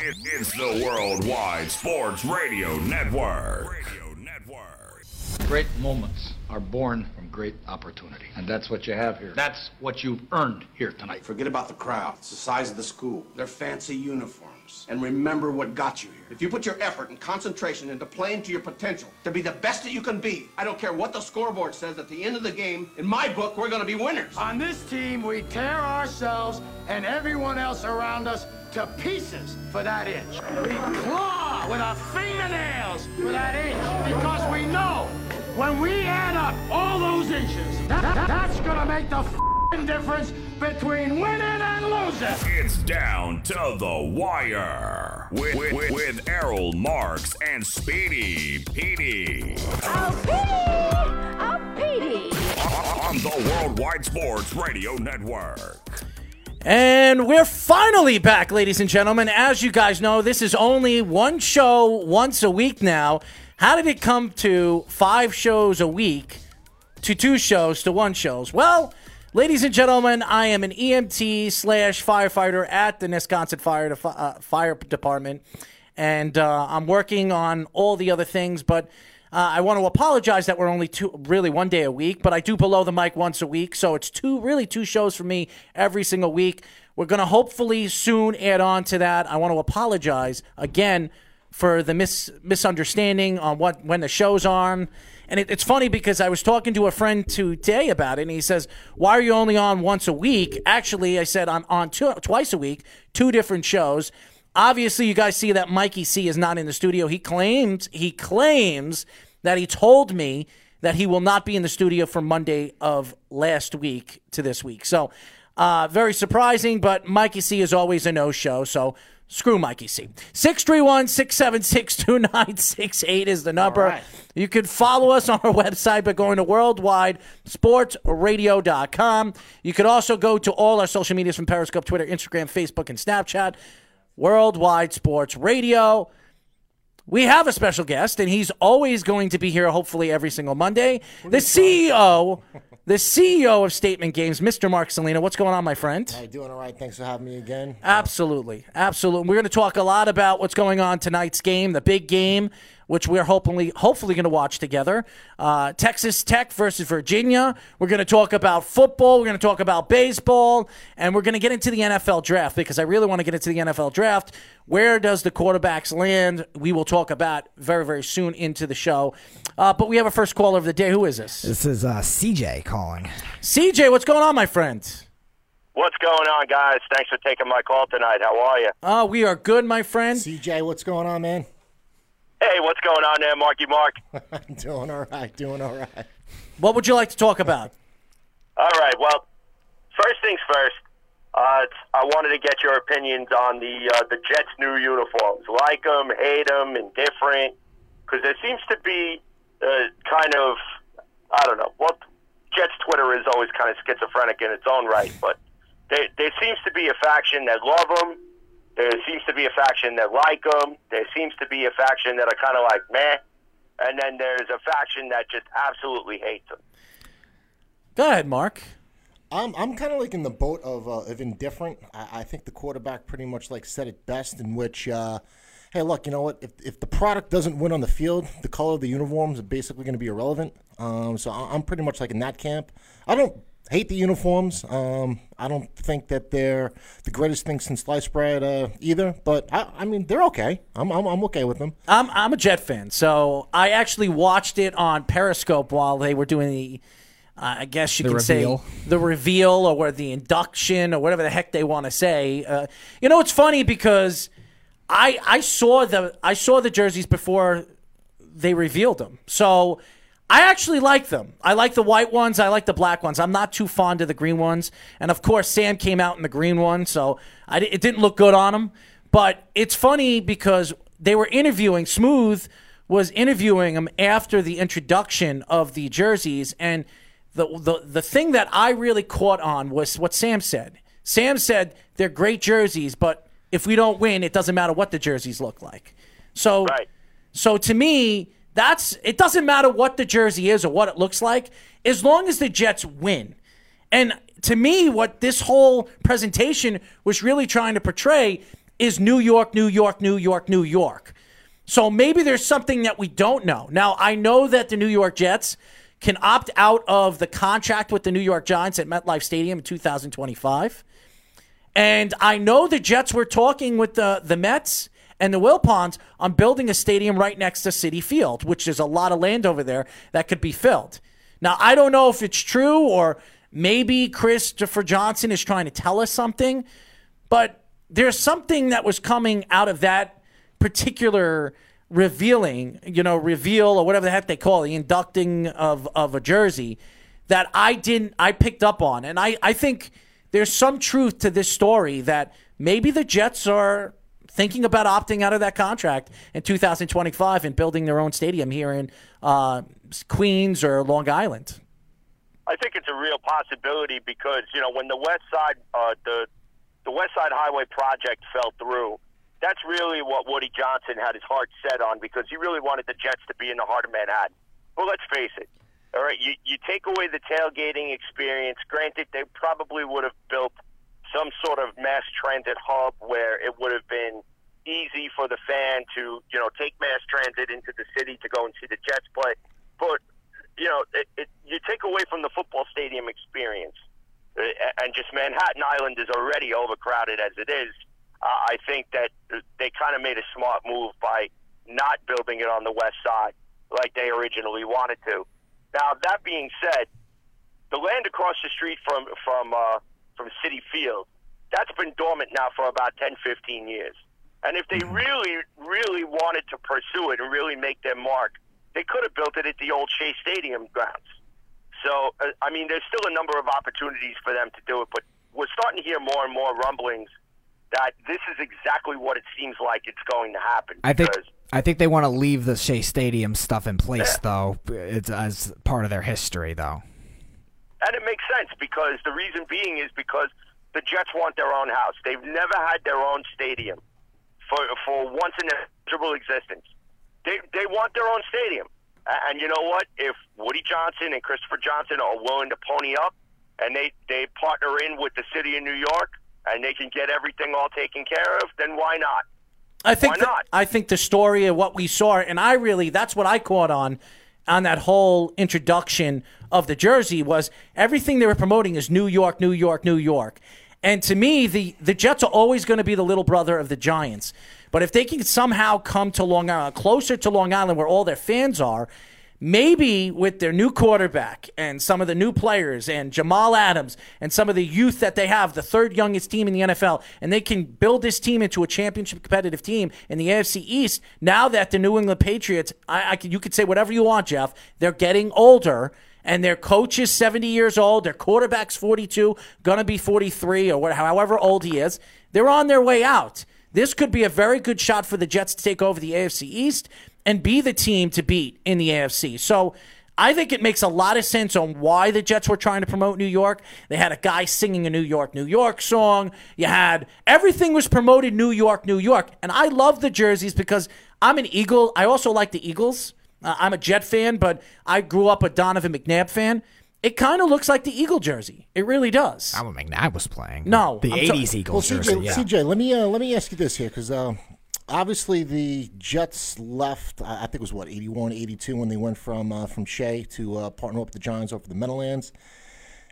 It, it's the Worldwide Sports Radio Network. Radio Network. Great moments are born from great opportunity. And that's what you have here. That's what you've earned here tonight. Forget about the crowd. It's the size of the school. Their fancy uniforms. And remember what got you here. If you put your effort and concentration into playing to your potential, to be the best that you can be, I don't care what the scoreboard says at the end of the game, in my book, we're going to be winners. On this team, we tear ourselves and everyone else around us to pieces for that inch. We claw with our fingernails for that inch because we know when we add up all those inches, that, that- that's gonna make the f***ing difference between winning and losing. It's down to the wire with, with, with Errol Marks and Speedy Petey Oh, Petey! Oh, Petey! on the Worldwide Sports Radio Network. And we're finally back, ladies and gentlemen. As you guys know, this is only one show once a week now. How did it come to five shows a week to two shows to one shows? Well, ladies and gentlemen, I am an EMT slash firefighter at the Wisconsin Fire, uh, Fire Department, and uh, I'm working on all the other things, but. Uh, I want to apologize that we're only two, really one day a week, but I do below the mic once a week, so it's two, really two shows for me every single week. We're going to hopefully soon add on to that. I want to apologize again for the mis- misunderstanding on what when the show's on. And it, it's funny because I was talking to a friend today about it, and he says, "Why are you only on once a week?" Actually, I said I'm on two, twice a week, two different shows. Obviously, you guys see that Mikey C is not in the studio. He claims he claims that he told me that he will not be in the studio from Monday of last week to this week. So, uh, very surprising, but Mikey C is always a no show. So, screw Mikey C. 631 676 2968 is the number. You can follow us on our website by going to worldwidesportsradio.com. You could also go to all our social medias from Periscope, Twitter, Instagram, Facebook, and Snapchat. Worldwide Sports Radio. We have a special guest, and he's always going to be here, hopefully every single Monday. The CEO, the CEO of Statement Games, Mr. Mark Salina. What's going on, my friend? How you doing? All right. Thanks for having me again. Absolutely, absolutely. We're going to talk a lot about what's going on tonight's game, the big game, which we're hopefully hopefully going to watch together. Uh, Texas Tech versus Virginia. We're going to talk about football. We're going to talk about baseball, and we're going to get into the NFL draft because I really want to get into the NFL draft. Where does the quarterbacks land? We will talk about very very soon into the show. Uh, but we have a first caller of the day. Who is this? This is uh, CJ calling. CJ, what's going on, my friend? What's going on, guys? Thanks for taking my call tonight. How are you? Uh, we are good, my friend. CJ, what's going on, man? Hey, what's going on there, Marky Mark? doing all right. Doing all right. What would you like to talk about? All right. Well, first things first. Uh, I wanted to get your opinions on the uh, the Jets' new uniforms. Like them, hate them, indifferent? Because there seems to be uh, kind of I don't know. Well, Jets Twitter is always kind of schizophrenic in its own right, but there there seems to be a faction that love them. There seems to be a faction that like them. There seems to be a faction that are kind of like meh, and then there's a faction that just absolutely hates them. Go ahead, Mark. I'm I'm kind of like in the boat of uh, of indifferent. I, I think the quarterback pretty much like said it best, in which, uh, hey, look, you know what? If if the product doesn't win on the field, the color of the uniforms are basically going to be irrelevant. Um, so I- I'm pretty much like in that camp. I don't hate the uniforms. Um, I don't think that they're the greatest thing since sliced bread uh, either. But I, I mean, they're okay. I'm, I'm I'm okay with them. I'm I'm a Jet fan, so I actually watched it on Periscope while they were doing the, uh, I guess you The could reveal. say the reveal or where the induction or whatever the heck they want to say. Uh, you know, it's funny because I I saw the I saw the jerseys before they revealed them, so. I actually like them. I like the white ones. I like the black ones. I'm not too fond of the green ones. And of course, Sam came out in the green one, so I, it didn't look good on him. But it's funny because they were interviewing Smooth was interviewing him after the introduction of the jerseys, and the the the thing that I really caught on was what Sam said. Sam said they're great jerseys, but if we don't win, it doesn't matter what the jerseys look like. So so to me, that's it doesn't matter what the jersey is or what it looks like, as long as the Jets win. And to me, what this whole presentation was really trying to portray is New York, New York, New York, New York. So maybe there's something that we don't know. Now, I know that the New York Jets can opt out of the contract with the New York Giants at MetLife Stadium in 2025. And I know the Jets were talking with the, the Mets and the Wilpons on building a stadium right next to Citi Field, which is a lot of land over there that could be filled. Now, I don't know if it's true or maybe Christopher Johnson is trying to tell us something, but there's something that was coming out of that particular revealing, you know, reveal or whatever the heck they call it, the inducting of, of a jersey that I didn't, I picked up on. And I, I think there's some truth to this story that maybe the Jets are thinking about opting out of that contract in 2025 and building their own stadium here in uh, Queens or Long Island. I think it's a real possibility because you know when the West Side uh, the the West Side Highway project fell through, that's really what Woody Johnson had his heart set on because he really wanted the Jets to be in the heart of Manhattan. Well, let's face it. All right, you you take away the tailgating experience. Granted, they probably would have built some sort of mass transit hub where it would have been easy for the fan to you know take mass transit into the city to go and see the Jets play. But you know, it, it, you take away from the football stadium experience, uh, and just Manhattan Island is already overcrowded as it is. Uh, I think that they kind of made a smart move by not building it on the west side like they originally wanted to. Now, that being said, the land across the street from from uh, from Citi Field, that's been dormant now for about 10, 15 years. And if they really, really wanted to pursue it and really make their mark, they could have built it at the old Shea Stadium grounds. So, uh, I mean, there's still a number of opportunities for them to do it, but we're starting to hear more and more rumblings that this is exactly what it seems like it's going to happen. I think I think they want to leave the Shea Stadium stuff in place, though. It's as part of their history, though. And it makes sense because the reason being is because the Jets want their own house. They've never had their own stadium for for once in their miserable existence. They they want their own stadium. And you know what? If Woody Johnson and Christopher Johnson are willing to pony up and they they partner in with the city of New York and they can get everything all taken care of, then why not? I think Why the- I think the story of what we saw, and I really that's what I caught on on that whole introduction of the jersey was everything they were promoting is New York, New York, New York. And to me, the the Jets are always going to be the little brother of the Giants. But if they can somehow come to Long Island, closer to Long Island where all their fans are, maybe with their new quarterback and some of the new players and Jamal Adams and some of the youth that they have, the third youngest team in the NFL, and they can build this team into a championship competitive team in the AFC East. Now that the New England Patriots, I, I could, you could say whatever you want, Jeff, they're getting older. And their coach is 70 years old. Their quarterback's 42, gonna be 43 or what, however old he is. They're on their way out. This could be a very good shot for the Jets to take over the AFC East and be the team to beat in the AFC. So I think it makes a lot of sense on why the Jets were trying to promote New York. They had a guy singing a New York, New York song. You had everything was promoted New York, New York. And I love the jerseys because I'm an Eagle. I also like the Eagles. Uh, I'm a Jet fan, but I grew up a Donovan McNabb fan. It kind of looks like the Eagle jersey. It really does. Alan McNabb was playing. No, the I'm '80s ta- Eagles well, jersey. CJ, Yeah. CJ, let me uh, let me ask you this here because uh, obviously the Jets left. I I think it was what 81, 82 when they went from uh, from Shea to uh, partner up with the Giants over the Meadowlands.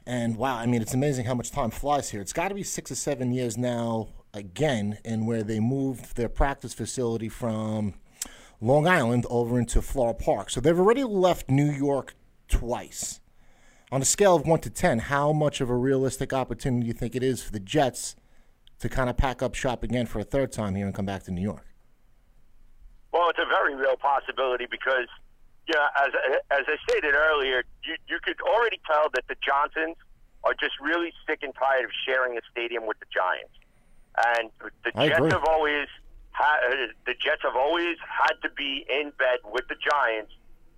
And wow, I mean, it's amazing how much time flies here. It's got to be six or seven years now again, in where they moved their practice facility from Long Island over into Florham Park. So they've already left New York twice. On a scale of one to ten, how much of a realistic opportunity do you think it is for the Jets to kind of pack up shop again for a third time here and come back to New York? Well, it's a very real possibility because, yeah, as as I stated earlier, you you could already tell that the Johnsons are just really sick and tired of sharing a stadium with the Giants, and the I Jets agree. have always had the Jets have always had to be in bed with the Giants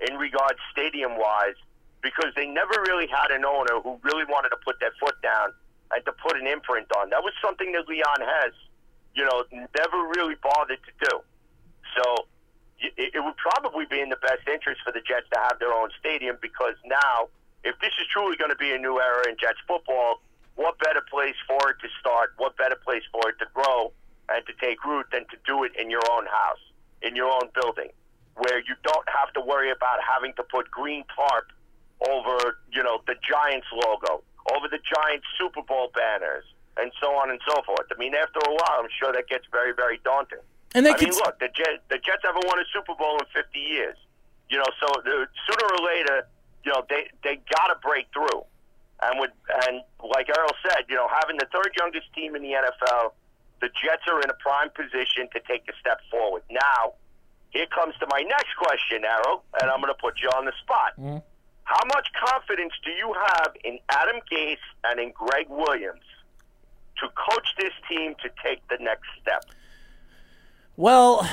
in regards stadium wise because they never really had an owner who really wanted to put their foot down and to put an imprint on. That was something that Leon Hess, you know, never really bothered to do. So it, it would probably be in the best interest for the Jets to have their own stadium because now, if this is truly going to be a new era in Jets football, what better place for it to start? What better place for it to grow and to take root than to do it in your own house, in your own building, where you don't have to worry about having to put green tarp over, you know, the Giants logo, over the Giants Super Bowl banners, and so on and so forth. I mean, after a while, I'm sure that gets very, very daunting. And they I could mean, look, the Jets, the Jets haven't won a Super Bowl in 50 years. You know, so the, sooner or later, you know, they they got to break through. And with and like Earl said, you know, having the third youngest team in the NFL, the Jets are in a prime position to take a step forward. Now, here comes to my next question, Errol, and I'm going to put you on the spot. Mm-hmm. How much confidence do you have in Adam Gase and in Gregg Williams to coach this team to take the next step? Well,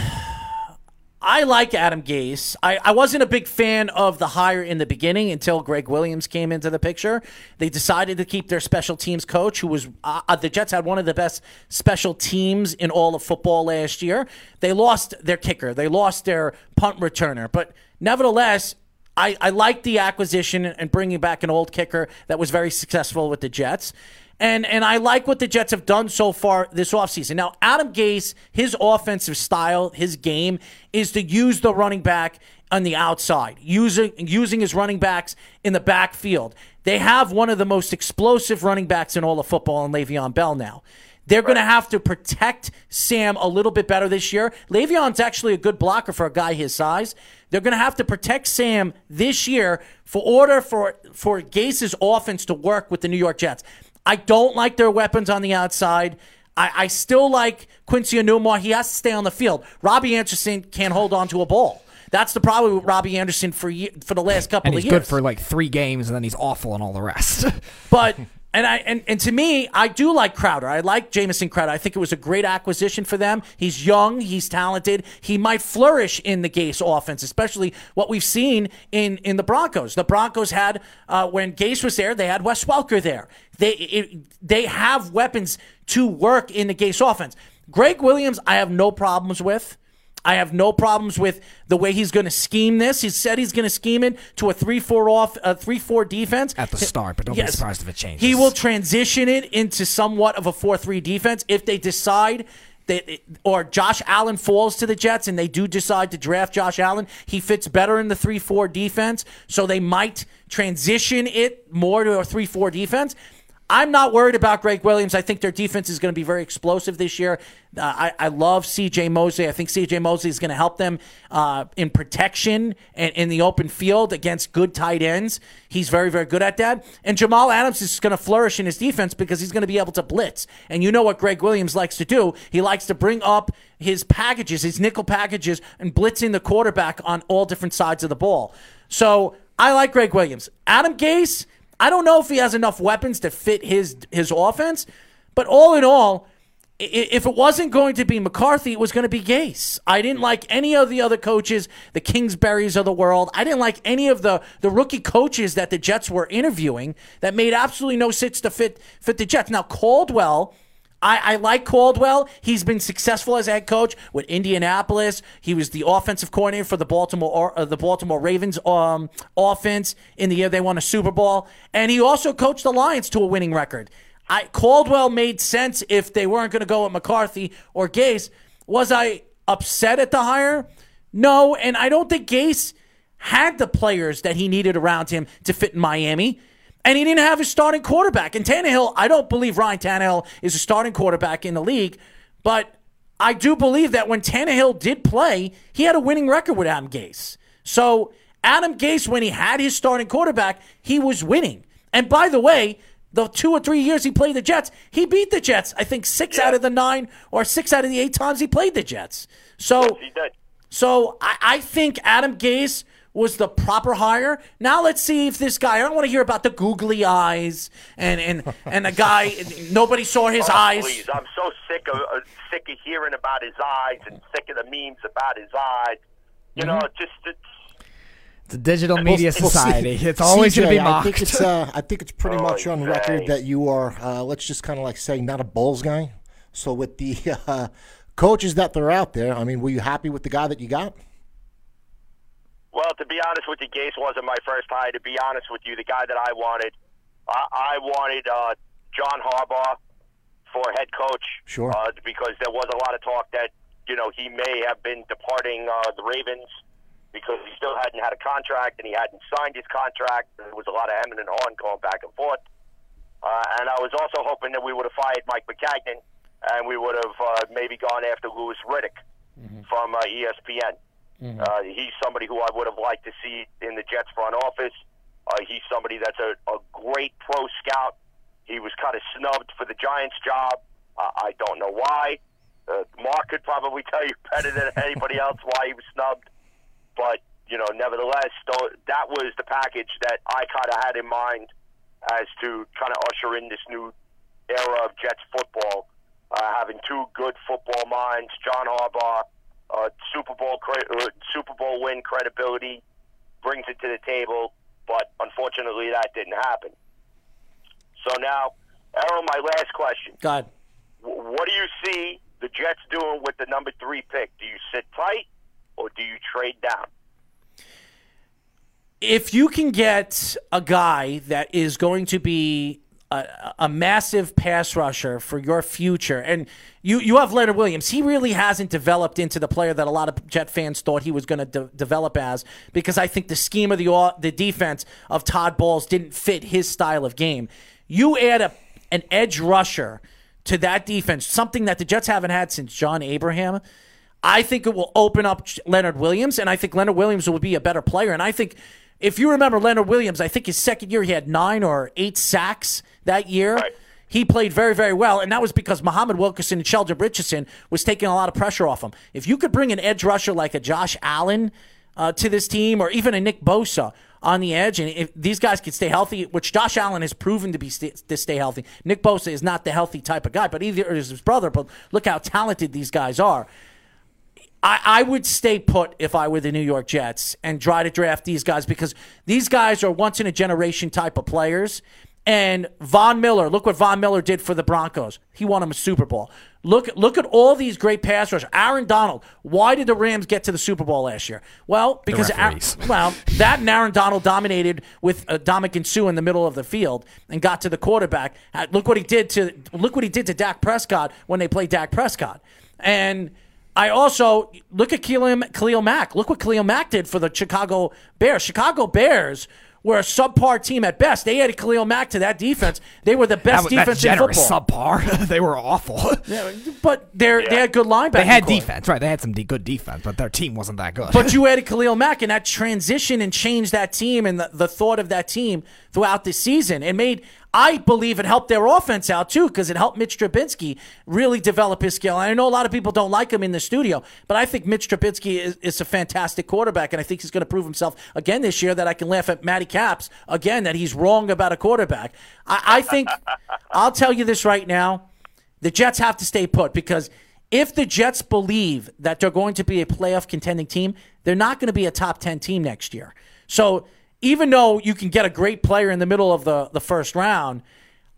I like Adam Gase. I, I wasn't a big fan of the hire in the beginning until Gregg Williams came into the picture. They decided to keep their special teams coach, who was uh, uh, the Jets had one of the best special teams in all of football last year. They lost their kicker, they lost their punt returner, but nevertheless, I, I like the acquisition and bringing back an old kicker that was very successful with the Jets. And and I like what the Jets have done so far this offseason. Now, Adam Gase, his offensive style, his game is to use the running back on the outside, using using his running backs in the backfield. They have one of the most explosive running backs in all of football in Le'Veon Bell now. They're going to have to protect Sam a little bit better this year. Le'Veon's actually a good blocker for a guy his size. They're going to have to protect Sam this year for order for for Gase's offense to work with the New York Jets. I don't like their weapons on the outside. I, I still like Quincy Enunwa. He has to stay on the field. Robbie Anderson can't hold on to a ball. That's the problem with Robbie Anderson for for the last couple And of he's years. good for like three games, and then he's awful in all the rest. But and I and, and to me, I do like Crowder. I like Jamison Crowder. I think it was a great acquisition for them. He's young, he's talented. He might flourish in the Gase offense, especially what we've seen in in the Broncos. The Broncos had uh, when Gase was there, they had Wes Welker there. They it, they have weapons to work in the Gase offense. Gregg Williams, I have no problems with. I have no problems with the way he's going to scheme this. He said he's going to scheme it to a three-four off, a three-four defense At the start, but don't be surprised if it changes. He will transition it into somewhat of a four-three defense if they decide that, or Josh Allen falls to the Jets and they do decide to draft Josh Allen. He fits better in the three-four defense, so they might transition it more to a three-four defense. I'm not worried about Gregg Williams. I think their defense is going to be very explosive this year. Uh, I, I love C.J. Mosley. I think C.J. Mosley is going to help them uh, in protection and in the open field against good tight ends. He's very, very good at that. And Jamal Adams is going to flourish in his defense because he's going to be able to blitz. And you know what Gregg Williams likes to do? He likes to bring up his packages, his nickel packages, and blitzing the quarterback on all different sides of the ball. So I like Gregg Williams. Adam Gase. I don't know if he has enough weapons to fit his his offense, but all in all, if it wasn't going to be McCarthy, it was going to be Gase. I didn't like any of the other coaches, the Kingsburys of the world. I didn't like any of the the rookie coaches that the Jets were interviewing that made absolutely no sense to fit fit the Jets. Now Caldwell. I, I like Caldwell. He's been successful as head coach with Indianapolis. He was the offensive coordinator for the Baltimore uh, the Baltimore Ravens um, offense in the year they won a Super Bowl, and he also coached the Lions to a winning record. I Caldwell made sense if they weren't going to go with McCarthy or Gase. Was I upset at the hire? No, and I don't think Gase had the players that he needed around him to fit in Miami. And he didn't have his starting quarterback. And Tannehill, I don't believe Ryan Tannehill is a starting quarterback in the league, but I do believe that when Tannehill did play, he had a winning record with Adam Gase. So Adam Gase, when he had his starting quarterback, he was winning. And by the way, the two or three years he played the Jets, he beat the Jets. I think six out of the nine or six out of the eight times he played the Jets. So He did. so I, I think Adam Gase was the proper hire. Now let's see if this guy. I don't want to hear about the googly eyes and and and the guy. Nobody saw his Oh, eyes. Please, I'm so sick of uh, sick of hearing about his eyes and sick of the memes about his eyes. You know, Mm-hmm. it's just it's, It's a digital media Well, see, society. it's always going to be mocked. I think it's uh, I think it's pretty Oh, much on record dang. that you are uh, let's just kind of like say not a Bulls guy. So with the uh, coaches that they're out there, I mean, were you happy with the guy that you got? Well, to be honest with you, Gase wasn't my first hire. To be honest with you, the guy that I wanted, I, I wanted uh, John Harbaugh for head coach. Sure. Uh, because there was a lot of talk that you know he may have been departing uh, the Ravens because he still hadn't had a contract and he hadn't signed his contract. There was a lot of hemming and hawing going back and forth. Uh, and I was also hoping that we would have fired Mike Maccagnan and we would have uh, maybe gone after Louis Riddick from uh, ESPN. Uh, he's somebody who I would have liked to see in the Jets front office. Uh, he's somebody that's a, a great pro scout. He was kind of snubbed for the Giants job. Uh, I don't know why. Uh, Mark could probably tell you better than anybody else why he was snubbed. But you know, nevertheless, though, that was the package that I kind of had in mind as to kind of usher in this new era of Jets football, uh, having two good football minds, John Harbaugh, uh, Super Bowl cre- uh, Super Bowl win credibility, brings it to the table, but unfortunately that didn't happen. So now, Errol, my last question: God. Wh- What do you see the Jets doing with the number three pick? Do you sit tight or do you trade down? if you can get a guy that is going to be a, a massive pass rusher for your future, and you, you have Leonard Williams, he really hasn't developed into the player that a lot of Jet fans thought he was going to de- develop as because I think the scheme of the the defense of Todd Bowles didn't fit his style of game. You add a an edge rusher to that defense, something that the Jets haven't had since John Abraham. I think it will open up Leonard Williams, and I think Leonard Williams will be a better player. And I think if you remember Leonard Williams, I think his second year he had nine or eight sacks that year. He played very, very well, and that was because Muhammad Wilkerson and Sheldon Richardson was taking a lot of pressure off him. If you could bring an edge rusher like a Josh Allen uh, to this team, or even a Nick Bosa on the edge, and if these guys could stay healthy, which Josh Allen has proven to be st- to stay healthy. Nick Bosa is not the healthy type of guy, but either is his brother. But look how talented these guys are. I, I would stay put if I were the New York Jets and try to draft these guys because these guys are once in a generation type of players. And Von Miller, look what Von Miller did for the Broncos. He won them a Super Bowl. Look, look at all these great pass rushers. Aaron Donald. Why did the Rams get to the Super Bowl last year? Well, because Aaron, well, that and Aaron Donald dominated with uh, Ndamukong Suh in the middle of the field and got to the quarterback. Uh, look what he did to look what he did to Dak Prescott when they played Dak Prescott. And I also look at Khalil, Khalil Mack. Look what Khalil Mack did for the Chicago Bears. Chicago Bears were a subpar team at best. They added Khalil Mack to that defense. They were the best That- defense that's in football. Subpar. they were awful. yeah, But they're they had good linebackers. They had defense, right? They had some de- good defense, but their team wasn't that good. But you added Khalil Mack, and that transition and changed that team and the, the thought of that team throughout the season. It made, I believe, it helped their offense out too because it helped Mitch Trubisky really develop his skill. And I know a lot of people don't like him in the studio, but I think Mitch Trubisky is, is a fantastic quarterback, and I think he's going to prove himself again this year. That I can laugh at Matty Caps again that he's wrong about a quarterback. I, I think I'll tell you this right now. The Jets have to stay put because if the Jets believe that they're going to be a playoff contending team, they're not going to be a top 10 team next year. So even though you can get a great player in the middle of the, the first round,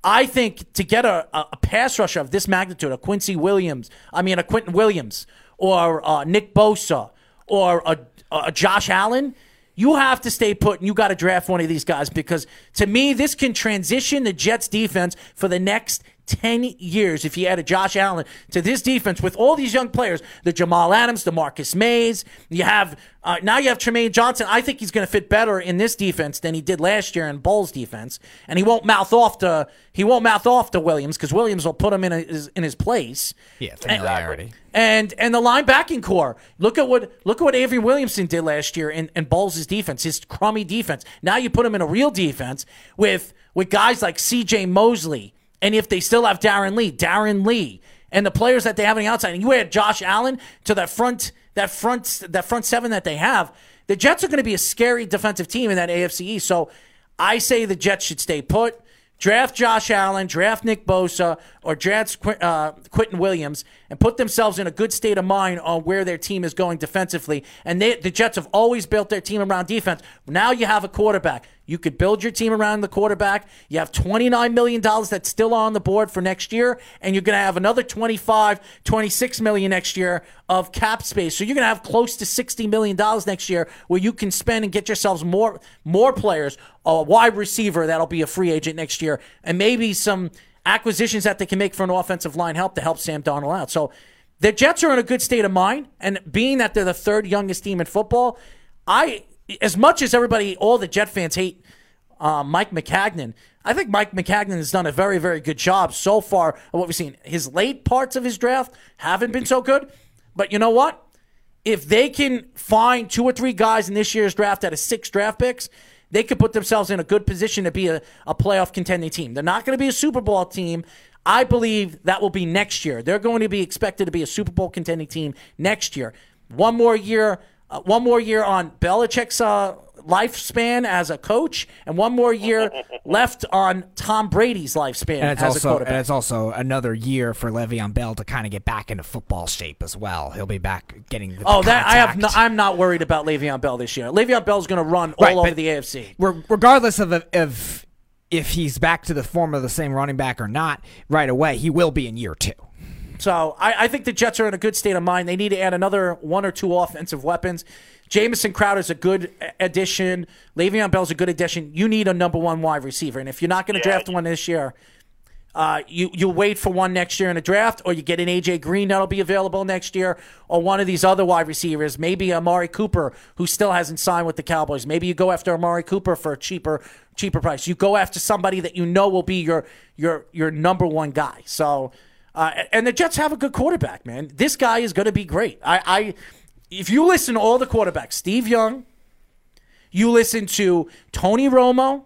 I think to get a, a pass rusher of this magnitude, a Quincy Williams, I mean, a Quentin Williams, or uh, Nick Bosa, or a, a Josh Allen, you have to stay put and you got to draft one of these guys because to me, this can transition the Jets defense for the next 10 years if you added Josh Allen to this defense with all these young players, the Jamal Adams, the Marcus Mays, you have uh, now you have Trumaine Johnson. I think he's going to fit better in this defense than he did last year in Bowles' defense, and he won't mouth off to he won't mouth off to Williams because Williams will put him in his in his place. yeah, familiarity. And and the linebacking core. Look at what look at what Avery Williamson did last year in, in Bowles' defense, his crummy defense. Now you put him in a real defense with with guys like C.J. Mosley, and if they still have Darron Lee, Darron Lee, and the players that they have on the outside, and you add Josh Allen to that front that front that front seven that they have, the Jets are going to be a scary defensive team in that AFC East. So I say the Jets should stay put. Draft Josh Allen, draft Nick Bosa, or draft Qu- uh, Quentin Williams, and put themselves in a good state of mind on where their team is going defensively. And they, the Jets have always built their team around defense. Now you have a quarterback. You could build your team around the quarterback. You have $29 million that's still on the board for next year, and you're going to have another 25, 26 million next year of cap space. So you're going to have close to $60 million next year where you can spend and get yourselves more more players, a wide receiver that'll be a free agent next year, and maybe some acquisitions that they can make for an offensive line help to help Sam Darnold out. So the Jets are in a good state of mind, and being that they're the third youngest team in football, I as much as everybody, all the Jet fans hate uh, Mike Maccagnan. I think Mike Maccagnan has done a very, very good job so far of what we've seen. His late parts of his draft haven't been so good, but you know what? If they can find two or three guys in this year's draft out of six draft picks, they could put themselves in a good position to be a, a playoff contending team. They're not going to be a Super Bowl team. I believe that will be next year. They're going to be expected to be a Super Bowl contending team next year. One more year, uh, one more year on Belichick's uh, lifespan as a coach, and one more year left on Tom Brady's lifespan And it's as a also quarterback. and it's also another year for Le'Veon Bell to kind of get back into football shape as well. He'll be back getting the Oh, that I have. No, I'm not worried about Le'Veon Bell this year. Le'Veon Bell's going to run Right, all over the AFC. Regardless of if if he's back to the form of the same running back or not, right away he will be in year two. So I, I think the Jets are in a good state of mind. They need to add another one or two offensive weapons. Jamison Crowder's a good addition. Le'Veon Bell's a good addition. You need a number one wide receiver, and if you're not going to draft one this year, uh, you you wait for one next year in a draft, or you get an AJ Green that'll be available next year, or one of these other wide receivers, maybe Amari Cooper, who still hasn't signed with the Cowboys. Maybe you go after Amari Cooper for a cheaper cheaper price. You go after somebody that you know will be your your your number one guy. So, uh, and the Jets have a good quarterback, man. This guy is going to be great. I, I if you listen to all the quarterbacks, Steve Young, you listen to Tony Romo.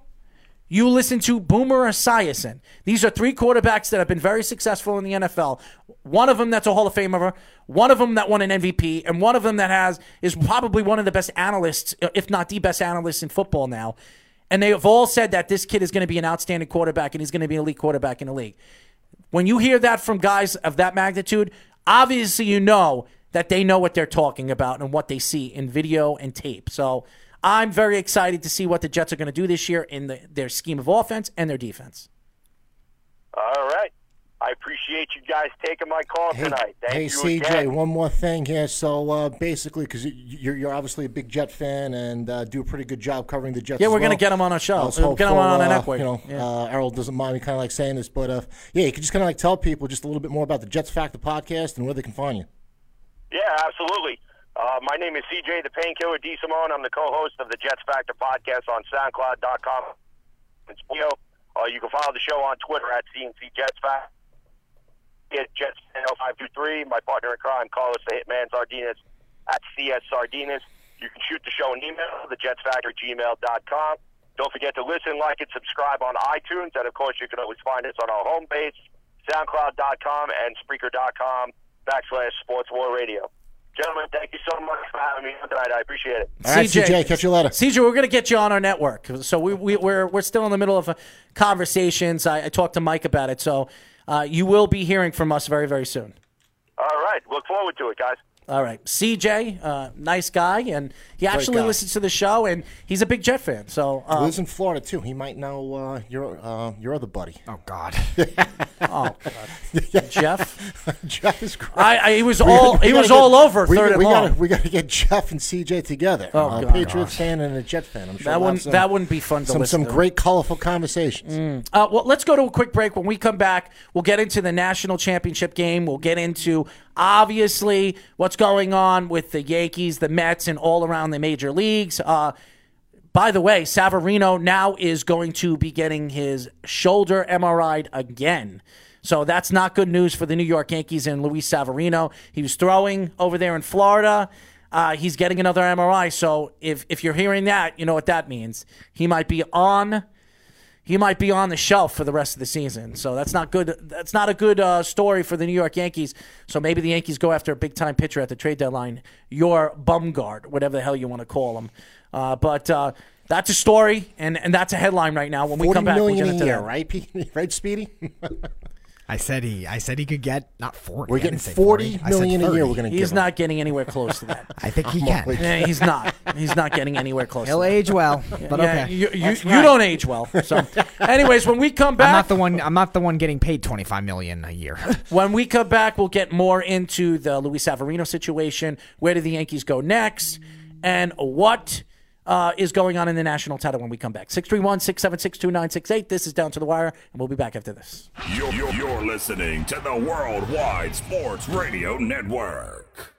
You listen to Boomer Esiason. These are three quarterbacks that have been very successful in the NFL. One of them that's a Hall of Famer, one of them that won an MVP, and one of them that has is probably one of the best analysts, if not the best analyst in football now. And they have all said that this kid is going to be an outstanding quarterback and he's going to be an elite quarterback in the league. When you hear that from guys of that magnitude, obviously you know that they know what they're talking about and what they see in video and tape. So I'm very excited to see what the Jets are going to do this year in the, their scheme of offense and their defense. All right. I appreciate you guys taking my call Hey, tonight. Thank hey you CJ, again. one more thing here. So uh, basically, because you're, you're obviously a big Jet fan and uh, do a pretty good job covering the Jets. Yeah, we're gonna get him on our show. I was We'll get him hopeful, on our uh, network. You know, Yeah. uh, Errol doesn't mind me kind of like saying this, but uh, yeah, you can just kind of like tell people just a little bit more about the Jets Factor podcast and where they can find you. Yeah, absolutely. Uh, my name is CJ the Painkiller D. Simone. I'm the co-host of the Jets Factor podcast on SoundCloud.com. It's video. Uh, you can follow the show on Twitter at CNC Jets Factor. At Jets 0523. My partner in crime, Carlos the Hitman Sardinas at CS Sardinas. You can shoot the show an email, thejetsfactor gmail.com. Don't forget to listen, like, and subscribe on iTunes. And, of course, you can always find us on our homepage, SoundCloud.com and Spreaker.com backslash Sports War Radio. Gentlemen, thank you so much for having me tonight. I appreciate it. All right, CJ, catch you later. CJ, we're going to get you on our network. So we, we, we're, we're still in the middle of conversations. I, I talked to Mike about it. So Uh, you will be hearing from us very, very soon. All right. Look forward to it, guys. All right. CJ, uh, nice guy. And he Great actually guy. listens to the show, and he's a big Jet fan. So He uh, lives in Florida too. He might know uh, your uh, your other buddy. Oh God. oh God. Jeff. Jeff is great. I, I, he was We all gotta- we he was get- all over we, third and we long. Gotta, we got to get Jeff and CJ together. Oh, a God. Patriots fan and a Jet fan. I'm sure That we'll wouldn't- some- that wouldn't be fun to some listen some to. great, colorful conversations. Uh, well, let's go to a quick break. When we come back, we'll get into the national championship game. We'll get into obviously what's going on with the Yankees, the Mets, and all around the major leagues. Uh, by the way, Severino now is going to be getting his shoulder MRI'd again. So that's not good news for the New York Yankees and Luis Severino. He was throwing over there in Florida. Uh, he's getting another MRI. So if if you're hearing that, you know what that means. He might be on he might be on the shelf for the rest of the season. So that's not good. That's not a good uh, story for the New York Yankees. So maybe the Yankees go after a big time pitcher at the trade deadline, your Bumgarner, whatever the hell you want to call him. Uh, but uh, that's a story, and, and that's a headline right now. When we come back, we'll get into year, that. right? P- right, Speedy? I said he. I said he could get not forty. We're getting didn't say 40 I said million a year we're gonna give He's him. not getting anywhere close to that. I think he I'm can. always- Yeah, he's not. He's not getting anywhere close. He'll to that. age well, but Yeah, okay. You, you, That's you don't age well. So, anyways, when we come back, I'm not the one. I'm not the one getting paid twenty five million a year. When we come back, we'll get more into the Luis Severino situation. Where do the Yankees go next? And what uh, is going on in the national title when we come back. 631 676 2968. This is Down to the Wire, and we'll be back after this. You're, you're, you're listening to the Worldwide Sports Radio Network.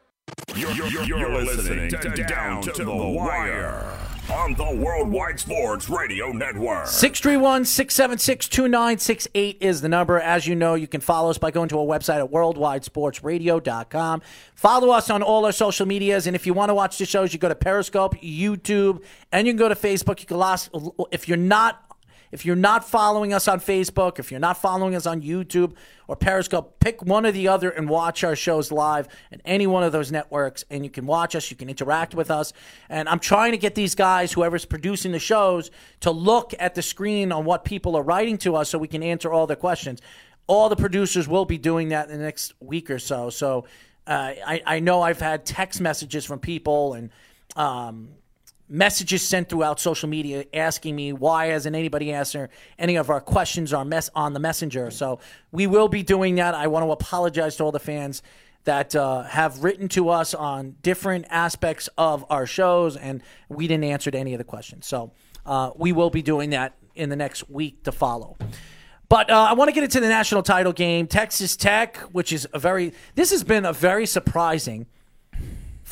You're, you're, you're listening to Down to the Wire on the Worldwide Sports Radio Network. 631 676 2968 is the number. As you know, you can follow us by going to our website at worldwidesportsradio.com. Follow us on all our social medias. And if you want to watch the shows, you go to Periscope, YouTube, and you can go to Facebook. You can last, if you're not if you're not following us on Facebook, if you're not following us on YouTube or Periscope, pick one or the other and watch our shows live in any one of those networks. And you can watch us, you can interact with us. And I'm trying to get these guys, whoever's producing the shows, to look at the screen on what people are writing to us so we can answer all their questions. All the producers will be doing that in the next week or so. So uh, I, I know I've had text messages from people and um, messages sent throughout social media asking me why hasn't anybody answered any of our questions on the messenger. So we will be doing that. I want to apologize to all the fans that uh, have written to us on different aspects of our shows, and we didn't answer to any of the questions. So uh, we will be doing that in the next week to follow. But uh, I want to get into the national title game. Texas Tech, which is a very, this has been a very surprising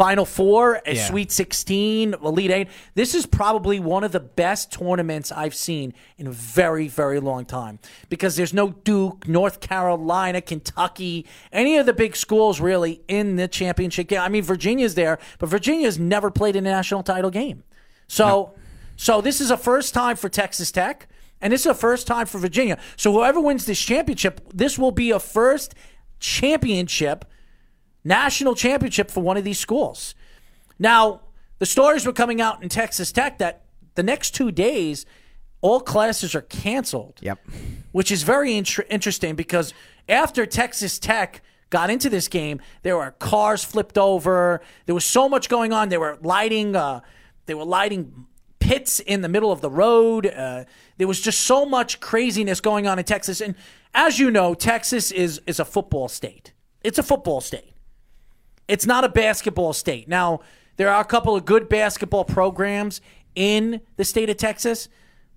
Final Four, a Yeah. Sweet 16, Elite Eight. This is probably one of the best tournaments I've seen in a very, very long time because there's no Duke, North Carolina, Kentucky, any of the big schools really in the championship game. I mean, Virginia's there, but Virginia's never played in a national title game. So, so this is a first time for Texas Tech, and this is a first time for Virginia. So whoever wins this championship, this will be a first championship national championship for one of these schools. Now, the stories were coming out in Texas Tech that the next two days, all classes are canceled. Yep. Which is very inter- interesting because after Texas Tech got into this game, there were cars flipped over. There was so much going on. They were lighting. Uh, they were lighting pits in the middle of the road. Uh, there was just so much craziness going on in Texas. And as you know, Texas is is a football state. It's a football state. It's not a basketball state. Now, there are a couple of good basketball programs in the state of Texas,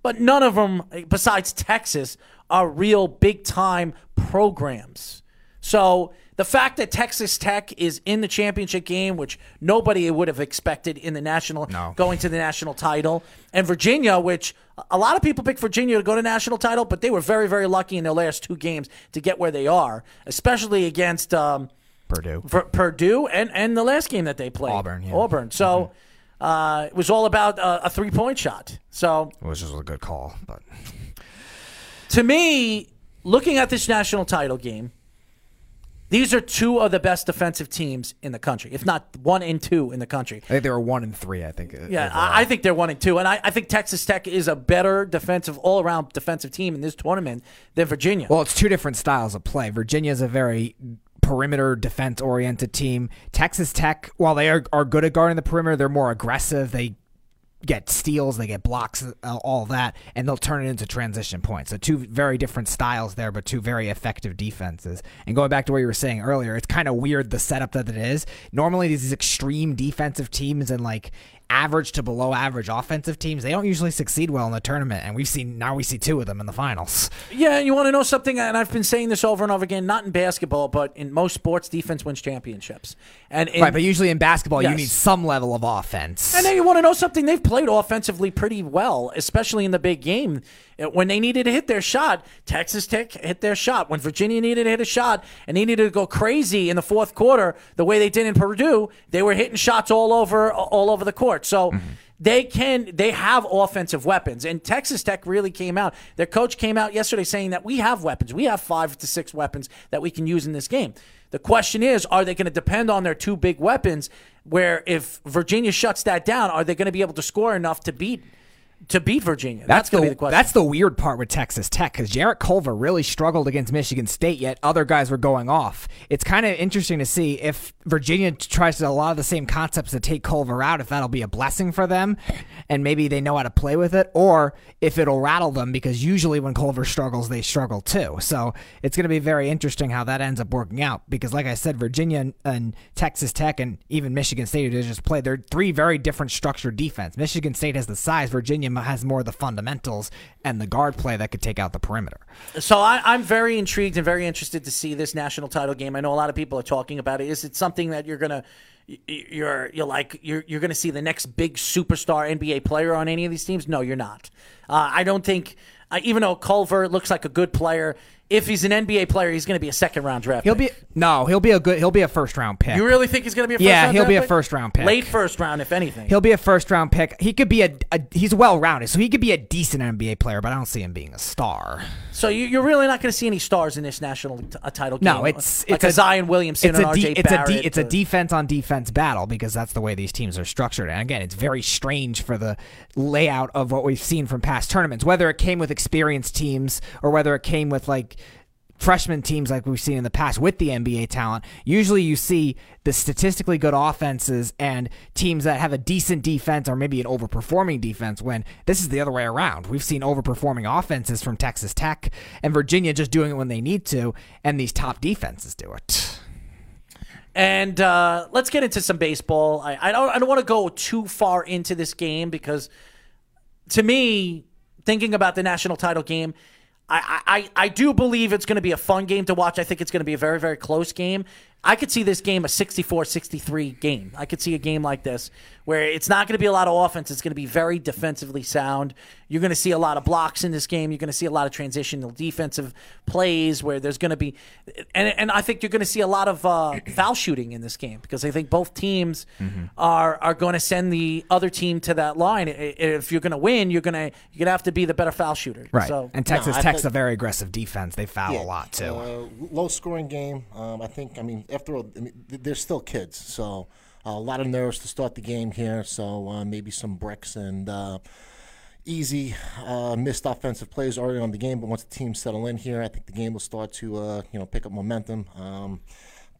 but none of them, besides Texas, are real big time programs. So the fact that Texas Tech is in the championship game, which nobody would have expected in the national, going to the national title, and Virginia, which a lot of people pick Virginia to go to national title, but they were very, very lucky in their last two games to get where they are, especially against um, Purdue. Ver- Purdue, and and the last game that they played, Auburn, yeah. Auburn. So. Uh, it was all about uh, a three point shot. So Which was just a good call, but to me, looking at this national title game, these are two of the best defensive teams in the country, if not one and two in the country. I think they were one and three. I think. uh, Yeah. I, I think they're one and two, and I, I think Texas Tech is a better defensive, all around defensive team in this tournament than Virginia. Well, it's two different styles of play. Virginia is a very perimeter defense oriented team. Texas Tech, while they are, are good at guarding the perimeter, they're more aggressive. They get steals, they get blocks, uh, all that, and they'll turn it into transition points. So two very different styles there, but two very effective defenses. And going back to what you were saying earlier, it's kind of weird the setup that it is. Normally, these extreme defensive teams and like average to below average offensive teams, they don't usually succeed well in the tournament. And we've seen now we see two of them in the finals. Yeah, you want to know something? And I've been saying this over and over again. Not in basketball, but in most sports, defense wins championships. And in, right, but usually in basketball, you need some level of offense. And then you want to know something? They've played offensively pretty well, especially in the big game. When they needed to hit their shot, Texas Tech hit their shot. When Virginia needed to hit a shot and they needed to go crazy in the fourth quarter, the way they did in Purdue, they were hitting shots all over all over the court. So. Mm-hmm. They can. They have offensive weapons, and Texas Tech really came out. Their coach came out yesterday saying that we have weapons. We have five to six weapons that we can use in this game. The question is, are they going to depend on their two big weapons? Where if Virginia shuts that down, are they going to be able to score enough to beat to beat Virginia? That's, gonna the, be the question. that's the weird part with Texas Tech because Jarrett Culver really struggled against Michigan State, yet other guys were going off. It's kind of interesting to see if Virginia tries to a lot of the same concepts to take Culver out, if that'll be a blessing for them, and maybe they know how to play with it, or if it'll rattle them because usually when Culver struggles, they struggle too. So it's going to be very interesting how that ends up working out because, like I said, Virginia and, and Texas Tech and even Michigan State, who just played, they're three very different structured defense. Michigan State has the size, Virginia has more of the fundamentals and the guard play that could take out the perimeter. So I, I'm very intrigued and very interested to see this national title game. I know a lot of people are talking about it. Is it something that you're gonna you're you're like you're you're gonna see the next big superstar NBA player on any of these teams? No, you're not. Uh, I don't think. Uh, even though Culver looks like a good player, if he's an NBA player, he's going to be a second round draft. He'll pick. be no, he'll be a good, he'll be a first round pick. You really think he's going to be a first Yeah, round he'll draft be a pick? first round pick. late first round, if anything. He'll be a first round pick. He could be a, a he's well rounded, so he could be a decent NBA player, but I don't see him being a star. So you, you're really not going to see any stars in this national t- uh, title game. No, it's like it's a, Zion Williamson It's and a de- RJ it's a Barrett. de- it's a defense on defense battle because that's the way these teams are structured. And again, it's very strange for the layout of what we've seen from past tournaments, whether it came with experienced teams or whether it came with like freshman teams like we've seen in the past with the NBA talent. Usually you see the statistically good offenses and teams that have a decent defense or maybe an overperforming defense when this is the other way around. We've seen overperforming offenses from Texas Tech and Virginia just doing it when they need to and these top defenses do it. And uh, let's get into some baseball. I, I don't I don't want to go too far into this game because to me, thinking about the national title game, I, I, I do believe it's going to be a fun game to watch. I think it's going to be a very, very close game. I could see this game a 64 63 game. I could see a game like this where it's not going to be a lot of offense. It's going to be very defensively sound. You're going to see a lot of blocks in this game. You're going to see a lot of transitional defensive plays where there's going to be, and, and I think you're going to see a lot of uh, foul shooting in this game because I think both teams are are going to send the other team to that line. If you're going to win, you're going to you're going to have to be the better foul shooter. Right. So and Texas I Tech's think- a very aggressive defense. They foul a lot too. Uh, low scoring game. Um, I think. I mean, after all, I mean, they're still kids, so a lot of nerves to start the game here. So uh, maybe some bricks and uh, easy uh, missed offensive plays early on the game. But once the team settle in here, I think the game will start to uh, you know pick up momentum. Um,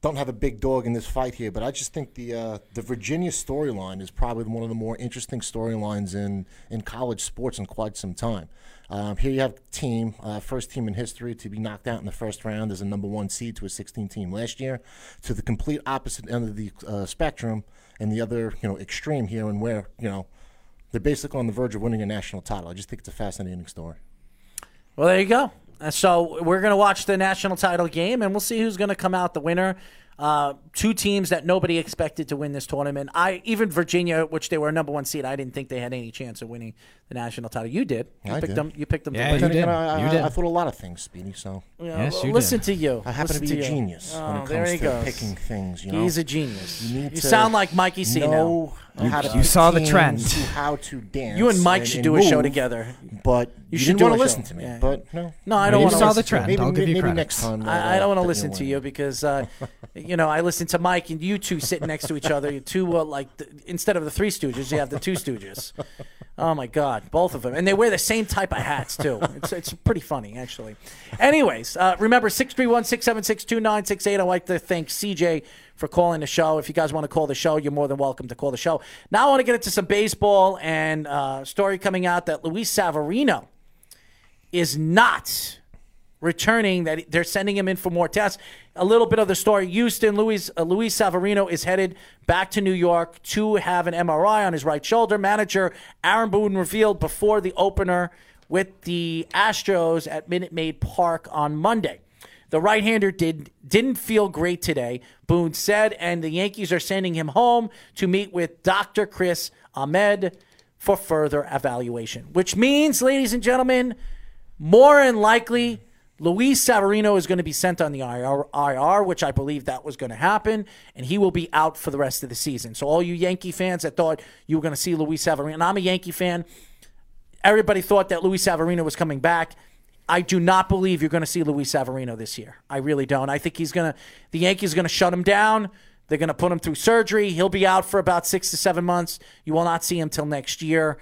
don't have a big dog in this fight here, but I just think the uh, the Virginia storyline is probably one of the more interesting storylines in in college sports in quite some time. Um, here you have team, uh, first team in history to be knocked out in the first round as a number one seed to a 16 team last year, to the complete opposite end of the uh, spectrum and the other you know extreme here, and where you know they're basically on the verge of winning a national title. I just think it's a fascinating story. Well, there you go. Uh, So we're going to watch the national title game, and we'll see who's going to come out the winner. Uh, two teams that nobody expected to win this tournament. I even Virginia, which they were a number one seed, I didn't think they had any chance of winning the national title. You did. You I picked did. them. You picked them. Yeah, to you did. again, I, You did. I thought a lot of things, Speedy. So Yeah, Yes, well, you listen did. to you. I happen to be a you. genius when Oh, it there comes he to goes. picking things. You know? He's a genius. You, need You to sound like Mikey C now. know how to you saw the trend. how to dance. You and Mike should do a show together. But You you, should didn't want to listen to me. Yeah. But no, No, I don't want to saw the listen. trend. Maybe, I'll give you maybe credit. next time. I, I don't want to you'll listen to you because, uh, you know, I listen to Mike and you two sitting next to each other. You two, uh, like, the, instead of the three Stooges, you have the two Stooges. Oh my God, both of them, and they wear the same type of hats too. It's it's pretty funny actually. Anyways, uh, remember 631-676-2968. I'd like to thank CJ for calling the show. If you guys want to call the show, you're more than welcome to call the show. Now I want to get into some baseball and uh, story coming out that Luis Severino is not returning that they're sending him in for more tests. A little bit of the story: Houston, Luis uh, Luis Severino is headed back to New York to have an MRI on his right shoulder. Manager Aaron Boone revealed before the opener with the Astros at Minute Maid Park on Monday. The right-hander did didn't feel great today, Boone said, and the Yankees are sending him home to meet with Dr. Chris Ahmad for further evaluation. Which means, ladies and gentlemen, more than likely, Luis Severino is going to be sent on the IR, IR, which I believe that was going to happen, and he will be out for the rest of the season. So, all you Yankee fans that thought you were going to see Luis Severino, and I'm a Yankee fan, everybody thought that Luis Severino was coming back. I do not believe you're going to see Luis Severino this year. I really don't. I think he's going to, the Yankees are going to shut him down. They're going to put him through surgery. He'll be out for about six to seven months. You will not see him till next year.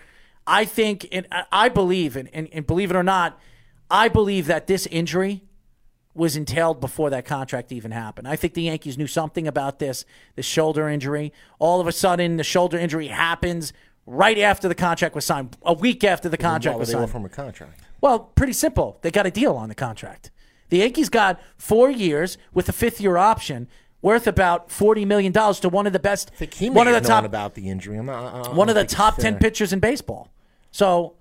I think, and I- believe, and, and, and believe it or not, I believe that this injury was entailed before that contract even happened. I think the Yankees knew something about this, the shoulder injury. All of a sudden, the shoulder injury happens right after the contract was signed, a week after the contract would was signed. him a contract? Well, pretty simple. They got a deal on the contract. The Yankees got four years with a fifth year option worth about forty million dollars to one of the best, one of the top, about the injury. I'm not, I- one of the top ten pitchers in baseball. So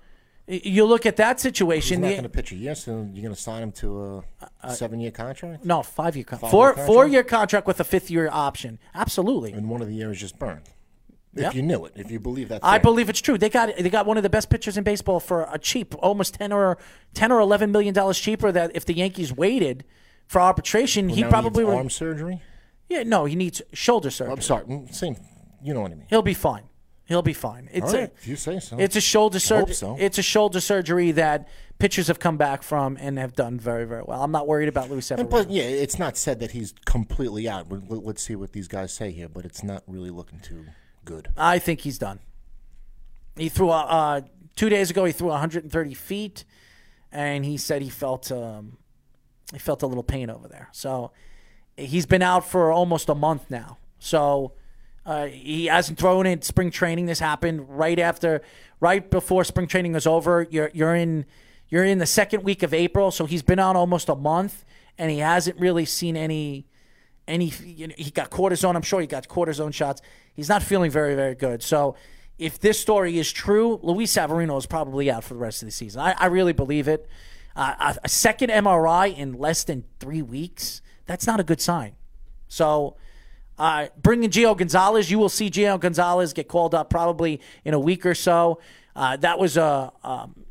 you look at that He's situation. not the- going to pitch a year, so you're going to sign him to a uh, uh, seven-year contract. no, five year contract, Five-year four contract? four year contract with a fifth year option. Absolutely. And one of the years just burned. If Yep. you knew it, if you believe that, I believe it's true. They got they got one of the best pitchers in baseball for a cheap, almost ten or ten or eleven million dollars cheaper. That if the Yankees waited for arbitration, he probably would. arm surgery. Yeah, no, he needs shoulder surgery. I'm sorry, mm, same. You know what I mean. He'll be fine. He'll be fine. It's right, a if you say so. it's a shoulder surgery. so. It's a shoulder surgery that pitchers have come back from and have done very very well. I'm not worried about Luis Severino. plus, yeah, it's not said that he's completely out. Let's see what these guys say here, but it's not really looking too good. I think he's done. He threw a, uh, two days ago. He threw 130 feet, and he said he felt um, he felt a little pain over there. So he's been out for almost a month now. So uh, he hasn't thrown in spring training. This happened right after, right before spring training was over. You're you're in you're in the second week of April. So he's been out almost a month, and he hasn't really seen any any you know, he got cortisone. I'm sure he got cortisone shots. He's not feeling very very good. So if this story is true, Luis Severino is probably out for the rest of the season. I, I really believe it. Uh, a, second MRI in less than three weeks. That's not a good sign. So. Uh, bringing Gio Gonzalez, you will see Gio Gonzalez get called up probably in a week or so. Uh, that was a um,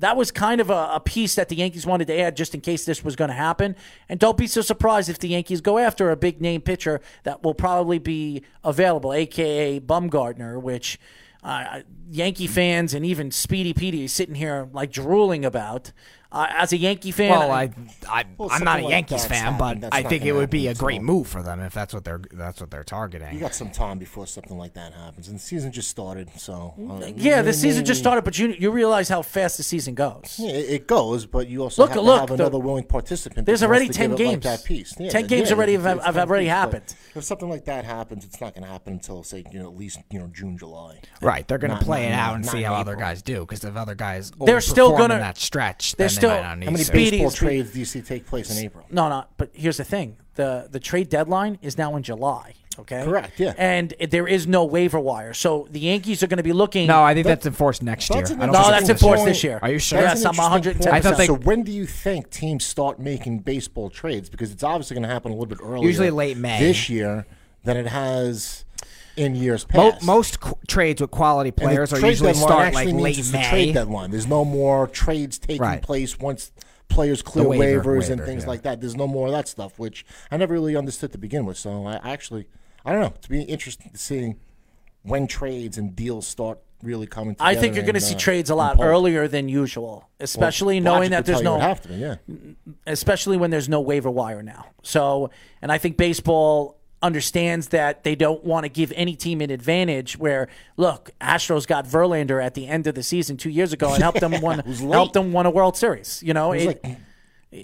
that was kind of a, a piece that the Yankees wanted to add just in case this was going to happen. And don't be so surprised if the Yankees go after a big name pitcher that will probably be available, aka Bumgarner, which uh, Yankee fans and even Speedy Petey is sitting here like drooling about. Uh, as a Yankee fan, Well, I, I Well, I'm not a something like Yankees fan, happened. but That's I think it would be a great until- move for them if that's what they're that's what they're targeting. You got some time before something like that happens, and the season just started. So uh, yeah, the season just started, but you you realize how fast the season goes. Yeah, it it goes, but you also Look, have to look, have the- another willing participant. There's already 10 give it like games. that piece. Yeah, 10 games yeah, already it's- have- have already pieces, happened. If something like that happens, it's not going to happen until say you know at least you know June, July. Right, they're going to play not- it out not- and not see in how other guys do. Because if other guys They're still gonna- that stretch, they're then still- they might not How many to. Speedy baseball is be- trades do you see take place in April? No, no. But here's the thing: the the trade deadline is now in July. Okay, Correct, yeah. And there is no waiver wire, so the Yankees are going to be looking. No, I think that's enforced next year. That's an I don't No, that's enforced this this year. Are you sure? Yes, That's an I'm interesting 110. I thought they- So when do you think teams start making baseball trades? Because it's obviously going to happen a little bit earlier. Usually late May. this year than it has in years Mo- past. most qu- trades with quality players are usually deadline start actually like means late it's the May. trade deadline. There's no more trades taking Right. place once players clear waiver- waivers and things yeah. like that. There's no more of that stuff, which I never really understood to begin with. So I actually, I don't know. It's be interesting to see when trades and deals start really coming together. I think you're going to and, see uh, trades a lot earlier than usual, especially Well, knowing that there's no, have to be, yeah. especially when there's no waiver wire now. So, and I think baseball understands that they don't want to give any team an advantage. Where look, Astros got Verlander at the end of the season two years ago and helped them win, helped them win a World Series. You know, It it- like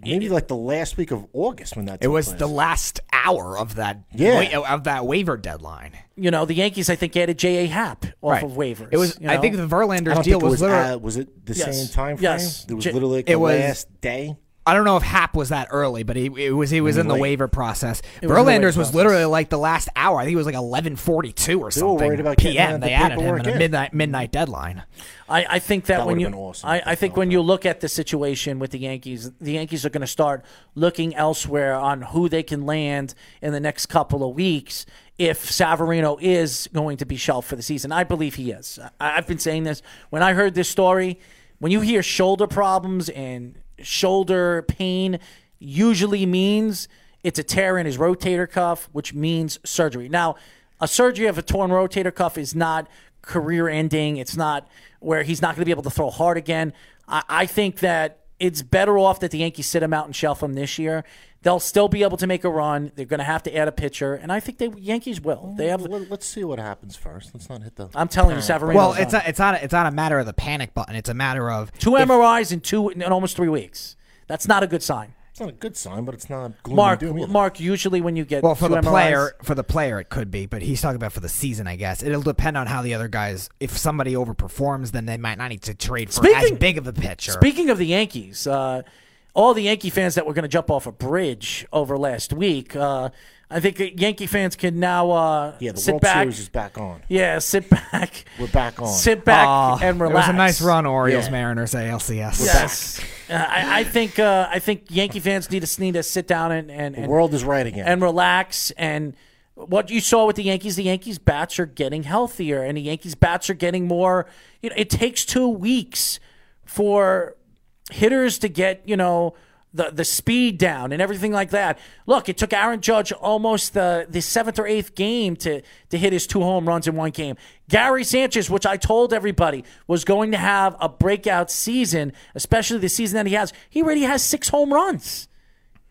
maybe like the last week of August when that. It was place. the last hour of that Yeah. wa- of that waiver deadline. you know, the Yankees I think added J. A. Happ off Right. of waivers. It was. you I think the Verlander deal think it was, was. literally. uh, was it the Yes. same time frame? Yes. It was J- literally like it the was- last day. I don't know if Happ was that early, but he it was he was in the late. waiver process. was in the waiver Verlander's was process. literally like the last hour. I think it was like eleven forty two or They were something. worried about getting PM. that- They the added him paperwork at a in. midnight midnight deadline. I, I think that, That when you, would've been awesome I, I think fell when you look at the situation with the Yankees, the Yankees are going to start looking elsewhere on who they can land in the next couple of weeks. If Severino is going to be shelved for the season, I believe he is. I, I've been saying this when I heard this story. When you hear shoulder problems and shoulder pain, usually means it's a tear in his rotator cuff, which means surgery. Now, a surgery of a torn rotator cuff is not career ending. It's not where he's not going to be able to throw hard again. I, I think that it's better off that the Yankees sit him out and shelf him this year They'll still be able to make a run. They're going to have to add a pitcher, and I think the Yankees will. They have. Let, us see what happens first. Let's not hit the. I'm telling you, panic Severino. Well, it's not, it's not it's not a matter of the panic button. It's a matter of two if- MRIs in two in almost three weeks. That's not a good sign. It's not a good sign, but it's not gloom Mark, and doom either. Mark. Usually, when you get Well, for two the MRIs player, for the player, it could be, but he's talking about for the season. I guess it'll depend on how the other guys. If somebody overperforms, then they might not need to trade for as big of a pitcher. Speaking of the Yankees, uh, all the Yankee fans that were going to jump off a bridge over last week, uh, I think Yankee fans can now uh, yeah, the sit World back. Series is back on. Yeah, sit back. We're back on. Sit back Aw, and It was a nice run, Orioles Yeah. Mariners ALCS. Yes, Uh, I, I think uh, I think Yankee fans need to need to sit down and and, The and world is right again. and relax. And what you saw with the Yankees, the Yankees bats are getting healthier, and the Yankees bats are getting more. You know, it takes two weeks for hitters to get you know the the speed down and everything like that. Look, it took Aaron Judge almost the the seventh or eighth game to to hit his two home runs in one game. Gary Sanchez, which I told everybody was going to have a breakout season, especially the season that he has, he already has six home runs.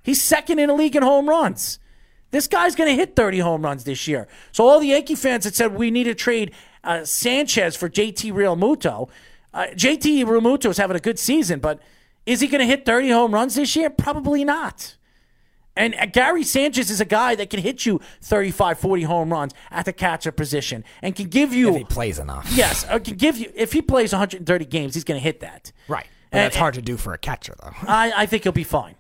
He's second in the league in home runs. This guy's going to hit 30 home runs this year. So all the Yankee fans that said we need to trade uh, Sanchez for JT Realmuto, uh, JT Realmuto is having a good season, but is he going to hit 30 home runs this year? Probably not. And uh, Gary Sanchez is a guy that can hit you 35, 40 home runs at the catcher position and can give you If he plays enough. Yes, uh, can give you if he plays 130 games, he's going to hit that. Right. But And- that's hard to do for a catcher, though. I, I think he'll be fine.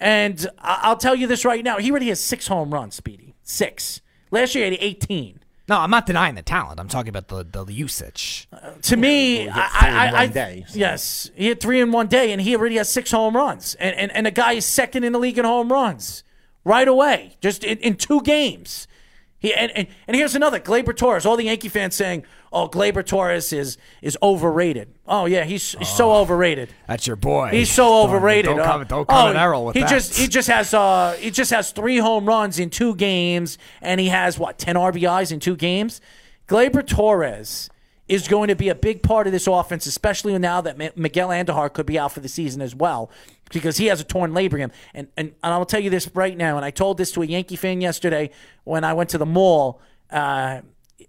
And I'll tell you this right now: he already has six home runs, Speedy. Six. Last year he had 18. No, I'm not denying the talent. I'm talking about the, the usage. Uh, to me, well, he I, in I, one I- day, so- yes, he had three in one day, and he already has six home runs. And and, and the guy is second in the league in home runs right away, just in, in two games. He, and, and, and here's another Gleyber Torres. All the Yankee fans saying, "Oh, Gleyber Torres is is overrated." Oh yeah, he's, he's so overrated. That's your boy. He's so Don't- overrated. Don't, Uh, come, don't come oh, at Errol with he that. just he just has uh he just has three home runs in two games, and he has what ten RBIs in two games. Gleyber Torres is going to be a big part of this offense, especially now that M- Miguel Andujar could be out for the season as well, because he has a torn labrum. And, and and I'll tell you this right now, and I told this to a Yankee fan yesterday when I went to the mall uh,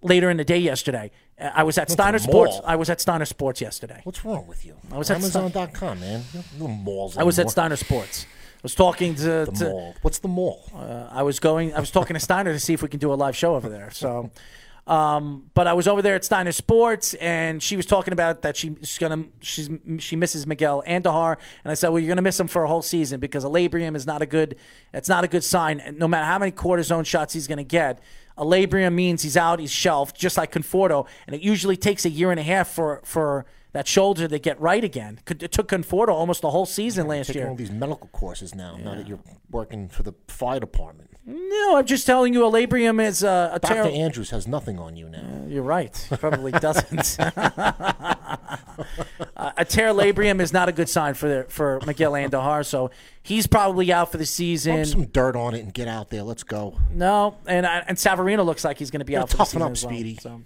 later in the day yesterday. I was at Steiner Sports. I was at Steiner Sports yesterday. What's wrong with you? I was at Amazon.com, man. Don't malls I was at. Steiner Sports. I was talking to, The to mall. What's the mall? uh, I was going. I was talking to Steiner to see if we can do a live show over there. So, um, but I was over there at Steiner Sports, and she was talking about that she, she's gonna she's she misses Miguel Andujar, and I said, well, you're gonna miss him for a whole season because a labrium is not a good. It's not a good sign. No matter how many cortisone shots he's gonna get. A labrium means he's out, he's shelved, just like Conforto, and it usually takes a year and a half for for that shoulder to get right again. It took Conforto almost the whole season last year. Taking year. all these medical courses now. Now that you're working for the fire department, No, I'm just telling you, a labrium is uh, a Doctor terrible. Andrews has nothing on you now. You're right. He Probably doesn't. Uh, a tear labrium is not a good sign for the, for Miguel Andujar, so he's probably out for the season. Pump some dirt on it and get out there. Let's go. No, and uh, and Severino looks like he's going to be Gotta out for the toughen season up, as well, Speedy. so.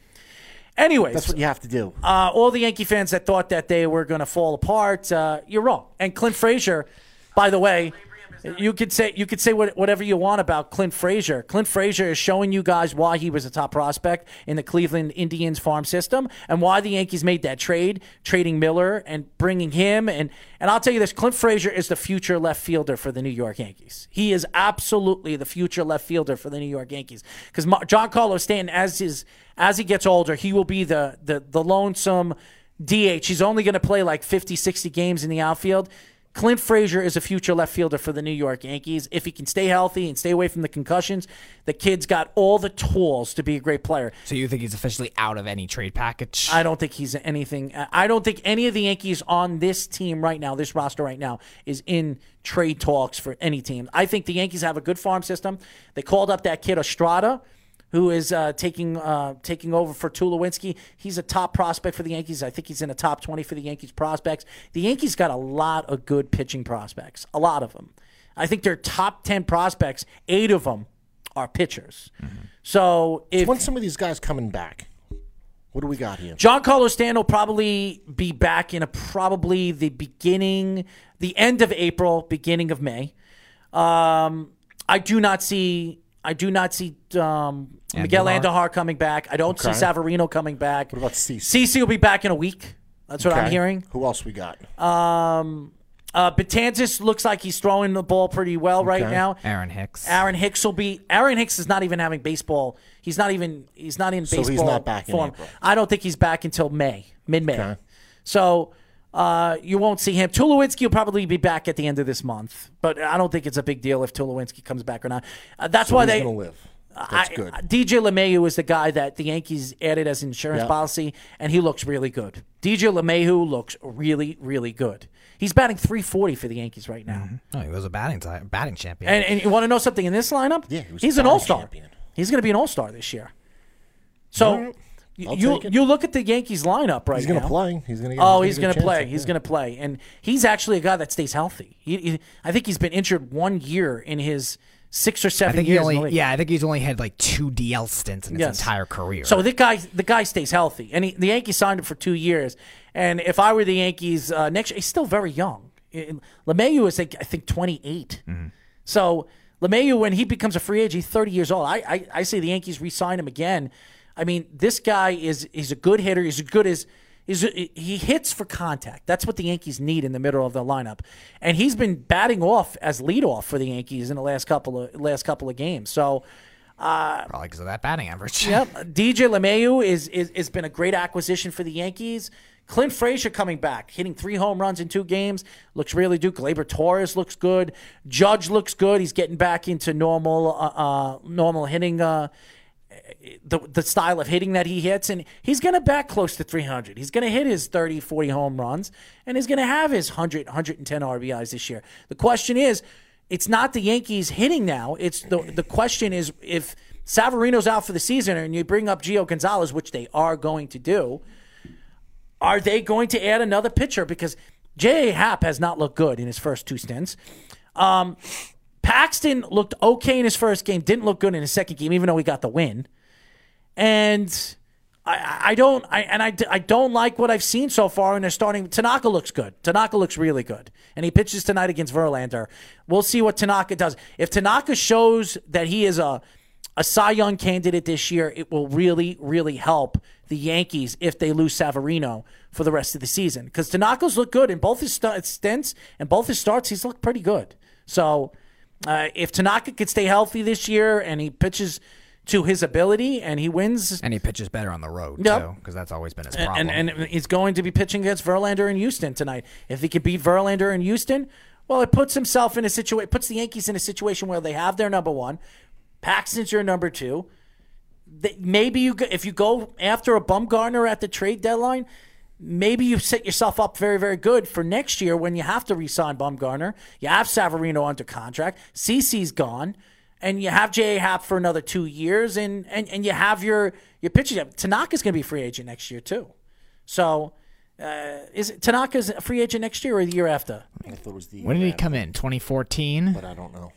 Anyways, That's what you have to do. uh, all the Yankee fans that thought that they were going to fall apart, uh, you're wrong. And Clint Frazier, by the way, you could say you could say what, whatever you want about Clint Frazier. Clint Frazier is showing you guys why he was a top prospect in the Cleveland Indians farm system and why the Yankees made that trade, trading Miller and bringing him. And and I'll tell you this: Clint Frazier is the future left fielder for the New York Yankees. He is absolutely the future left fielder for the New York Yankees because Giancarlo Stanton, as his as he gets older, he will be the the the lonesome DH. He's only going to play like 50, 60 games in the outfield. Clint Frazier is a future left fielder for the New York Yankees. If he can stay healthy and stay away from the concussions, the kid's got all the tools to be a great player. so you think he's officially out of any trade package? I don't think he's anything. I don't think any of the Yankees on this team right now, this roster right now, is in trade talks for any team. I think the Yankees have a good farm system. They called up that kid Estrada, who is uh, taking uh, taking over for Tulowitzki. He's a top prospect for the Yankees. I think he's in the top twenty for the Yankees prospects. The Yankees got a lot of good pitching prospects, a lot of them. I think their top ten prospects, eight of them are pitchers. So if When some of these guys coming back, what do we got here? Giancarlo Stanton will probably be back in a probably the beginning, the end of April, beginning of May. Um, I do not see. I do not see um, Miguel Andujar? Andahar coming back. I don't see Okay. Severino coming back. What about Cease? CC will be back in a week. That's what I'm Okay. hearing. Who else we got? Um, uh, Betances looks like he's throwing the ball pretty well right Okay. now. Aaron Hicks. Aaron Hicks will be. Aaron Hicks is not even having baseball. He's not even. He's not in So baseball he's not back in form. April. I don't think he's back until May, mid May. Okay. So uh, you won't see him. Tulowitzki will probably be back at the end of this month, but I don't think it's a big deal if Tulowitzki comes back or not. Uh, that's So why he's they. gonna live. That's I- good. DJ LeMahieu is the guy that the Yankees added as insurance Yeah. policy, and he looks really good. DJ LeMahieu looks really, really good. He's batting 340 for the Yankees right now. Oh, he was a batting ti- batting champion. And, and you want to know something in this lineup? Yeah, he was he's an all star. He's going to be an all star this year. So. I'll you you look at the Yankees lineup right now. He's gonna now. play. He's gonna get- oh, he's he's gonna gonna play. He's yeah. going to play, and he's actually a guy that stays healthy. He, he- I think he's been injured one year in his six or I seven think he years. in the only yeah, I think he's only had like two DL stints in his Yes. entire career. So the guy, the guy stays healthy, and he, the Yankees signed him for two years. And if I were the Yankees uh, next, year, he's still very young. In- LeMahieu is, like, I think, twenty So LeMahieu, when he becomes a free agent, he's thirty years old. I, I, I say the Yankees re-sign him again. I mean, this guy is he's a good hitter. He's as good as he's, he hits for contact. That's what the Yankees need in the middle of the lineup. And he's been batting off as leadoff for the Yankees in the last couple of last couple of games. So. Uh, probably because of that batting average. Yep. DJ LeMahieu is, is has been a great acquisition for the Yankees. Clint Frazier coming back, hitting three home runs in two games, looks really good. Gleyber Torres looks good. Judge looks good. He's getting back into normal uh, uh, normal hitting. Uh, the, the style of hitting that he hits, and he's going to back close to 300. He's going to hit his 30, 40 home runs, and he's going to have his 100, 110 RBIs this year. The question is, it's not the Yankees hitting now. It's the the question is if Severino's out for the season and you bring up Gio Gonzalez, which they are going to do, are they going to add another pitcher? Because J.A. Happ has not looked good in his first two stints. Um, Paxton looked okay in his first game, didn't look good in his second game, even though he got the win. And I, I don't, I and I, I don't like what I've seen so far. And they're starting. Tanaka looks good. Tanaka looks really good, and he pitches tonight against Verlander. We'll see what Tanaka does. If Tanaka shows that he is a a Cy Young candidate this year, it will really, really help the Yankees if they lose Severino for the rest of the season. Because Tanaka's looked good in both his st- stints and both his starts. He's looked pretty good. So uh, if Tanaka could stay healthy this year and he pitches to his ability and he wins, and he pitches better on the road Yep. too, because that's always been his problem. and, and he's going to be pitching against Verlander in Houston tonight. If he could beat Verlander in Houston, well, it puts himself in a situation, puts the Yankees in a situation where they have their number one, Paxton's your number two. Maybe you, if you go after a Bumgarner at the trade deadline, maybe you set yourself up very, very good for next year when you have to re-sign Bumgarner. You have Severino under contract. CC's gone. And you have J.A. Happ for another two years, and, and, and you have your your pitching. Tanaka's going to be a free agent next year too. So, uh, is it, Tanaka's a free agent next year or the year after? I thought it was the. when did he come in? 2014. But I don't know.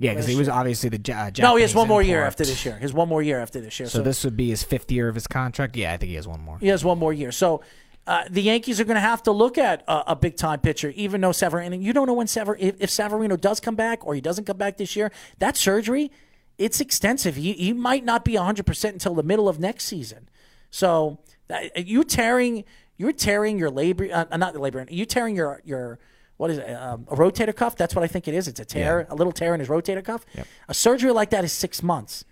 Yeah, because he was obviously the Ja- uh, No, he has one more year after this year. He has one more year after this year. So this would be his fifth year of his contract. Yeah, I think he has one more. He has one more year. So uh, the Yankees are going to have to look at a, a big time pitcher, even though Severino. You don't know when Sever if, if Severino does come back or he doesn't come back this year. That surgery, it's extensive. He, he might not be hundred percent until the middle of next season. So uh, you tearing you're tearing your labor, uh, not the labor. You tearing your your. What is it? Um, a rotator cuff? That's what I think it is. It's a tear, a little tear in his rotator cuff. A surgery like that is six months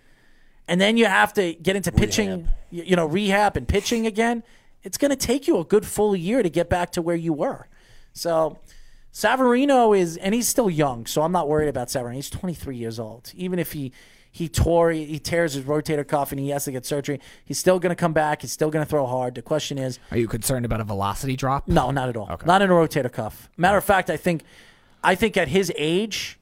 and then you have to get into pitching, you, you know, rehab and pitching again. It's going to take you a good full year to get back to where you were. So Severino is, and he's still young, so I'm not worried about Severino. He's 23 years old. Even if he he tore, he tears his rotator cuff and he has to get surgery, he's still going to come back. He's still going to throw hard. The question is, Are you concerned about a velocity drop? no, not at all. Not in a rotator cuff. Matter of fact, I think, I think at his age,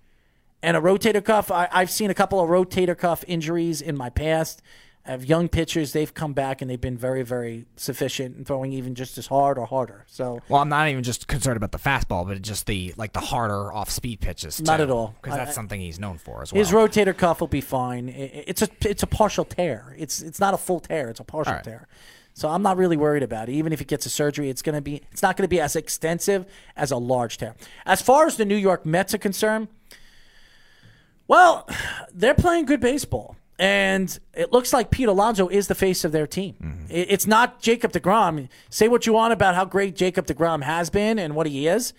and a rotator cuff, I, I've seen a couple of rotator cuff injuries in my past. I have young pitchers; they've come back and they've been very, very sufficient in throwing even just as hard or harder. So Well, I'm not even just concerned about the fastball, but just the like the harder off-speed pitches. Not at all. because I- that's something he's known for as well. his rotator cuff will be fine. I- I- It's a it's a partial tear. It's it's not a full tear. It's a partial right. tear. So I'm not really worried about it. Even if he gets a surgery, it's gonna be it's not gonna be as extensive as a large tear. As far as the New York Mets are concerned, Well, they're playing good baseball. And it looks like Pete Alonso is the face of their team. Mm-hmm. It- It's not Jacob DeGrom. Say what you want about how great Jacob DeGrom has been and what he is.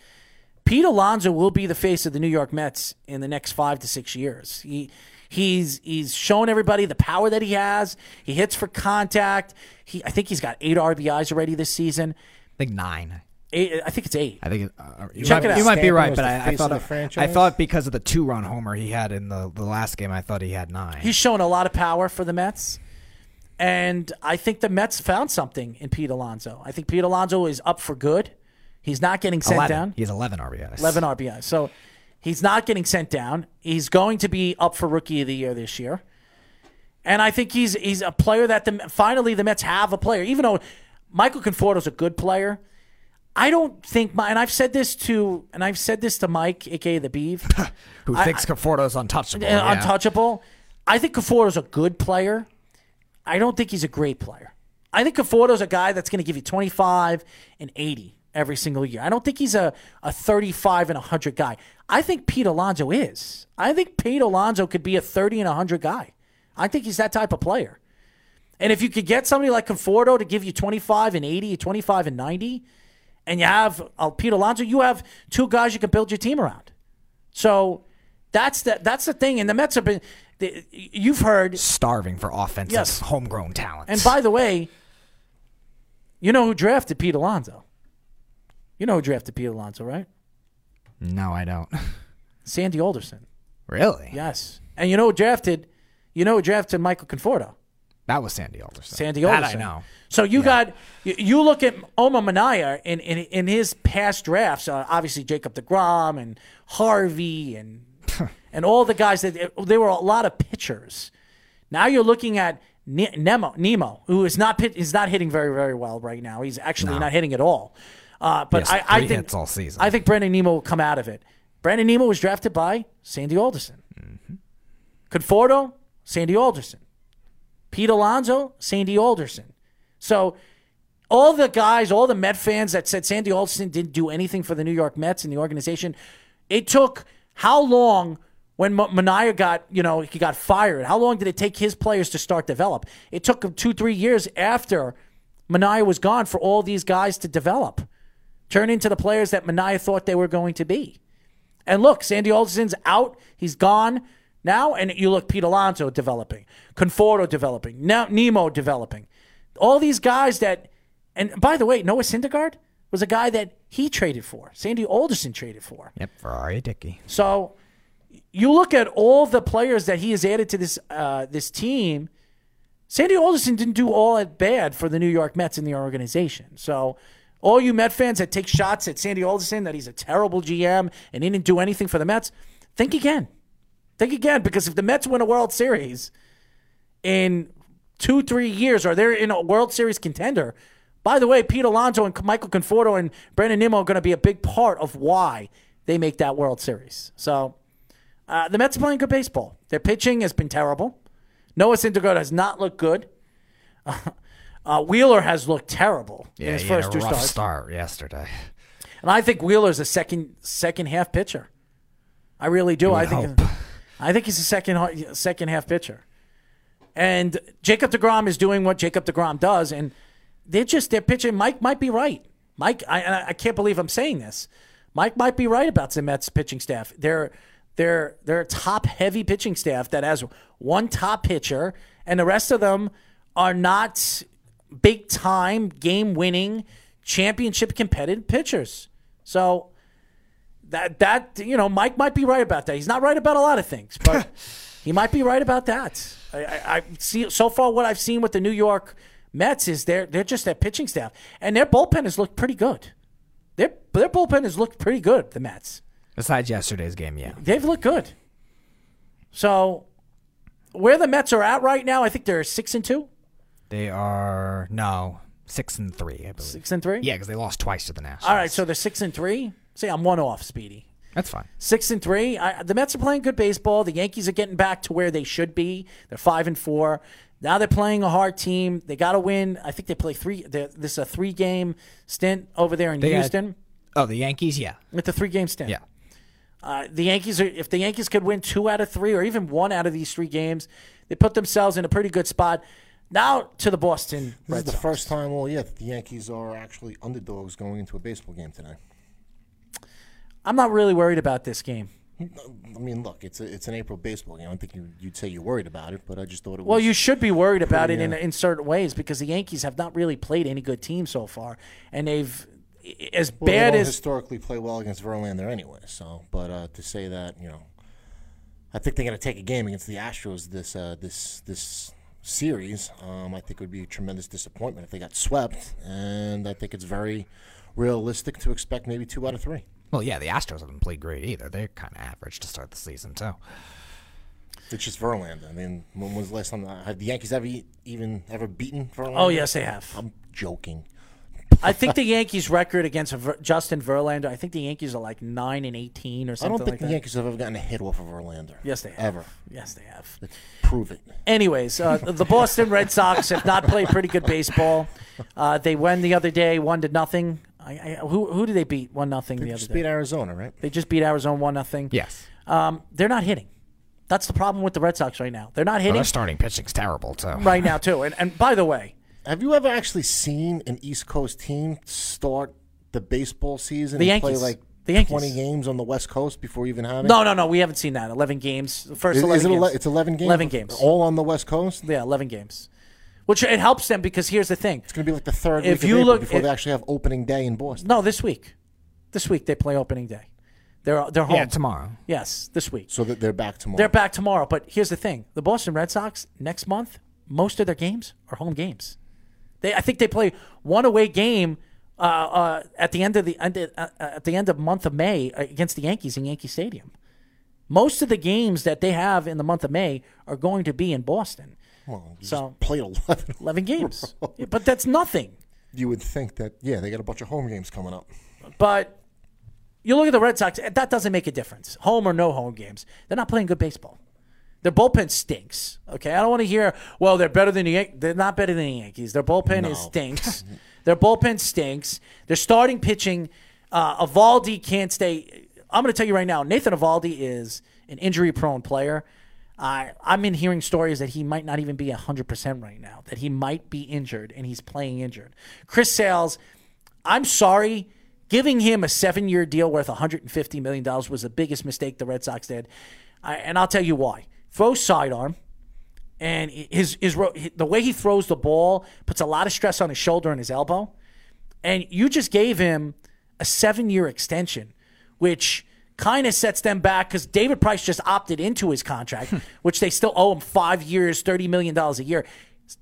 Pete Alonso will be the face of the New York Mets in the next five to six years. He he's he's shown everybody the power that he has. He hits for contact. He I think he's got eight RBIs already this season. I think nine. Eight, I think it's eight. I think uh, you, Check might, it out. you might be right, but I, I thought of the I thought because of the two-run homer he had in the, the last game, I thought he had nine. He's shown a lot of power for the Mets. And I think the Mets found something in Pete Alonso. I think Pete Alonso is up for good. He's not getting sent 11. down. He has 11 RBIs. 11 RBI. So he's not getting sent down. He's going to be up for Rookie of the Year this year. And I think he's he's a player that the finally the Mets have a player. Even though Michael Conforto's a good player, I don't think my and I've said this to and I've said this to Mike, aka the Beeve, Who I- thinks Conforto's untouchable. yeah. untouchable. I think Conforto's a good player. I don't think he's a great player. I think Conforto's a guy that's going to give you 25 and 80 every single year. I don't think he's a, a 35 and 100 guy. I think Pete Alonso is. I think Pete Alonso could be a 30 and 100 guy. I think he's that type of player. And if you could get somebody like Conforto to give you 25 and 80, 25 and 90, and you have uh, Pete Alonso, you have two guys you can build your team around. So that's the that's the thing. And the Mets have been. the- You've heard. Starving for offensive, Yes. homegrown talent. And by the way, you know who drafted Pete Alonso? You know who drafted Pete Alonso, right? no, I don't. Sandy Alderson. really? Yes. And you know who drafted? You know who drafted Michael Conforto? That was Sandy Alderson. Sandy That Alderson. I know. So you got you, you look at Omar Minaya in, in in his past drafts. Uh, obviously Jacob Degrom and Harvey and and all the guys that there were a lot of pitchers. Now you're looking at Ne- Nimmo Nimmo, who is not pit, is not hitting very very well right now. He's actually No. not hitting at all. Uh, but Yes, I, I think hits all season. I think Brandon Nimmo will come out of it. Brandon Nimmo was drafted by Sandy Alderson. Mm-hmm. Conforto, Sandy Alderson. Pete Alonso, Sandy Alderson. So all the guys, all the Met fans that said Sandy Alderson didn't do anything for the New York Mets and the organization, it took how long when Minaya got, you know, he got fired? How long did it take his players to start develop? It took him two, three years after Minaya was gone for all these guys to develop, turn into the players that Minaya thought they were going to be. And look, Sandy Alderson's out. He's gone now. And you look, Pete Alonso developing, Conforto developing, now Nimmo developing. All these guys that, and by the way, Noah Syndergaard was a guy that he traded for. Sandy Alderson traded for. Yep, Ferrari Dickey. So you look at all the players that he has added to this uh, this team. Sandy Alderson didn't do all that bad for the New York Mets in the organization. So all you Met fans that take shots at Sandy Alderson that he's a terrible GM and he didn't do anything for the Mets, think again. Think again because if the Mets win a World Series in two, three years, or they're in a World Series contender. By the way, Pete Alonso and Michael Conforto and Brandon Nimmo are going to be a big part of why they make that World Series. So uh, the Mets are playing good baseball. Their pitching has been terrible. Noah Syndergaard has not looked good. Uh, Wheeler has looked terrible in his first two rough starts. start yesterday. And I think Wheeler's a second second half pitcher. I really do. I would think hope. I think he's a second second half pitcher. And Jacob DeGrom is doing what Jacob DeGrom does, and they're just they're pitching. Mike might be right. Mike, I, I can't believe I'm saying this. Mike might be right about the Mets pitching staff. They're they're they're a top heavy pitching staff that has one top pitcher, and the rest of them are not big time game winning championship competitive pitchers. So that that you know Mike might be right about that. He's not right about a lot of things, but he might be right about that. I, I, I see so far what I've seen with the New York Mets is they're they're just their pitching staff and their bullpen has looked pretty good. Their their bullpen has looked pretty good. The Mets Besides yesterday's game, yeah. they've looked good. So where the Mets are at right now, I think they're six and two, They are no six and three, I believe. six and three. Yeah, because they lost twice to the Nationals. All right, so they're six and three. See, I'm one off, Speedy. that's fine. Six and three. I, the Mets are playing good baseball. The Yankees are getting back to where they should be. They're five and four. Now they're playing a hard team. They got to win. I think they play three. This is a three game stint over there in They got- Houston. Oh, the Yankees, yeah, With the three game stint. yeah. Uh, the Yankees are if the Yankees could win two out of three or even one out of these three games, they put themselves in a pretty good spot. Now to the Boston This Red is the Sox. first time all year that the Yankees are actually underdogs going into a baseball game today. I'm not really worried about this game. I mean, look, it's a, it's an April baseball game. I don't think you, you'd say you're worried about it, but I just thought it was. Well, you should be worried about it in, uh, in certain ways because the Yankees have not really played any good team so far, and they've as Well, bad don't as historically play well against Verlander anyway. So, but uh, to say that, you know, I think they're going to take a game against the Astros this uh, this this series. Um, I think it would be a tremendous disappointment if they got swept, and I think it's very realistic to expect maybe two out of three. Well, yeah, the Astros haven't played great either. They're kind of average to start the season, too. It's just Verlander. I mean, when was the last time have the Yankees ever even ever beaten Verlander? Oh, yes, they have. I'm joking. I think the Yankees' record against Ver- Justin Verlander. I think the Yankees are like nine and eighteen or something. I don't think like the that. Yankees have ever gotten a hit off of Verlander. Yes, they have. Ever. Yes, they have. Prove it. Anyways, uh, the Boston Red Sox have not played pretty good baseball. Uh, they won the other day, one to nothing. I, I, who who did they beat? One nothing They the other just day. beat Arizona, right? They just beat Arizona one nothing. Yes. Um, they're not hitting. That's the problem with the Red Sox right now. They're not Well, hitting their starting pitching's terrible, too. right now too. And and by the way, Have you ever actually seen an East Coast team start the baseball season The and play like The Yankees. 20 games on the West Coast before even having? no, no, no, we haven't seen that. Eleven games. First Is, eleven is it games. ele- it's 11 games? Eleven games. All on the West Coast? Yeah, eleven games. Which it helps them because here's the thing. It's going to be like the third If week you of April look- before if- they actually have opening day in Boston. No, this week. This week they play opening day. They're they're home Yeah, tomorrow. Yes, this week. So that they're back tomorrow. They're back tomorrow. But here's the thing: the Boston Red Sox next month, most of their games are home games. They, I think they play one away game uh, uh, at the end of the end of- uh, at the end of month of May against the Yankees in Yankee Stadium. Most of the games that they have in the month of May are going to be in Boston. Well, So- played 11. 11 games. Yeah, but that's nothing. You would think that, yeah, they got a bunch of home games coming up. But you look at the Red Sox, that doesn't make a difference. Home or no home games. They're not playing good baseball. Their bullpen stinks. Okay, I don't want to hear. Well, they're better than the Yan- they're not better than the Yankees. Their bullpen is stinks. Their bullpen stinks. Their starting pitching. Uh, Eovaldi can't stay. I'm going to tell you right now. Nathan Eovaldi is an injury-prone player. I I'm in hearing stories that he might not even be hundred percent right now. That he might be injured and he's playing injured. Chris Sales, I'm sorry. Giving him a seven year deal worth $150 million was the biggest mistake the Red Sox did. I, and I'll tell you why. Throws sidearm, and his, his ro- the way he throws the ball puts a lot of stress on his shoulder and his elbow. And you just gave him a seven year extension, which kind of sets them back because David Price just opted into his contract, hmm. which they still owe him five years, $30 million a year.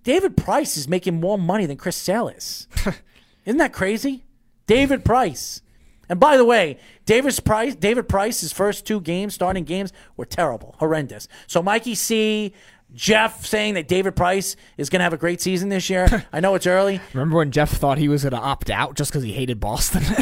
David Price is making more money than Chris Sale is. Isn't that crazy? David Price. And by the way, David's Price, David Price's first two games, starting games, were terrible, horrendous. So Mikey C, Jeff saying that David Price is going to have a great season this year. I know it's early. Remember when Jeff thought he was going to opt out just because he hated Boston?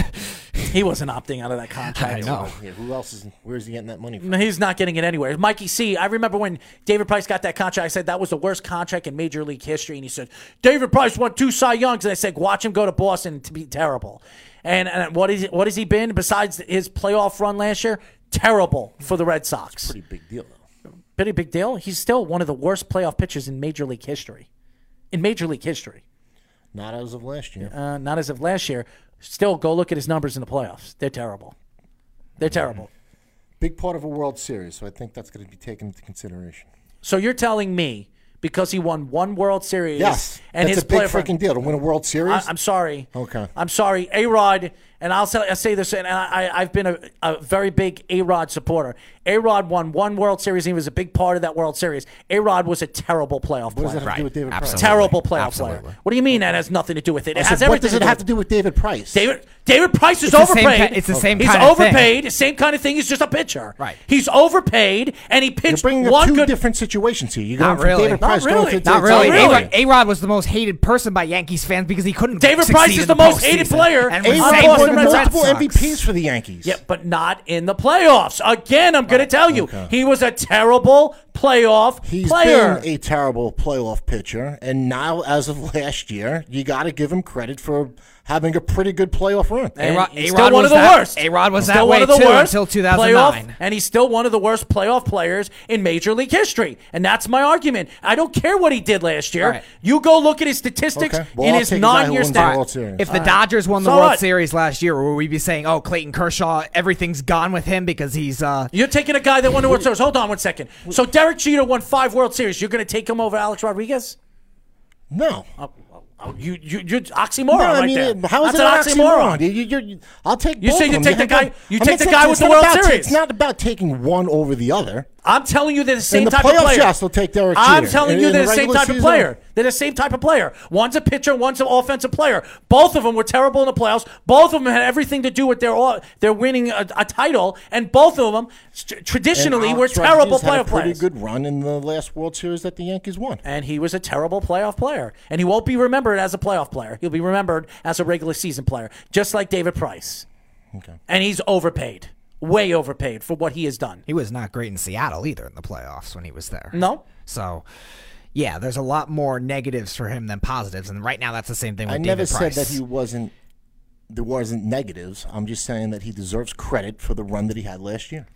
He wasn't opting out of that contract. I know. Yeah, who else is, where's he getting that money from? No, He's not getting it anywhere. Mikey C, I remember when David Price got that contract, I said that was the worst contract in Major League history. And he said, David Price won two Cy Youngs. And I said, watch him go to Boston to be terrible. And, and what, is, what has he been besides his playoff run last year? Terrible for the Red Sox. Pretty big deal, though. Pretty big deal. He's still one of the worst playoff pitchers in Major League history. In Major League history. Not as of last year. Uh, not as of last year. Still, go look at his numbers in the playoffs. They're terrible. They're terrible. Big part of a World Series, so I think that's going to be taken into consideration. So you're telling me because he won one World Series Yes, and that's his a big freaking deal to win a World Series. I, am sorry. Okay. I'm sorry. A Rod, and I'll say, I'll say this, and I, I- I've been a, a very big A Rod supporter. A Rod won one World Series, and he was a big part of that World Series. A Rod was a terrible playoff player. what does that have to do with David Price? Terrible playoff Absolutely. player. What do you mean that has nothing to do with it? It I has said, everything what does it have to do with David Price? David David Price is It's the same overpaid. ki- it's the same He's kind of thing. He's overpaid. Same kind of thing. He's just a pitcher. Right. He's overpaid, and he You're pitched bringing up one two good. different situations here. You're Not going from really. David Not Price going really. to Not Not really. really. A Rod was the most hated person by Yankees fans because he couldn't. David Price is in the most hated player And on was same Red Sox. multiple. MVPs for the Yankees. Yeah, but not in the playoffs. Again, I'm going to oh, tell you, Okay. he was a terrible playoff He's player. been a terrible playoff pitcher, and now, as of last year, you got to give him credit for having a pretty good playoff run. And A-Rod- he's A-Rod one was of the that- worst. A-Rod was He's that still way one of the too worst until 2009. playoff- and he's still one of the worst playoff players in Major League history. And that's my argument. I don't care what he did last year. All right. You go look at his statistics Okay. Well, in I'll his take a guy who nine-year wins the stat. World Series. If the Dodgers won the So World what? Series last year, would we be saying, "Oh, Clayton Kershaw, everything's gone with him because he's"? uh You're taking a guy that won the World Series. Hold on one second. So Derek Jeter won five World Series. You're going to take him over Alex Rodriguez? No. Oh, oh, oh you, you, you're oxymoron No, right I mean, there. how is That's it an oxymoron. oxymoron? You, you, you, I'll take. You both say you take the guy- you I take mean, the guy with the World Series. It's not about taking one over the other. I'm telling you they're the same the type of player. yes, they'll take Derek I'm telling In- you they're the the same type of player. They're the same type of player. One's a pitcher, one's an offensive player. Both of them were terrible in the playoffs. Both of them had everything to do with their all- their winning a, a title, and both of them traditionally were terrible had a playoff pretty players. good run in the last World Series that the Yankees won. and he was a terrible playoff player. And he won't be remembered as a playoff player. He'll be remembered as a regular season player, just like David Price. Okay. And he's overpaid, way overpaid for what he has done. He was not great in Seattle either in the playoffs when he was there. No. So, yeah, there's a lot more negatives for him than positives, and right now that's the same thing with I David never said that he wasn't. There wasn't negatives. I'm just saying that he deserves credit for the run that he had last year.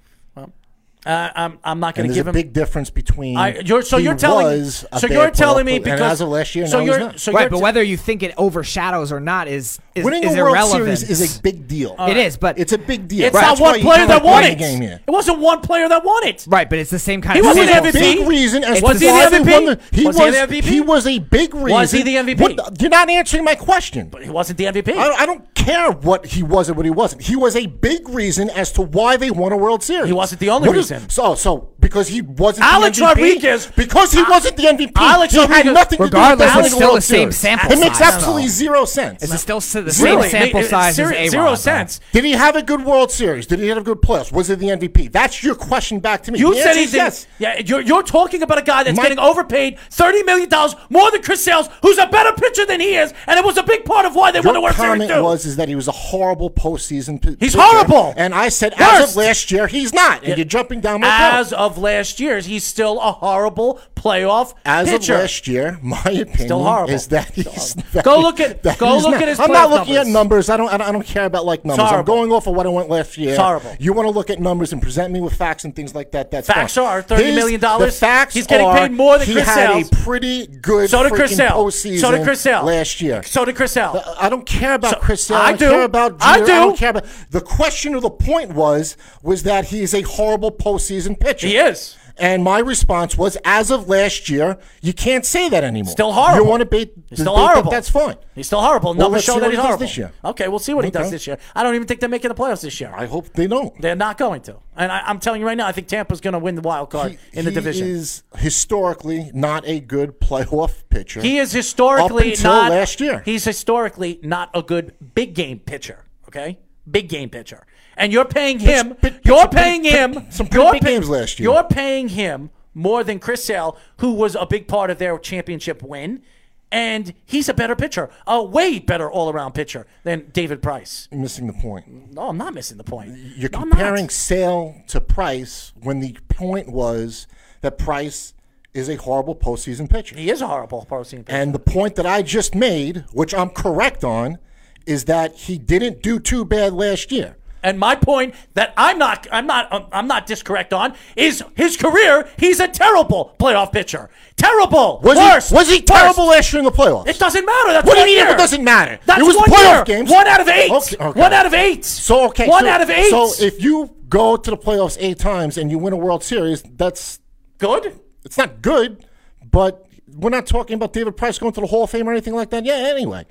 Uh, I'm, I'm not going And to there's give a him. big difference between. I, you're, so he you're telling was a so you're telling me because and as of last year, so you're not. so right, you're but t- whether you think it overshadows or not is is, Winning is a World irrelevant. Series is a big deal. It is, but it's a big deal. it's That's not why one player that won it. game here. It wasn't one player that won it. right, but it's the same kind He of. wasn't deal. MVP. Big reason as Was to he the why they MVP? won the. He Was was. he the MVP? He was a big reason. Was he the MVP? What you're not answering my question. But he wasn't the MVP. I, I don't care what he was or what he wasn't. He was a big reason as to why they won a World Series. He wasn't the only What is- reason. so, so because he wasn't Alex the MVP, Rodriguez- because he wasn't the MVP, Alex he Rodriguez- had nothing Regardless, to do with it's winning a still World the same Series. sample It makes size, absolutely though. zero sense. It's still s- the Really? same sample It- size zero, as A-Rod. zero though. sense. Did he have a good World Series? Did he have a good playoffs? Was he the MVP? That's your question back to me. You The said answer he is yes. Yeah, you're, you're talking about a guy that's My- getting overpaid thirty million dollars more than Chris Sales, who's a better pitcher than he is, and it was a big part of why they won the Your World Series comment too. was is that he was a horrible postseason. p- He's pitcher. horrible. And I said, Worst. as of last year, he's not. And you're jumping down my As throat. of last year, he's still a horrible playoff As pitcher. of last year, my opinion Still horrible. is that he's that Go look at- that go look not- at his I'm not looking at numbers. numbers. I don't. I don't, I don't care about like numbers. I'm going off of what I went last year. It's horrible. You want to look at numbers and present me with facts and things like that. That's Facts fine. are $30 His- million The facts He's getting are paid more than he Chris had Sales. a pretty good So did Chris Sale. postseason So did Chris Sale. last year. So did Chris Sale. Uh, I don't care about So- Chris Sale. I I, don't do. care about I Jeter. do. don't care about the question or the point was was that he is a horrible postseason pitcher. He is. And my response was, as of last year, you can't say that anymore. Still horrible. You want to be He's still horrible. That's fine. He's still horrible. Well, Numbers show that he's horrible. this year. Okay, we'll see what he does this year. I don't even think they're making the playoffs this year. I hope they don't. They're not going to. And I, I'm telling you right now, I think Tampa's going to win the wild card He- in the he division. is historically not a good playoff pitcher. He is historically not last year. He's historically not a good big game pitcher. Okay, big game pitcher, and you're paying him. Pitch- pitch- you're some paying him. pitch- some pretty you're big games last year. You're paying him more than Chris Sale, who was a big part of their championship win, and he's a better pitcher, a way better all around pitcher than David Price. You're missing the point. No, I'm not missing the point. You're No, comparing Sale to Price when the point was that Price is a horrible postseason pitcher. He is a horrible postseason pitcher. And the point that I just made, which I'm correct on, is that he didn't do too bad last year. And my point that I'm not, I'm not, um, I'm not discorrect on is his career. He's a terrible playoff pitcher. Terrible. Was Worst. he was he Worst. terrible last year in the playoffs? It doesn't matter. That's What do you mean year. it doesn't matter? That's It was one playoff year. games. One out of eight. Okay, okay. One out of eight. So okay, One so- out of eight. So if you go to the playoffs eight times and you win a World Series, that's good. it's not good, but we're not talking about David Price going to the Hall of Fame or anything like that. Yeah, anyway.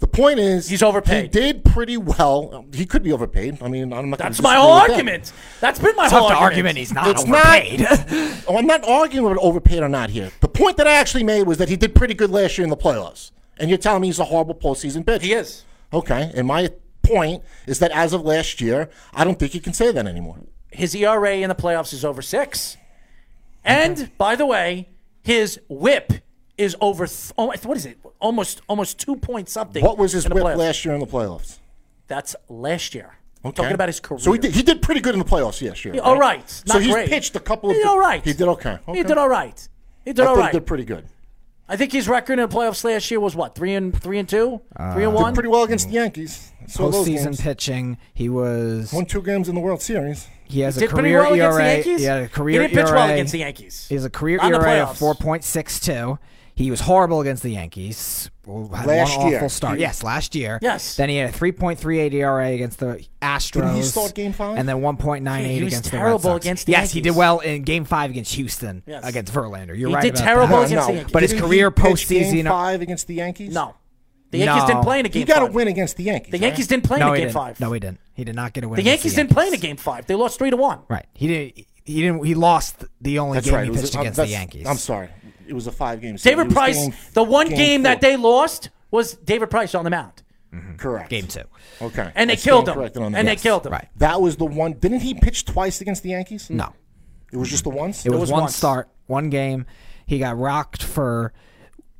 The point is He's overpaid. He did pretty well. He could be overpaid. I mean, I'm not That's my whole with that. argument. That's been my Tough whole argument. argument he's not It's overpaid. not. oh, I'm not arguing with overpaid or not here. The point that I actually made was that he did pretty good last year in the playoffs, and you're telling me he's a horrible postseason pitcher. He is. Okay, and my point is that as of last year, I don't think you can say that anymore. His ERA in the playoffs is over six. And by the way, his WHIP is over. Th- oh, what is it? Almost, almost two point something. What was his whip playoffs. last year in the playoffs? That's last year. Okay. Talking about his career. So he did, he did pretty good in the playoffs. Yes, yeah. Yeah, all right. So Not he's great. pitched a couple of. He did all right. He did okay. He did all right. He did I all thought. He did pretty good. I think his record in the playoffs last year was what three and three and two, uh, three and Did one. pretty well against the Yankees. I Postseason pitching, he was. Won two games in the World Series. He has He a career well against the ERA. Yankees? He had a He career didn't pitch ERA. well against the Yankees. He has a career Not in ERA of four point six two. He was horrible against the Yankees. Had Last one year. awful start. Yes, last year. Yes. Then he had a three point three eight ERA against the Astros. Didn't he start Game Five? And then one point nine Yeah, eight he against terrible the Red Sox. against the yes, he did well in Game Five against Houston Yes. against Verlander. You're He right. He did about terrible that. against the no. Yankees. But his Didn't career he pitch postseason- Game five against the Yankees. No, the Yankees No. didn't play in a game. You got to five. win against the Yankees. The right? Yankees didn't play No, in a he game didn't. five. No, he didn't. He did not get a win. the Yankees the didn't play in a game five. They lost three to one. Right. He didn't. He didn't. He lost the only That's game right. he It was- pitched uh, against the that's- Yankees. I'm sorry. It was a five game. David Price. the one game, that four. they lost was David Price on the mound, correct Game two. Okay, and they I killed him. corrected on And that. they killed him. Right. That was the one. Didn't he pitch twice against the Yankees? No. It was just the once. It was, was one once. start, one game. He got rocked for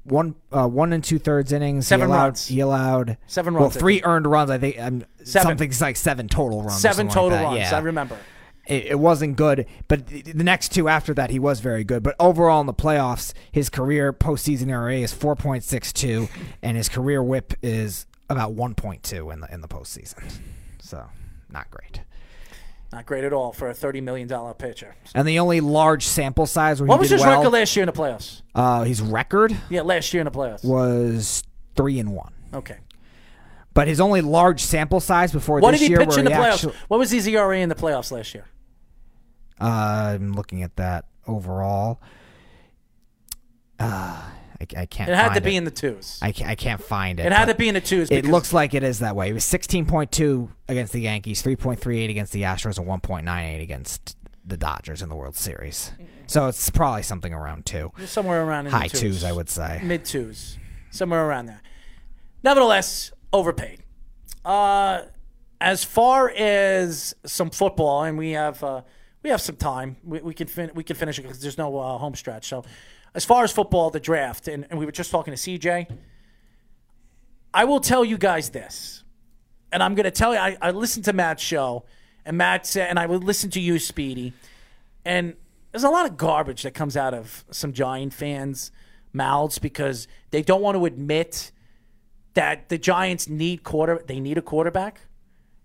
one uh, one and two thirds innings. Seven he allowed, runs. He allowed Seven Well, runs, I three earned runs. I think um, something's like seven total runs. Seven something like total runs. Yeah. I remember. It, it wasn't good, but the the next two after that, he was very good. But overall in the playoffs, his career postseason ERA is four point six two, and his career WHIP is about one point two in the in the postseason. So not great. Not great at all for a thirty million dollar pitcher. And the only large sample size where What was his well, record last year in the playoffs? uh, his record Yeah, last year in the playoffs. was three and one. Okay. But his only large sample size before What this did he year, pitch in the playoffs? actu- what was his ERA in the playoffs last year? uh, I'm looking at that overall. Uh, I, I can't. It had to be it. in the twos. I, I can't find it. It had to be in the twos. It looks like it is that way. It was 16.2 against the Yankees, 3.38 against the Astros, and 1.98 against the Dodgers in the World Series. So it's probably something around two. somewhere around in High the twos, I would say. mid twos, somewhere around there. Nevertheless, overpaid. Uh, as far as some football, and we have uh, we have some time. We, we can fin- we can finish it because there's no uh, home stretch. So, as far as football, the draft, and, and we were just talking to CJ. I will tell you guys this, and I'm going to tell you. I, I listened to Matt's show, and Matt said, and I would listen to you, Speedy, and there's a lot of garbage that comes out of some Giant fans' mouths because they don't want to admit that the Giants need quarter. They need a quarterback.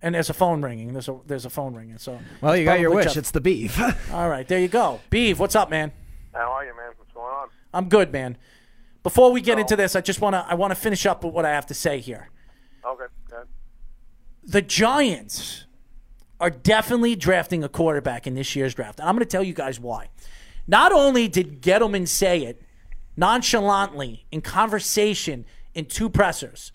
And there's a phone ringing. There's a there's a phone ringing. So Well, you got your wish. Jeff- It's the beef. all right. There you go. Beeve, what's up, man? How are you, man? What's going on? I'm good, man. Before we get into this, I just want to I want to finish up with what I have to say here. Okay, good. the Giants are definitely drafting a quarterback in this year's draft. And I'm going to tell you guys why. Not only did Gettleman say it nonchalantly in conversation in two pressers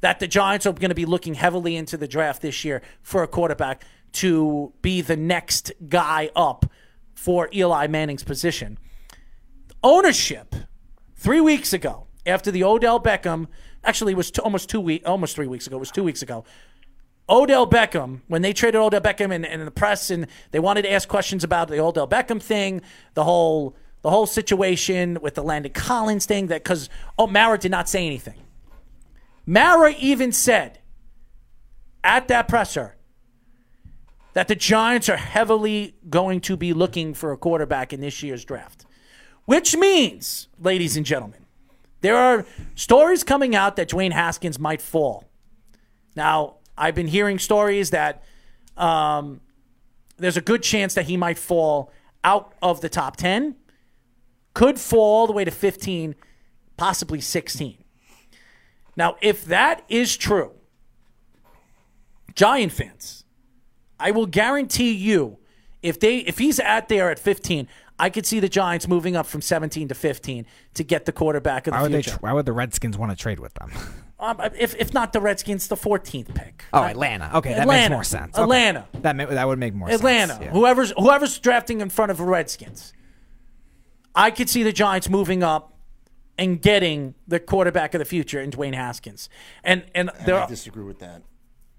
that the Giants are going to be looking heavily into the draft this year for a quarterback to be the next guy up for Eli Manning's position. Ownership three weeks ago after the Odell Beckham, actually it was almost two week, almost three weeks ago. It was two weeks ago. Odell Beckham, when they traded Odell Beckham and, and the press and they wanted to ask questions about the Odell Beckham thing, the whole the whole situation with the Landon Collins thing, that because oh Mara did not say anything. Mara even said at that presser that the Giants are heavily going to be looking for a quarterback in this year's draft. Which means, ladies and gentlemen, there are stories coming out that Dwayne Haskins might fall. Now, I've been hearing stories that um, there's a good chance that he might fall out of the top 10, could fall all the way to 15, possibly 16. Now, if that is true, Giant fans, I will guarantee you, if they if he's at there at 15, I could see the Giants moving up from 17 to 15 to get the quarterback of the why would they? future. Tr- why would the Redskins want to trade with them? Um, if, if not the Redskins, the 14th pick. Oh, Uh, Atlanta. Okay, that makes more sense. Okay. Atlanta. That ma- that would make more Atlanta. sense. yeah. Whoever's whoever's drafting in front of the Redskins. I could see the Giants moving up and getting the quarterback of the future in Dwayne Haskins. And and there I disagree with that.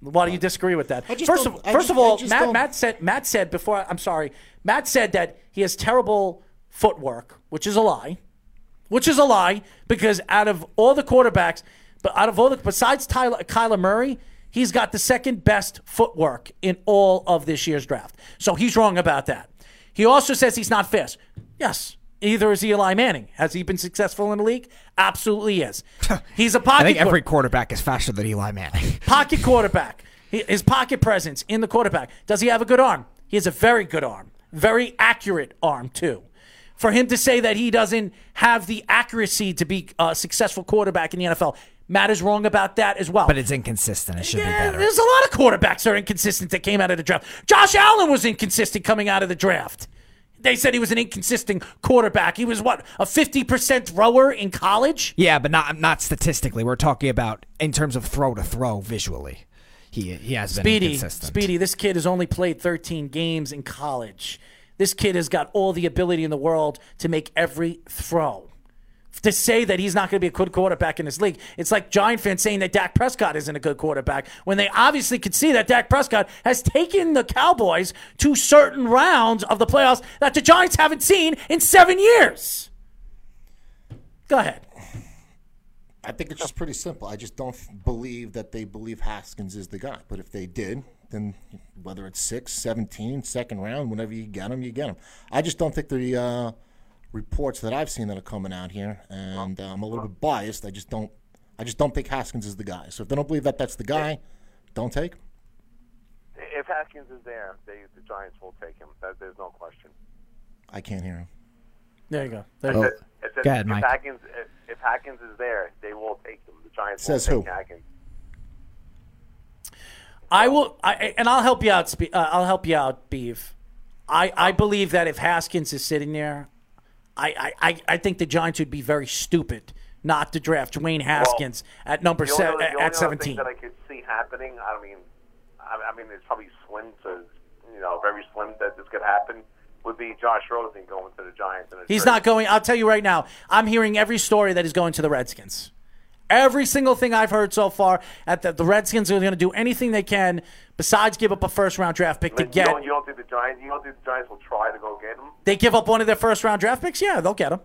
Why do you disagree with that? First of first of all, Matt don't- Matt said Matt said before I'm sorry, Matt said that he has terrible footwork, which is a lie. Which is a lie because out of all the quarterbacks, but out of all the besides Tyler, Kyler Murray, He's got the second best footwork in all of this year's draft. So he's wrong about that. He also says he's not fast. Yes. Either is Eli Manning. Has he been successful in the league? Absolutely is. He's a pocket I think every quarterback is faster than Eli Manning. pocket quarterback. His pocket presence in the quarterback. Does he have a good arm? He has a very good arm, very accurate arm too. For him to say that he doesn't have the accuracy to be a successful quarterback in the NFL, Matt is wrong about that as well. but it's inconsistent. It should be Yeah, better. there's a lot of quarterbacks that are inconsistent that came out of the draft. Josh Allen was inconsistent coming out of the draft. They said he was an inconsistent quarterback. He was what a 50% thrower in college. Yeah, but not not statistically. We're talking about in terms of throw to throw visually. He he has been Speedy, inconsistent. Speedy, this kid has only played 13 games in college. This kid has got all the ability in the world to make every throw. To say that he's not going to be a good quarterback in this league, it's like Giant fans saying that Dak Prescott isn't a good quarterback when they obviously could see that Dak Prescott has taken the Cowboys to certain rounds of the playoffs that the Giants haven't seen in seven years. Go ahead. I think it's just pretty simple. I just don't believe that they believe Haskins is the guy. But if they did, then whether it's 6, 17, second round, whenever you get him, you get him. I just don't think the uh, reports that I've seen that are coming out here, and uh, I'm a little bit biased. I just don't. I just don't think Haskins is the guy. So if they don't believe that that's the guy, don't take him. If Haskins is there, they, the Giants will take him. That, there's no question. I can't hear him. There you go. There I you said, go. I said Go ahead, if Mike. Haskins, if, if Haskins is there, they will take him. The Giants Says will who? take Haskins. I will, I, and I'll help you out. Uh, I'll help you out, Beef. I, I believe that if Haskins is sitting there, I, I, I, think the Giants would be very stupid not to draft Dwayne Haskins at number only, seven only at other seventeen. thing that I could see happening, I mean, I, I mean, it's probably slim to, you know, very slim that this could happen. Would be Josh Rosen going to the Giants. He's trade. not going. I'll tell you right now. I'm hearing every story that he's going to the Redskins. Every single thing I've heard so far, at the, the Redskins are going to do anything they can besides give up a first round draft pick to get. You don't, you don't think the Giants? You don't think the Giants will try to go get him? They give up one of their first round draft picks. Yeah, they'll get him.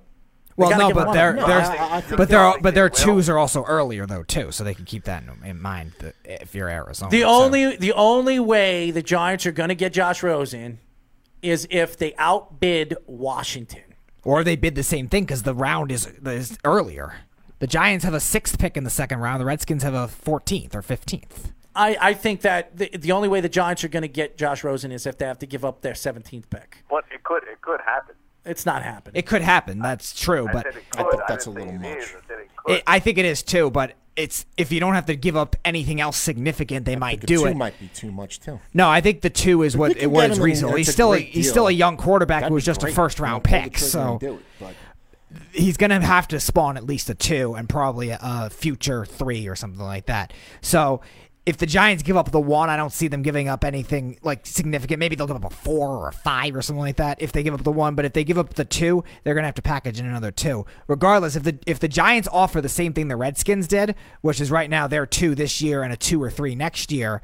Well, no, give him but one. their No, their I- I but they- their but their they will. twos are also earlier though too, so they can keep that in, in mind that if you're Arizona. The so. only the only way the Giants are going to get Josh Rosen is if they outbid Washington. or they bid the same thing because the round is is earlier. The Giants have a sixth pick in the second round. The Redskins have a 14th or 15th. I, I think that the, the only way the Giants are going to get Josh Rosen is if they have to give up their 17th pick. But it could. It could happen. It's not happening. It could happen. That's true, I but I think that's didn't a little much. is. I it it, I think it is too. But it's if you don't have to give up anything else significant, they might The do two it. might be too much too. No, I think the two is what they it was get him reasonable. He's still a, he's still a young quarterback That'd who was be just a first round pick. So do it, but he's to have to spawn at least a two and probably a, future three or something like that. So if the Giants give up the one, I don't see them giving up anything like significant. Maybe they'll give up a four or a five or something like that if they give up the one. But if they give up the two, they're to have to package in another two. Regardless, if the if the Giants offer the same thing the Redskins did, which is right now they're two this year and a two or three next year,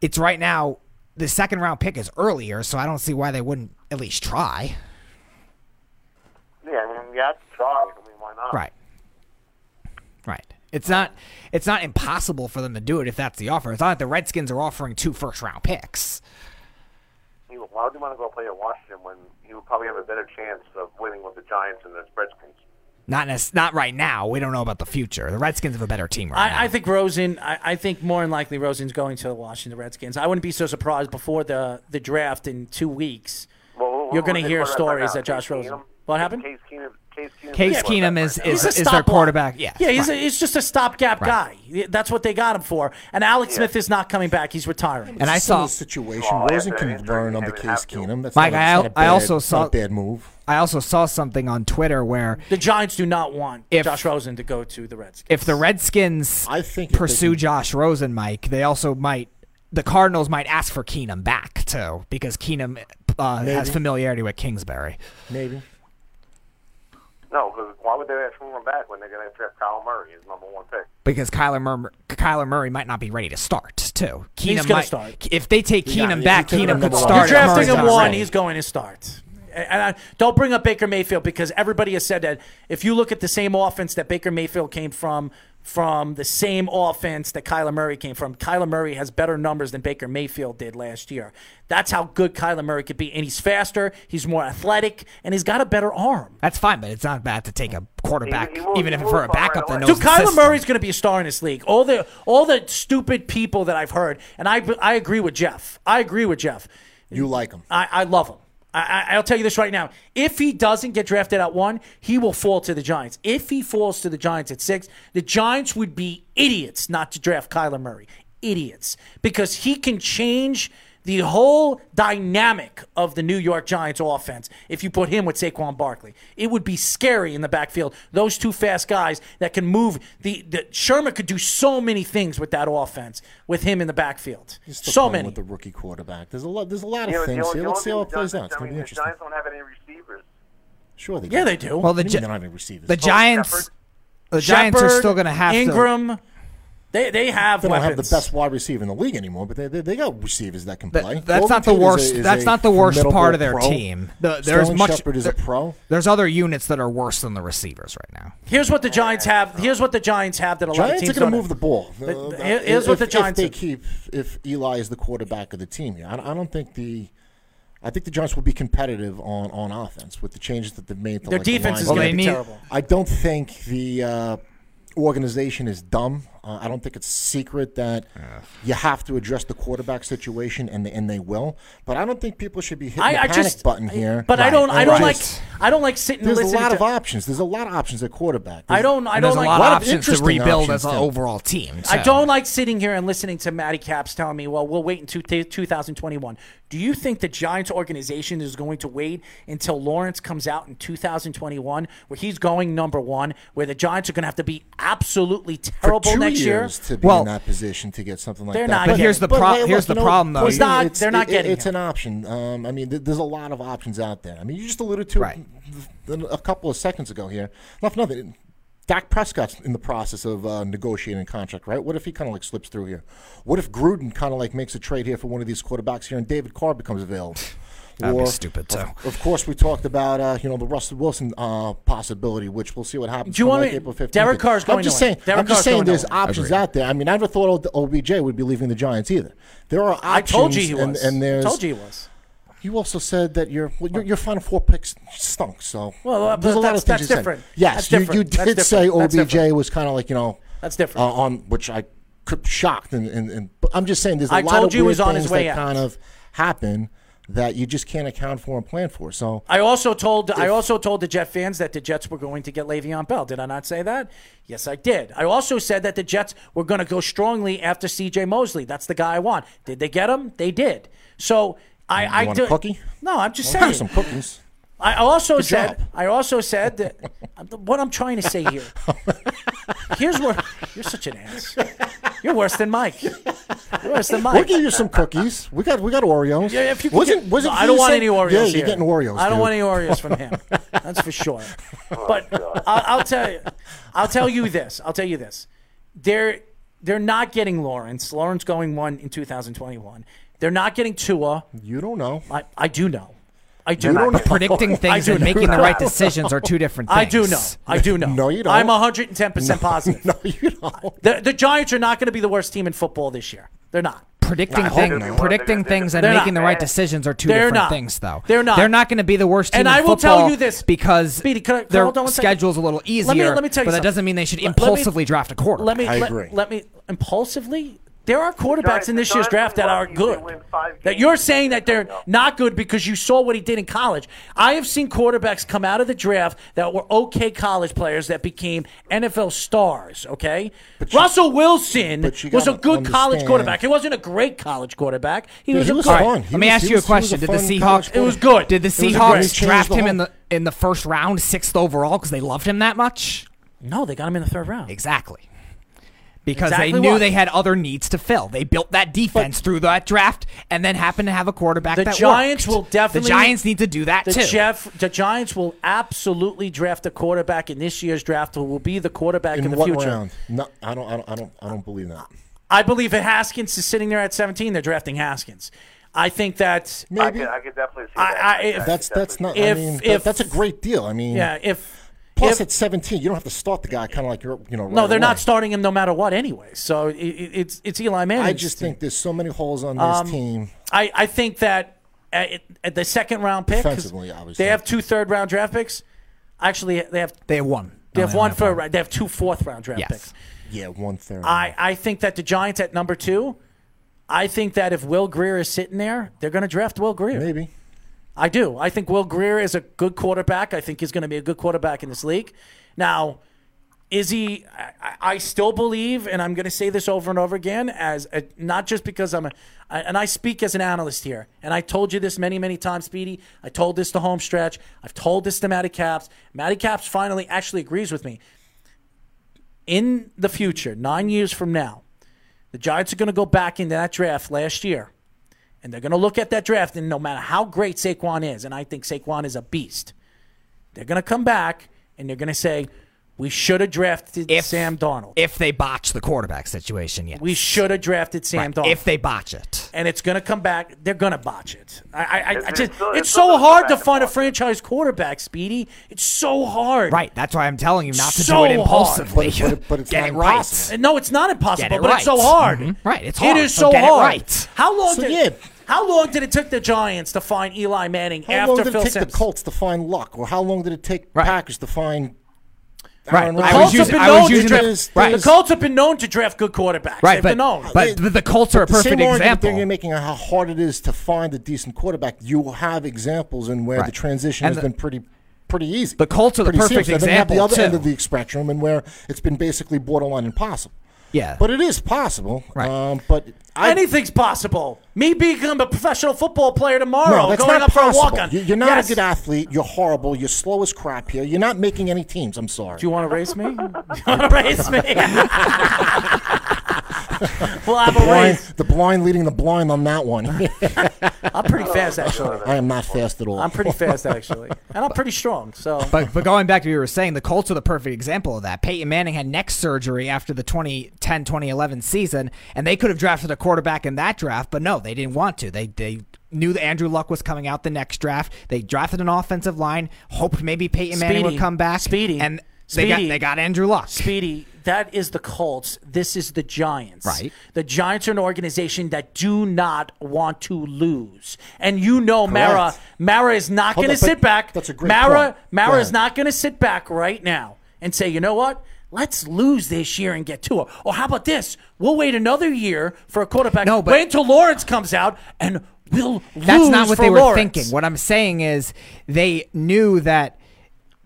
it's right now the second round pick is earlier, so I don't see why they wouldn't at least try. yeah, I mean, you have to try. I mean, why not? Right. Right. It's not it's not impossible for them to do it if that's the offer. It's not like the Redskins are offering two first round picks. Why would you want to go play at Washington when you would probably have a better chance of winning with the Giants and the Redskins? Not nec- not right now. We don't know about the future. The Redskins have a better team right now. I, I think Rosen. I, I think more than likely Rosen's going to the Washington Redskins. I wouldn't be so surprised before the the draft in two weeks. Well, You're going to hear stories that Josh Case Rosen. Keenum? What happened? Case Keenum. Case Keenum. Case is Keenum is is, a is their quarterback. Yes, Yeah, he's, right. a, he's just a stopgap Right. guy. That's what they got him for. And Alex Smith is not coming back. He's retiring. And I It's a saw- situation. Oh, Rosen can injury, learn under he would Case have. Keenum. That's Mike, not, a- I it's al- not a I bad, also it's not saw- a bad move. I also saw something on Twitter where The Giants do not want If- Josh Rosen to go to the Redskins. if the Redskins I think pursue Josh Rosen, Mike, they also might the Cardinals might ask for Keenum back too because Keenum uh, has familiarity with Kingsbury. Maybe. No, because why would they ask for him back when they're going to draft Kyle Murray as number one pick? because Kyler Murray, Kyler Murray might not be ready to start too. Keenum He's gonna start. If they take Yeah, Keenum yeah, back, you Keenum could start. You're drafting him one. ready. He's going to start. And I, uh, don't bring up Baker Mayfield because everybody has said that if you look at the same offense that Baker Mayfield came from, from the same offense that Kyler Murray came from, Kyler Murray has better numbers than Baker Mayfield did last year. That's how good Kyler Murray could be. And he's faster, he's more athletic, and he's got a better arm. That's fine, but it's not bad to take a quarterback, He- he will- even if for a fall right backup that knows Dude, Kyler system. Murray's going to be a star in this league. All the all the stupid people that I've heard, and I I agree with Jeff. I agree with Jeff. You like him. I, I love him. I, I, I'll tell you this right now. If he doesn't get drafted at one, he will fall to the Giants. If he falls to the Giants at six, the Giants would be idiots not to draft Kyler Murray. Idiots. Because he can change the whole dynamic of the New York Giants offense if you put him with Saquon Barkley. It would be scary in the backfield. Those two fast guys that can move. The, the Shurmur could do so many things with that offense with him in the backfield. He's So many. with the rookie quarterback. There's a lot. There's a lot of You know, things only- here. Let's see how it plays the out. It's Giants- gonna be interesting. The Giants don't have any receivers. Sure, they Yeah, do. they do. Well, the What do Gi- they don't have any receivers. the Giants, Shepard. the Giants are still going to have to. Engram. They they have They don't weapons. have the best wide receiver in the league anymore, but they, they, they got receivers that can That- play. that's Golden not the Tate is a- worst. is that's a not the worst part of their pro. team. The, there's much. Shepard is there- a pro. There's other units that are worse than the receivers right now. Here's what the Giants have. Here's what the Giants have that a lot of teams are going to move the ball. But Uh, here- here's what the Giants If they have. keep, if Eli is the quarterback of the team here, I, I don't think the. I think the Giants will be competitive on, on offense with the changes that they've made. To Their like the defense is going to be need- terrible. I don't think the uh, organization is dumb. Uh, I don't think it's secret that you have to address the quarterback situation, and they, and they will. But I don't think people should be hitting I, the I panic just button here. But I don't. I don't just- like. I don't like sitting and There's a lot to. of options. There's a lot of options at quarterback. I don't. I don't there's a like. lot, lot of of options to interesting rebuild options, as an overall team. I don't like sitting here and listening to Matty Caps telling me, "Well, we'll wait until t- 2021." Do you think the Giants organization is going to wait until Lawrence comes out in 2021, where he's going number one, where the Giants are going to have to be absolutely For terrible two next year? years to be Well, in that position to get something like they're that. not But here's the but, pro- hey, here's the know, problem, though. Boyd, not- it's- they're not it- getting It's him. an option. Um, I mean, th- there's a lot of options out there. I mean, you just alluded to Right. it a couple of seconds ago here. Not for nothing. Dak Prescott's in the process of uh, negotiating a contract, right? What if he kind of like slips through here? What if Gruden kind of like makes a trade here for one of these quarterbacks here, and David Carr becomes available? That'd be stupid, too. Of, of course, we talked about uh, you know the Russell Wilson uh, possibility, which we'll see what happens. Do you want like April 15th. Derek Carr's going I'm just saying. Derek I'm just Carr's saying there's options out there. I mean, I never thought OBJ would be leaving the Giants either. There are options. I told you he and, was. And there's I told you he was. you also said that your well, your, your final four picks stunk. So Well, uh, there's a lot of things that's you said. different. Yes, That's you, different. you That's did say different. OBJ was kind of like you know That's different. uh, on which I could shocked and, and, and but I'm just saying there's a I lot told of you weird was on his things way that out. kind of happen that you just can't account for and plan for. So I also told I also told the Jet fans that the Jets were going to get Le'Veon Bell. Did I not say that? Yes, I did. I also said that the Jets were going to go strongly after C.J. Mosley. That's the guy I want. Did they get him? They did. So I, I want do. a cookie? No, I'm just saying. some cookies. I also Good said. job. I also said that. what I'm trying to say here. Here's where you're such an ass. You're worse than Mike. You're worse than Mike. We'll give you some cookies. We got we got Oreos. Yeah, if you wasn't get- wasn't No, I don't want said- any Oreos. Yeah, here. you're getting Oreos. I don't dude. want any Oreos from him. That's for sure. Oh, but I'll, I'll tell you, I'll tell you this. I'll tell you this. They're they're not getting Lawrence. Lawrence going one in 2021. They're not getting Tua. You don't know. I, I do know. I do know. don't know. Predicting I things do and know. making the right decisions are two different things. I do know. I do know. No, you don't. I'm 110 percent positive. No, you don't. The, the Giants are not going to be the worst team in football this year. They're not. Predicting, I hope predicting things and They're making not. the right decisions are two They're different not. things, though. They're not. They're not going to be the worst team And in I will football tell you this, because Speedy, could I- their hold on one second. schedule's a little easier. Let me- let me tell you but that doesn't mean they should Let- let me- impulsively draft a quarterback. Let me I let, let me impulsively. There are quarterbacks in this year's draft that are usually good. That you're saying that they're not good because you saw what he did in college. I have seen quarterbacks come out of the draft that were okay college players that became NFL stars. Okay, But you- Russell Wilson was a gotta good college quarterback. He wasn't a great college quarterback. He Yeah, was he a was good. fun. He Let me was- ask he you a was- he was question. Did the Seahawks? It was good. Did the It was a great- Seahawks draft the him in the in the first round, sixth overall, because they loved him that much? No, they got him in the third round. Exactly. Because Exactly they knew what? they had other needs to fill. They built that defense through that draft, and then happened to have a quarterback that The Giants worked. will definitely- The Giants need to do that The too. Jeff, the Giants will absolutely draft a quarterback in this year's draft who will be the quarterback In of the what future. round? No, I don't. I don't. I don't. I don't believe that. I believe if Haskins is sitting there at 17, they're drafting Haskins. I think that I Maybe could, I could definitely see that. I- I if- that's that's not. If- I mean, that- if- that's a great deal. I mean, yeah, if plus if, at 17, you don't have to start the guy kind of like you're, you know. no, they're away. not starting him no matter what anyway. So it, it, it's it's Eli Manning. I just think there's so many holes on this um, team. I, I think that at, at the second round pick, Defensively, obviously. they have two third round draft picks. Actually, they have They have one. they have don't one have for they have two fourth round draft Yes. picks. Yeah, one third. I, I think that the Giants at number two. I think that if Will Grier is sitting there, they're going to draft Will Grier. maybe. I do. I think Will Grier is a good quarterback. I think he's going to be a good quarterback in this league. Now, is he? I, I still believe, and I'm going to say this over and over again, as a, not just because I'm a, I, and I speak as an analyst here, and I told you this many, many times, Speedy. I told this to Homestretch. I've told this to Matty Caps. Matty Caps finally actually agrees with me. In the future, nine years from now, the Giants are going to go back into that draft last year and they're going to look at that draft, and no matter how great Saquon is, and I think Saquon is a beast, they're going to come back and they're going to say, we should have drafted If- Sam Darnold. If they botch the quarterback situation, yes. we should have drafted Sam Right, Darnold. If they botch it. and it's going to come back. They're going to botch it. I, I, I, I It's- just, it's still- it's, it's still so hard to find a franchise quarterback, Speedy. It's so hard. Right. That's why I'm telling you not to So do it hard. impulsively. But- but- but it's Get not it right. impossible. No, it's not impossible, it but it's so right. hard. Mhm. Right, it's hard, is so so get it hard. right. How long So, did yeah. How long did it take the Giants to find Eli Manning after Fils? How long did Phil it take Simms? the Colts to find Luck, or how long did it take Right. Packers to find? Right. I The was Rodgers? Colts have using- been I was known to using draft. the- the Colts have been known to draft good quarterbacks. Right, They've but, been known. but the, the Colts are a The perfect same example. that you're making how hard it is to find a decent quarterback. You have examples in where the transition And has the- been pretty pretty easy. The Colts are the Pretty perfect seamless. And then you have the example, other end of the spectrum, and where it's been basically borderline impossible. Yeah. But it is possible. Right. Um, but I, Anything's possible. Me becoming a professional football player tomorrow, no, that's going not up for a walk-on. You- You're not Yes. a good athlete. You're horrible. You're slow as crap here. You're not making any teams. I'm sorry. Do you want to race me? Do you want to race me? we'll have a blind, race. the blind leading the blind on that one. I'm pretty fast, actually. I am not fast at all. I'm pretty fast, actually, and I'm pretty strong. So But, but going back to what you were saying, the Colts are the perfect example of that. Peyton Manning had neck surgery after the 2010 2011 season, and they could have drafted a quarterback in that draft, but no, they didn't want to. They, they knew that Andrew Luck was coming out the next draft. They drafted an offensive line, hoped maybe Peyton Manning Speedy. would come back. Speedy. And they got, they got Andrew Luck. Speedy, that is the Colts. This is the Giants. Right. The Giants are an organization that do not want to lose. And you know Mara Mara is not going to sit back. that's a great Mara point. Go Mara is not going to sit back right now and say, "You know what? Let's lose this year and get to it." Or how about this? We'll wait another year for a quarterback. No, but- wait until Lawrence comes out and we'll That's not what they were Lawrence. thinking. What I'm saying is they knew that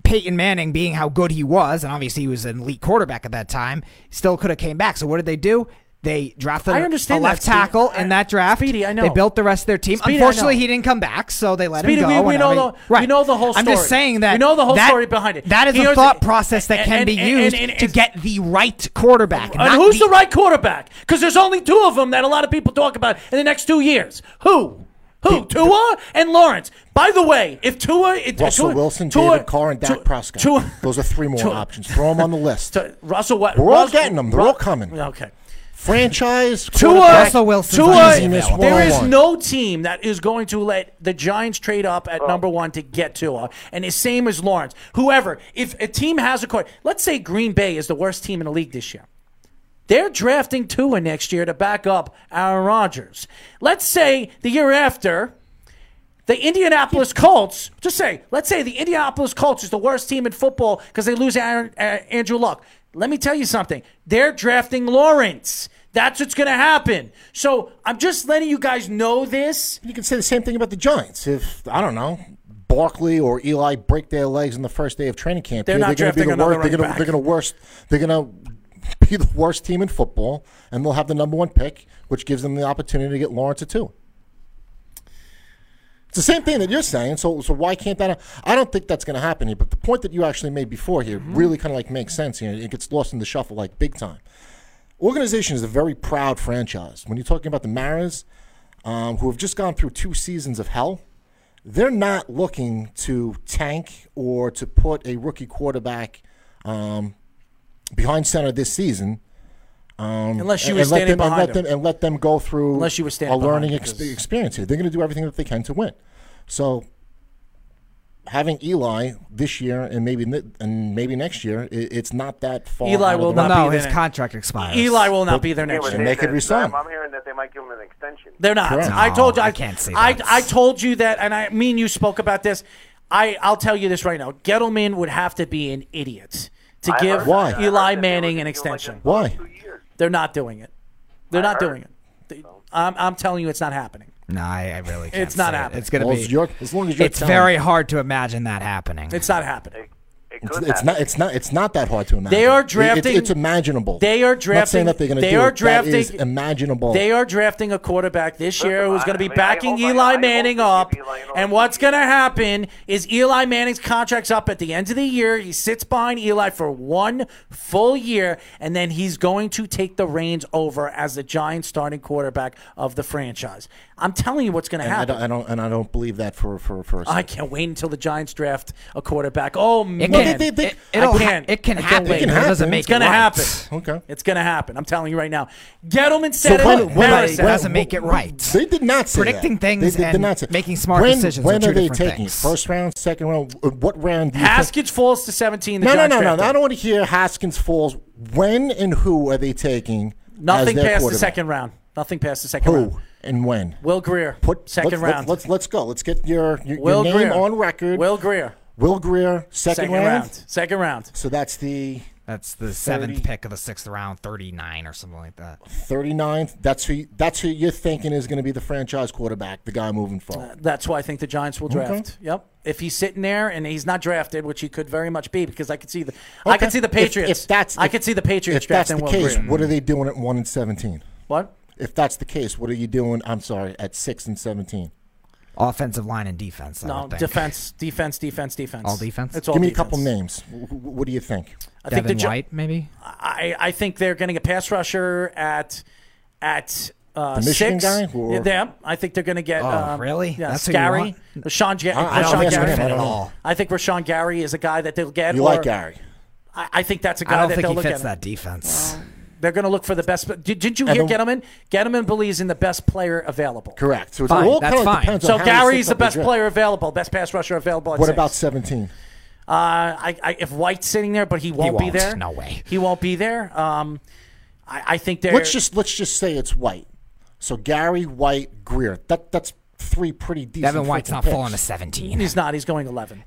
Peyton Manning, being how good he was, and obviously he was an elite quarterback at that time, still could have came back. So what did they do? They drafted I a- understand a left Speedy. tackle in that draft. Speedy, I know. They built the rest of their team. Speedy, Unfortunately, he didn't come back, so they let Speedy, him go. we, we know the right. we know the whole story. I'm just saying that we know the whole that- story behind it. That is Here's a thought process that and- can be and- used and- to get the right quarterback. And who's the, right quarterback? Because there's only two of them that a lot of people talk about in the next two years. Who? Who? Tua and Lawrence. By the way, if Tua, it, Russell Tua, Wilson, Tua, David Carr, and Dak Tua- Prescott. Tua- Those are three more Tua- options. Throw them on the list. Tua- Russell, what? We're all Russ- getting them. They're Ru- all coming. Okay. Franchise. Tua, Russell Wilson's Tua, easiness there is no team that is going to let the Giants trade up at number one to get Tua. And the same as Lawrence. Whoever, if a team has a court, let's say Green Bay is the worst team in the league this year. They're drafting Tua next year to back up Aaron Rodgers. Let's say the year after, the Indianapolis Colts, just say, let's say the Indianapolis Colts is the worst team in football because they lose Aaron, uh, Andrew Luck. Let me tell you something. They're drafting Lawrence. That's what's going to happen. So I'm just letting you guys know this. You can say the same thing about the Giants. If I don't know. Barkley or Eli break their legs in the first day of training camp. They're here, not they're gonna be drafting the another worst. They're going to back. they're going to worst. They're going to be the worst team in football, and they'll have the number one pick, which gives them the opportunity to get Lawrence at two. It's the same thing that you're saying. So, so why can't that? I don't think that's going to happen here. But the point that you actually made before here Mm-hmm. really kind of like makes sense here. It gets lost in the shuffle like big time. Organization is a very proud franchise. When you're talking about the Maras, um, who have just gone through two seasons of hell, they're not looking to tank or to put a rookie quarterback um, behind center this season Um, Unless you and, were and let standing them, and behind let him. them and let them go through Unless you were standing a learning behind him, ex- 'cause- experience here. They're going to do everything that they can to win. So having Eli this year and maybe and maybe next year, it, it's not that far. Eli out of will the not no, be his there. contract expires. Eli will not But- be there next but year. And they could there's- resign. I'm hearing that they might give him an extension. They're not. Correct. I told you. I, I can't see. I. I told you that, and I, mean you spoke about this. I, I'll tell you this right now. Gettleman would have to be an idiot to I give Why? Eli that they were Manning an give him like extension. Why? They're not doing it. They're I not heard. doing it. They- I'm, I'm telling you, it's not happening. No, I, I really can't. It's not say it. It's gonna Well, be. it's your- as long as you're it's telling very hard to imagine that happening. It's not happening. It, it It's, it's not. It's not. It's not that hard to imagine. They are It- drafting- It's, it's imaginable. they are I'm not saying drafting- that they're going to they do are it. That is imaginable. They are drafting a quarterback this year Listen, who's going to be I mean, backing hope I- I Eli Manning they up. Eli And what's going to happen is Eli Manning's contract's up at the end of the year. He sits behind Eli for one full year, and then he's going to take the reins over as the Giants starting quarterback of the franchise. I'm telling you what's going to and I happen. don't, I don't. And I don't believe that for for for. a I can't wait until the Giants draft a quarterback. Oh man, It can, they- they- it, it'll I ha- can't. it can I can't happen. It It can doesn't make It's going to it right. happen. Okay. It's going to happen. I'm telling you right now. Gettleman So said it. when, Harris when, it. doesn't make it right. They did not say Predicting that. things they, they did and not say making smart when, decisions When are two are they taking? things. First round, second round. Uh, What round? Do you think? Haskins falls to 17. The No, no, Giants no, no. draft him. I don't want to hear Haskins falls. When and who are they taking? Nothing past the second round. Nothing past the second round. Who and when? Will Grier. Put 2nd let's, round. Let's, let's let's go. Let's get your your, Will your name Grier. on record. Will Grier. Will Grier, second, Second round. round. Second round. So that's the That's the seventh pick of the sixth round, thirty-nine or something like that. Thirty-nine. That's who. That's who you're thinking is going to be the franchise quarterback, the guy moving forward. Uh, that's why I think the Giants will draft. Yep. If he's sitting there and he's not drafted, which he could very much be, because I could see the I could see the Patriots. If, that's I if- could see the Patriots If that's drafting the Will case, Grier. what are they doing at one and 17? What? If that's the case, what are you doing? I'm sorry, at six and 17. Offensive line and defense. I No, would think. defense, defense, defense, defense. All defense? It's all Give me a couple names. W- w- What do you think? I think the Devin Gi- White, maybe. I, I think they're getting a pass rusher at at uh, The Michigan six. guy, or- Yeah, yeah, I think they're going to get. Oh, um, really? Yeah, That's who Gary. want? Rashan, Ga- I- I don't Rashan think Gary. so. I don't know. all. I think Rashan Gary is a guy that they'll get. You or- like Gary? I, I think that's a guy I don't that think they'll he look fits at. that defense. They're going to look for the best. Did, did you And hear the- Gettleman? Gettleman believes in the best player available. Correct. So it Fine, all that's kind of fine. So Gary's the best player available, best pass rusher available. At What six. about 17? Uh, I, I, if White's sitting there, but he won't, be won't. there. No way. He won't be there. Um, I, I think they're. Let's just let's just say it's White. So Gary, White, Grier. That that's three pretty decent. Devin White's freaking not picks. falling to seventeen. He's not. He's going 11.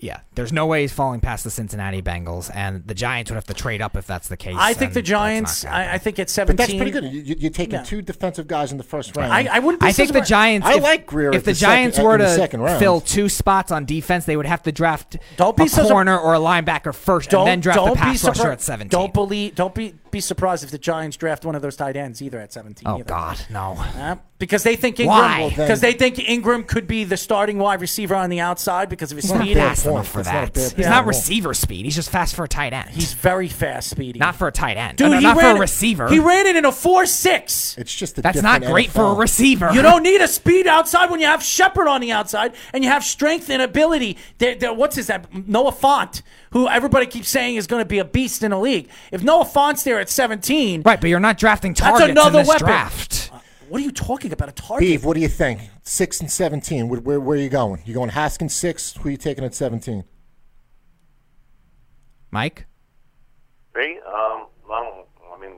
The, yeah, there's no way he's falling past the Cincinnati Bengals, and the Giants would have to trade up if that's the case. I think the Giants. I, I think at But that's pretty good. You, you- you're taking Yeah. two defensive guys in the first round. I, I wouldn't. Be I think the Giants. I if, like Grier If the the Giants in were to fill two spots on defense, they would have to draft Don't be a so sur- corner or a linebacker first, Don't and then draft don't a pass be rusher surpri- at seventeen. Don't believe. Don't be be surprised if the Giants draft one of those tight ends either at 17. oh either. God, no. Yeah, because they think Why? Engram. Because they think Engram could be the starting wide receiver on the outside because of his He's not speed. fast enough for It's not that. bad He's point. not receiver speed. He's just fast for a tight end. He's very fast, speedy. not for a tight end. Dude, No, he not ran for a receiver. He ran it in a four six. It's just a That's not different great for a receiver. You don't need a speed outside when you have Shepard on the outside and you have strength and ability. They're, they're- what's his that Noah Fant, who everybody keeps saying is going to be a beast in the league. If Noah Fant's there at 17, Right, but you're not drafting targets another in this weapon. draft. what are you talking about? A target? Beef, what do you think? Six and 17. Where, where, where are you going? You going Haskins six? Who are you taking at 17? Mike, Me? Um, I don't. I mean,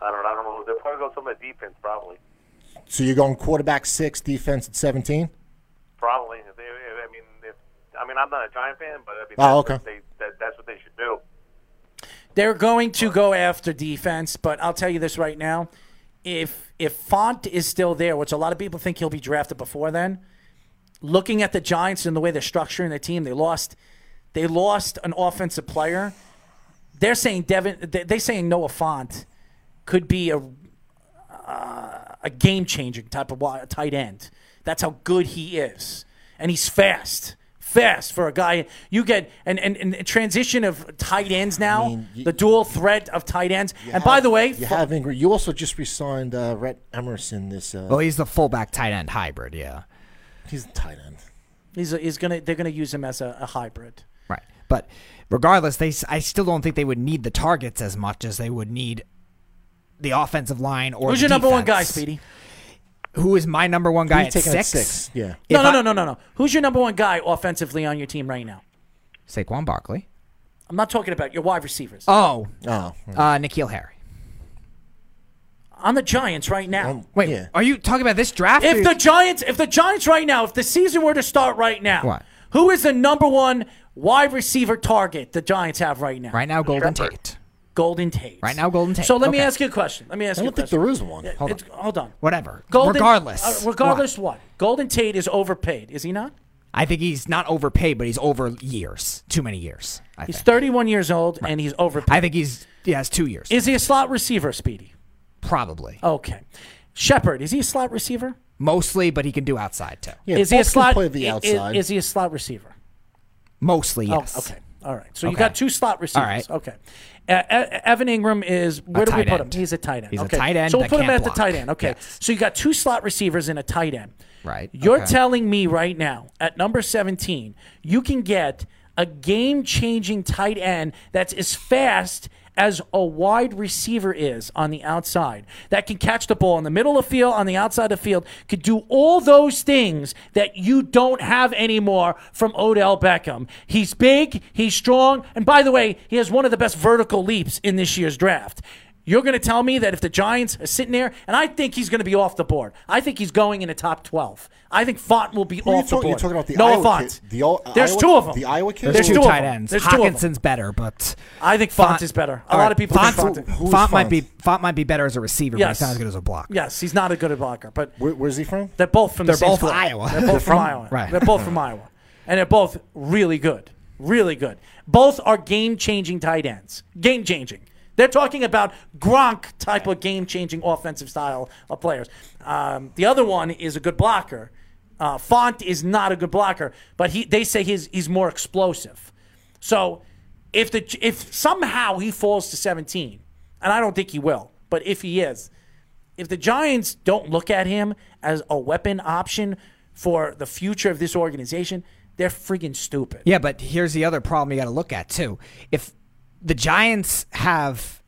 I don't. I don't know. They're probably going to go some of the defense, probably. So you're going quarterback six, defense at 17? Probably. If they, if, I mean, if I mean, I'm not a Giant fan, but I mean, Oh, that's okay. What they, that, that's what they should do. They're going to go after defense, but I'll tell you this right now: if if Fant is still there, which a lot of people think he'll be drafted before then, looking at the Giants and the way they're structuring their team, they lost they lost an offensive player. They're saying Devin. they- They're saying Noah Fant could be a uh, a game changing type of tight end. That's how good he is, and he's fast. Fast for a guy you get and and, and transition of tight ends now, mean, you- the dual threat of tight ends. You and by the way, you fu- have Engram. You also just re-signed uh, Rhett Ellison. This uh, well, he's the fullback tight end hybrid. Yeah, he's a tight end. he's, he's gonna they're gonna use him as a, a hybrid. right. But regardless, they s- I still don't think they would need the targets as much as they would need the offensive line or Who's the your number one guy. Speedy? Who is my number one guy at taking at six? six? Yeah. If No, no, I- no, no, no, no. Who's your number one guy offensively on your team right now? Saquon Barkley. I'm not talking about your wide receivers. Oh, Oh, uh, N'Keal Harry. on the Giants right now. Wait, Yeah. are you talking about this draft? If the Giants, if the Giants right now, if the season were to start right now, What? who is the number one wide receiver target the Giants have right now? right now, Golden Tate. Golden Tate. Right now, Golden Tate. So let me ask you a question. Let me ask I you a don't think question. there is one. Yeah, Hold it's- hold on. Whatever. Golden, regardless. uh, regardless what? what? Golden Tate is overpaid, is he not? I think he's not overpaid, but he's over years. Too many years. I He's think. 31 years old and he's overpaid. I think he's he has two years. is he a slot receiver, Speedy? Probably. Okay. Shepard, is he a slot receiver? Mostly, but he can do outside too. Yeah, is he a slot? play the i- i- outside. Is, he a slot receiver? Mostly, yes. Oh, okay. All right. So you got two slot receivers. right. Okay. Evan Engram is where do we put end. him? He's a tight end. He's a tight end So we'll put him at the tight end. Okay. Yes. So you got two slot receivers and a tight end. Right. You're Okay. telling me right now at number 17, you can get a game-changing tight end that's as fast as a wide receiver is on the outside that can catch the ball in the middle of the field on the outside of the field could do all those things that you don't have anymore from Odell Beckham. He's big, he's strong, and by the way, he has one of the best vertical leaps in this year's draft. You're going to tell me that if the Giants are sitting there, and I think he's going to be off the board. I think he's going in the top 12. I think Fant will be Who are you off the talking- board. you're talking about the Noah Iowa Fant. kid- the O- There's Iowa- two of them. the Iowa kid? There's, There's two, two of tight them. ends. There's two of them. Hockenson's better, but I think Fant Fant- is better. A All lot right, of people Fant, think Fant. Who's Fant might Fant? be Fant might be better as a receiver, but Yes. he's not as good as a blocker. Yes, he's not a good blocker, but Where, where's he from? they're both from They're the same both school. Iowa. They're both from, from- Iowa. right. They're both from Iowa, and they're both really good, really good. Both are game-changing tight ends. Game-changing. They're talking about Gronk type of game-changing offensive style of players. Um, the other one is a good blocker. Uh, Fant is not a good blocker, but he they say he's he's more explosive. So if the if somehow he falls to 17, and I don't think he will, but if he is, if the Giants don't look at him as a weapon option for the future of this organization, they're friggin' stupid. Yeah, but here's the other problem you got to look at too. If the Giants have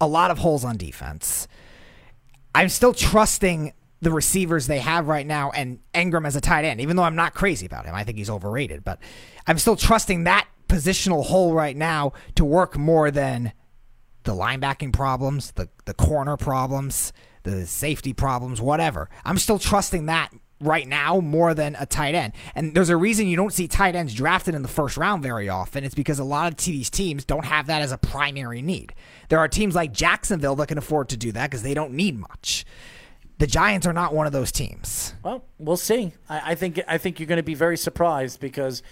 a lot of holes on defense, I'm still trusting the receivers they have right now and Engram as a tight end, even though I'm not crazy about him. I think he's overrated, but I'm still trusting that positional hole right now to work more than the linebacking problems, the the corner problems, the safety problems, whatever. I'm still trusting that right now more than a tight end. And there's a reason you don't see tight ends drafted in the first round very often. It's because a lot of these teams don't have that as a primary need. There are teams like Jacksonville that can afford to do that because they don't need much. The Giants are not one of those teams. Well, we'll see. I, I think I think you're going to be very surprised because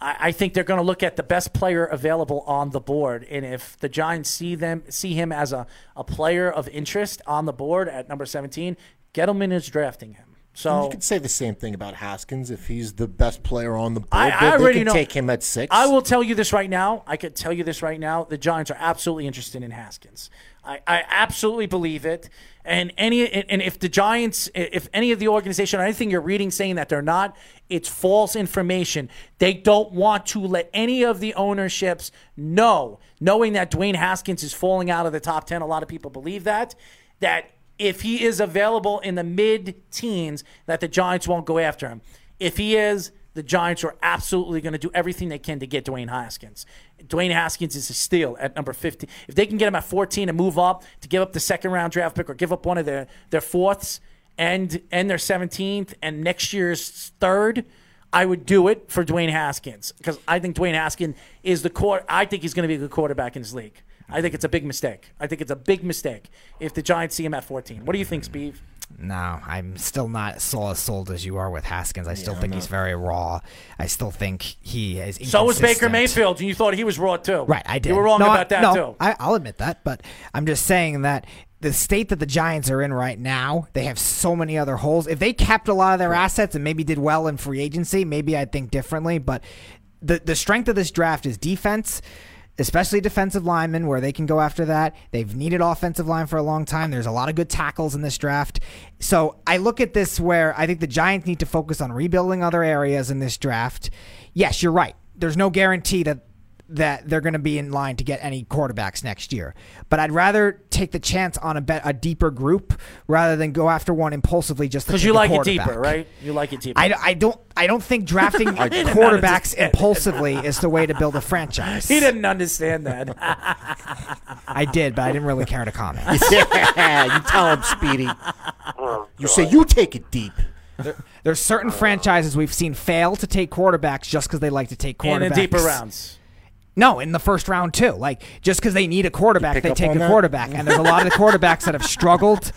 I, I think they're going to look at the best player available on the board, and if the Giants see them see him as a, a player of interest on the board at number 17, Gettleman is drafting him. So you could say the same thing about Haskins if he's the best player on the board. I, I already know. take him at six. I will tell you this right now. I could tell you this right now. The Giants are absolutely interested in Haskins. I, I absolutely believe it. And any and if the Giants, if any of the organization or anything you're reading saying that they're not, it's false information. They don't want to let any of the ownerships know, knowing that Dwayne Haskins is falling out of the top ten. A lot of people believe that. That if he is available in the mid teens, that the Giants won't go after him. If he is, the Giants are absolutely going to do everything they can to get Dwayne Haskins. Dwayne Haskins is a steal at number 15. If they can get him at 14 and move up to give up the second round draft pick or give up one of their, their fourths and and their 17th and next year's third, I would do it for Dwayne Haskins because I think Dwayne Haskins is the core. I think he's going to be a good quarterback in this league. I think it's a big mistake. I think it's a big mistake if the Giants see him at 14. What do you think, Steve? No, I'm still not so as sold as you are with Haskins. I still think he's very raw. I still think he is. So was Baker. Mayfield, and you thought he was raw too. Right, I did. You were wrong No, I- about that no, too. I, I'll admit that, but I'm just saying that the state that the Giants are in right now, they have so many other holes. If they kept a lot of their assets and maybe did well in free agency, maybe I'd think differently. But the the strength of this draft is defense. Especially defensive linemen, where they can go after that. They've needed offensive line for a long time. There's a lot of good tackles in this draft. So I look at this where I think the Giants need to focus on rebuilding other areas in this draft. Yes, you're right. There's no guarantee that that they're going to be in line to get any quarterbacks next year. But I'd rather take the chance on a bet a deeper group rather than go after one impulsively just Because because you like it deeper, right? You like it deeper. I, I don't I don't think drafting quarterbacks impulsively is the way to build a franchise. he didn't understand that. I did, but I didn't really care to comment. yeah, you tell him, Speedy. You say you take it deep. There, there's certain franchises we've seen fail to take quarterbacks just because they like to take quarterbacks In deeper rounds. No, in the first round too. Like just because they need a quarterback, they take a that? quarterback, and there's a lot of the quarterbacks that have struggled.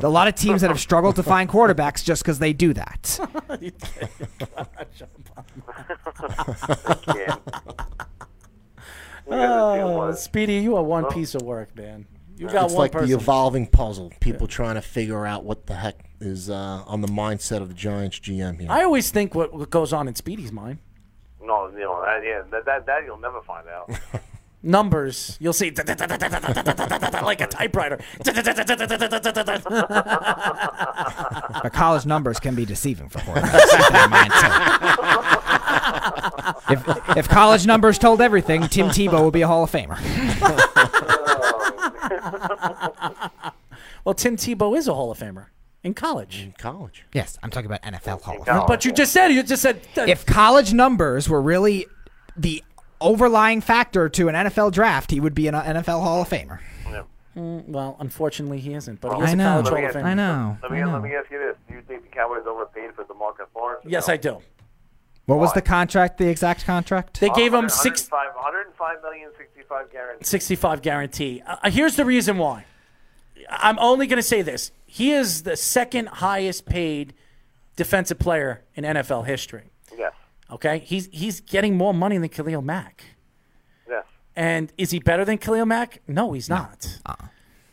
A lot of teams that have struggled to find quarterbacks just because they do that. Oh, Speedy, you are one piece of work, man. You got it's one like person. the evolving puzzle. People trying to figure out what the heck is uh, on the mindset of the Giants GM here. I always think what, what goes on in Speedy's mind. No, you know, that, yeah, that, that, that you'll never find out. Numbers. You'll see like a typewriter. But college numbers can be deceiving for quarterbacks. Keep that in mind, too. if, if college numbers told everything, Tim Tebow would be a Hall of Famer. well, Tim Tebow is a Hall of Famer in college. In college. Yes, I'm talking about NFL Hall of Fame. But you just said you just said If college numbers were really the overlying factor to an NFL draft, he would be an NFL Hall of Famer. Mm, well, unfortunately, he isn't. But he I is a know. college Hall of Famer. I know. Let me, let me ask you this. Do you think the Cowboys overpaid for DeMarcus Lawrence? Yes, I do. What was the contract, the exact contract? They gave him six, 105, 105 million, 65 guaranteed. 65 guarantee. Uh, here's the reason why. I'm only going to say this. He is the second highest paid defensive player in NFL history. Yes. Okay? He's he's getting more money than Khalil Mack. Yes. And is he better than Khalil Mack? No, he's not.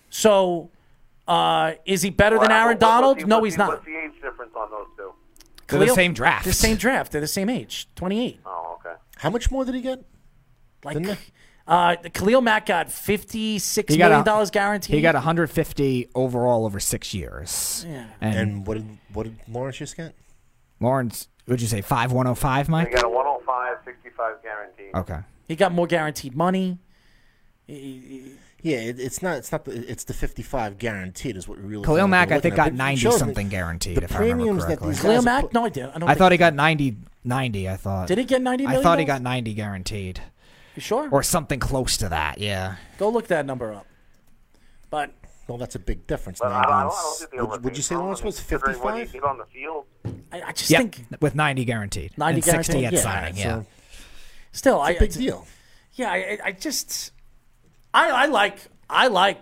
So, uh, is he better than Aaron what's the- Donald? No, he's the- not. What's the age difference on those two? They're the same draft. The same draft. They're the same age. 28. Oh, okay. How much more did he get? Like, uh, Khalil Mack got fifty-six He million got a- dollars guaranteed. He got 150 overall over six years. Yeah. And, And what did what did Lawrence just get? Lawrence, would you say 5105, They Mike? He got a 105, 65 guaranteed. Okay. He got more guaranteed money. Yeah, it, it's not. It's not. The, it's the fifty-five guaranteed is what we really. Khalil Mack, I looking think, at. got 90 something guaranteed, The if I remember premiums that correctly. these Khalil Mack? put- No, I do. I don't. I think- thought he got 90, 90, I thought. Did he get ninety I million? thought he got 90 guaranteed. You sure? Or something close to that, yeah. Go look that number up. But Well, that's a big difference. But I, don't, I don't would, would you say. Lawrence was Considering what fifty-five? on the field. I, I just Yep, think with 90 guaranteed. 90 and 60 guaranteed, at yeah, signing, so- yeah. still, I It's a big I- deal. Yeah, I, I- I just, I, I like, I like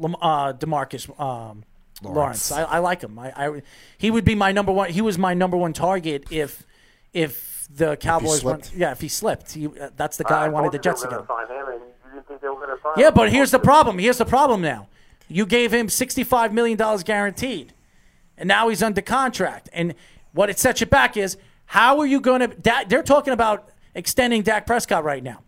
uh, Demarcus um, Lawrence. I, I like him. I, I, he would be my number one. He was my number one target if, if the Cowboys went. slipped? Yeah, if he slipped, he, uh, that's the guy I wanted the Jets to get. going to sign him, and you didn't think they were going to sign Yeah, but here's the problem. Here's the problem now. You gave him $65 million guaranteed, and now he's under contract. And what it sets you back is how are you going to. They're talking about extending Dak Prescott right now.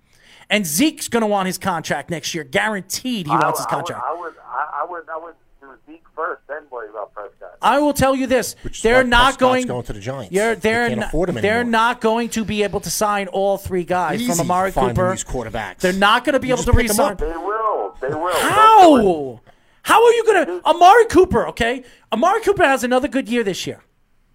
And Zeke's going to want his contract next year. Guaranteed he I, wants his I would- contract. I would, I, I would, I would do Zeke first, then worry about Prescott. I will tell you this: they're why not Prescott's going. going to the Giants. They're They they're can't not, afford him they're not going to be able to sign all three guys Easy from Amari Cooper. these quarterbacks. They're not going to be You able to resign. up. They will. They will. How? How are you going to Amari Cooper? Okay, Amari Cooper has another good year this year.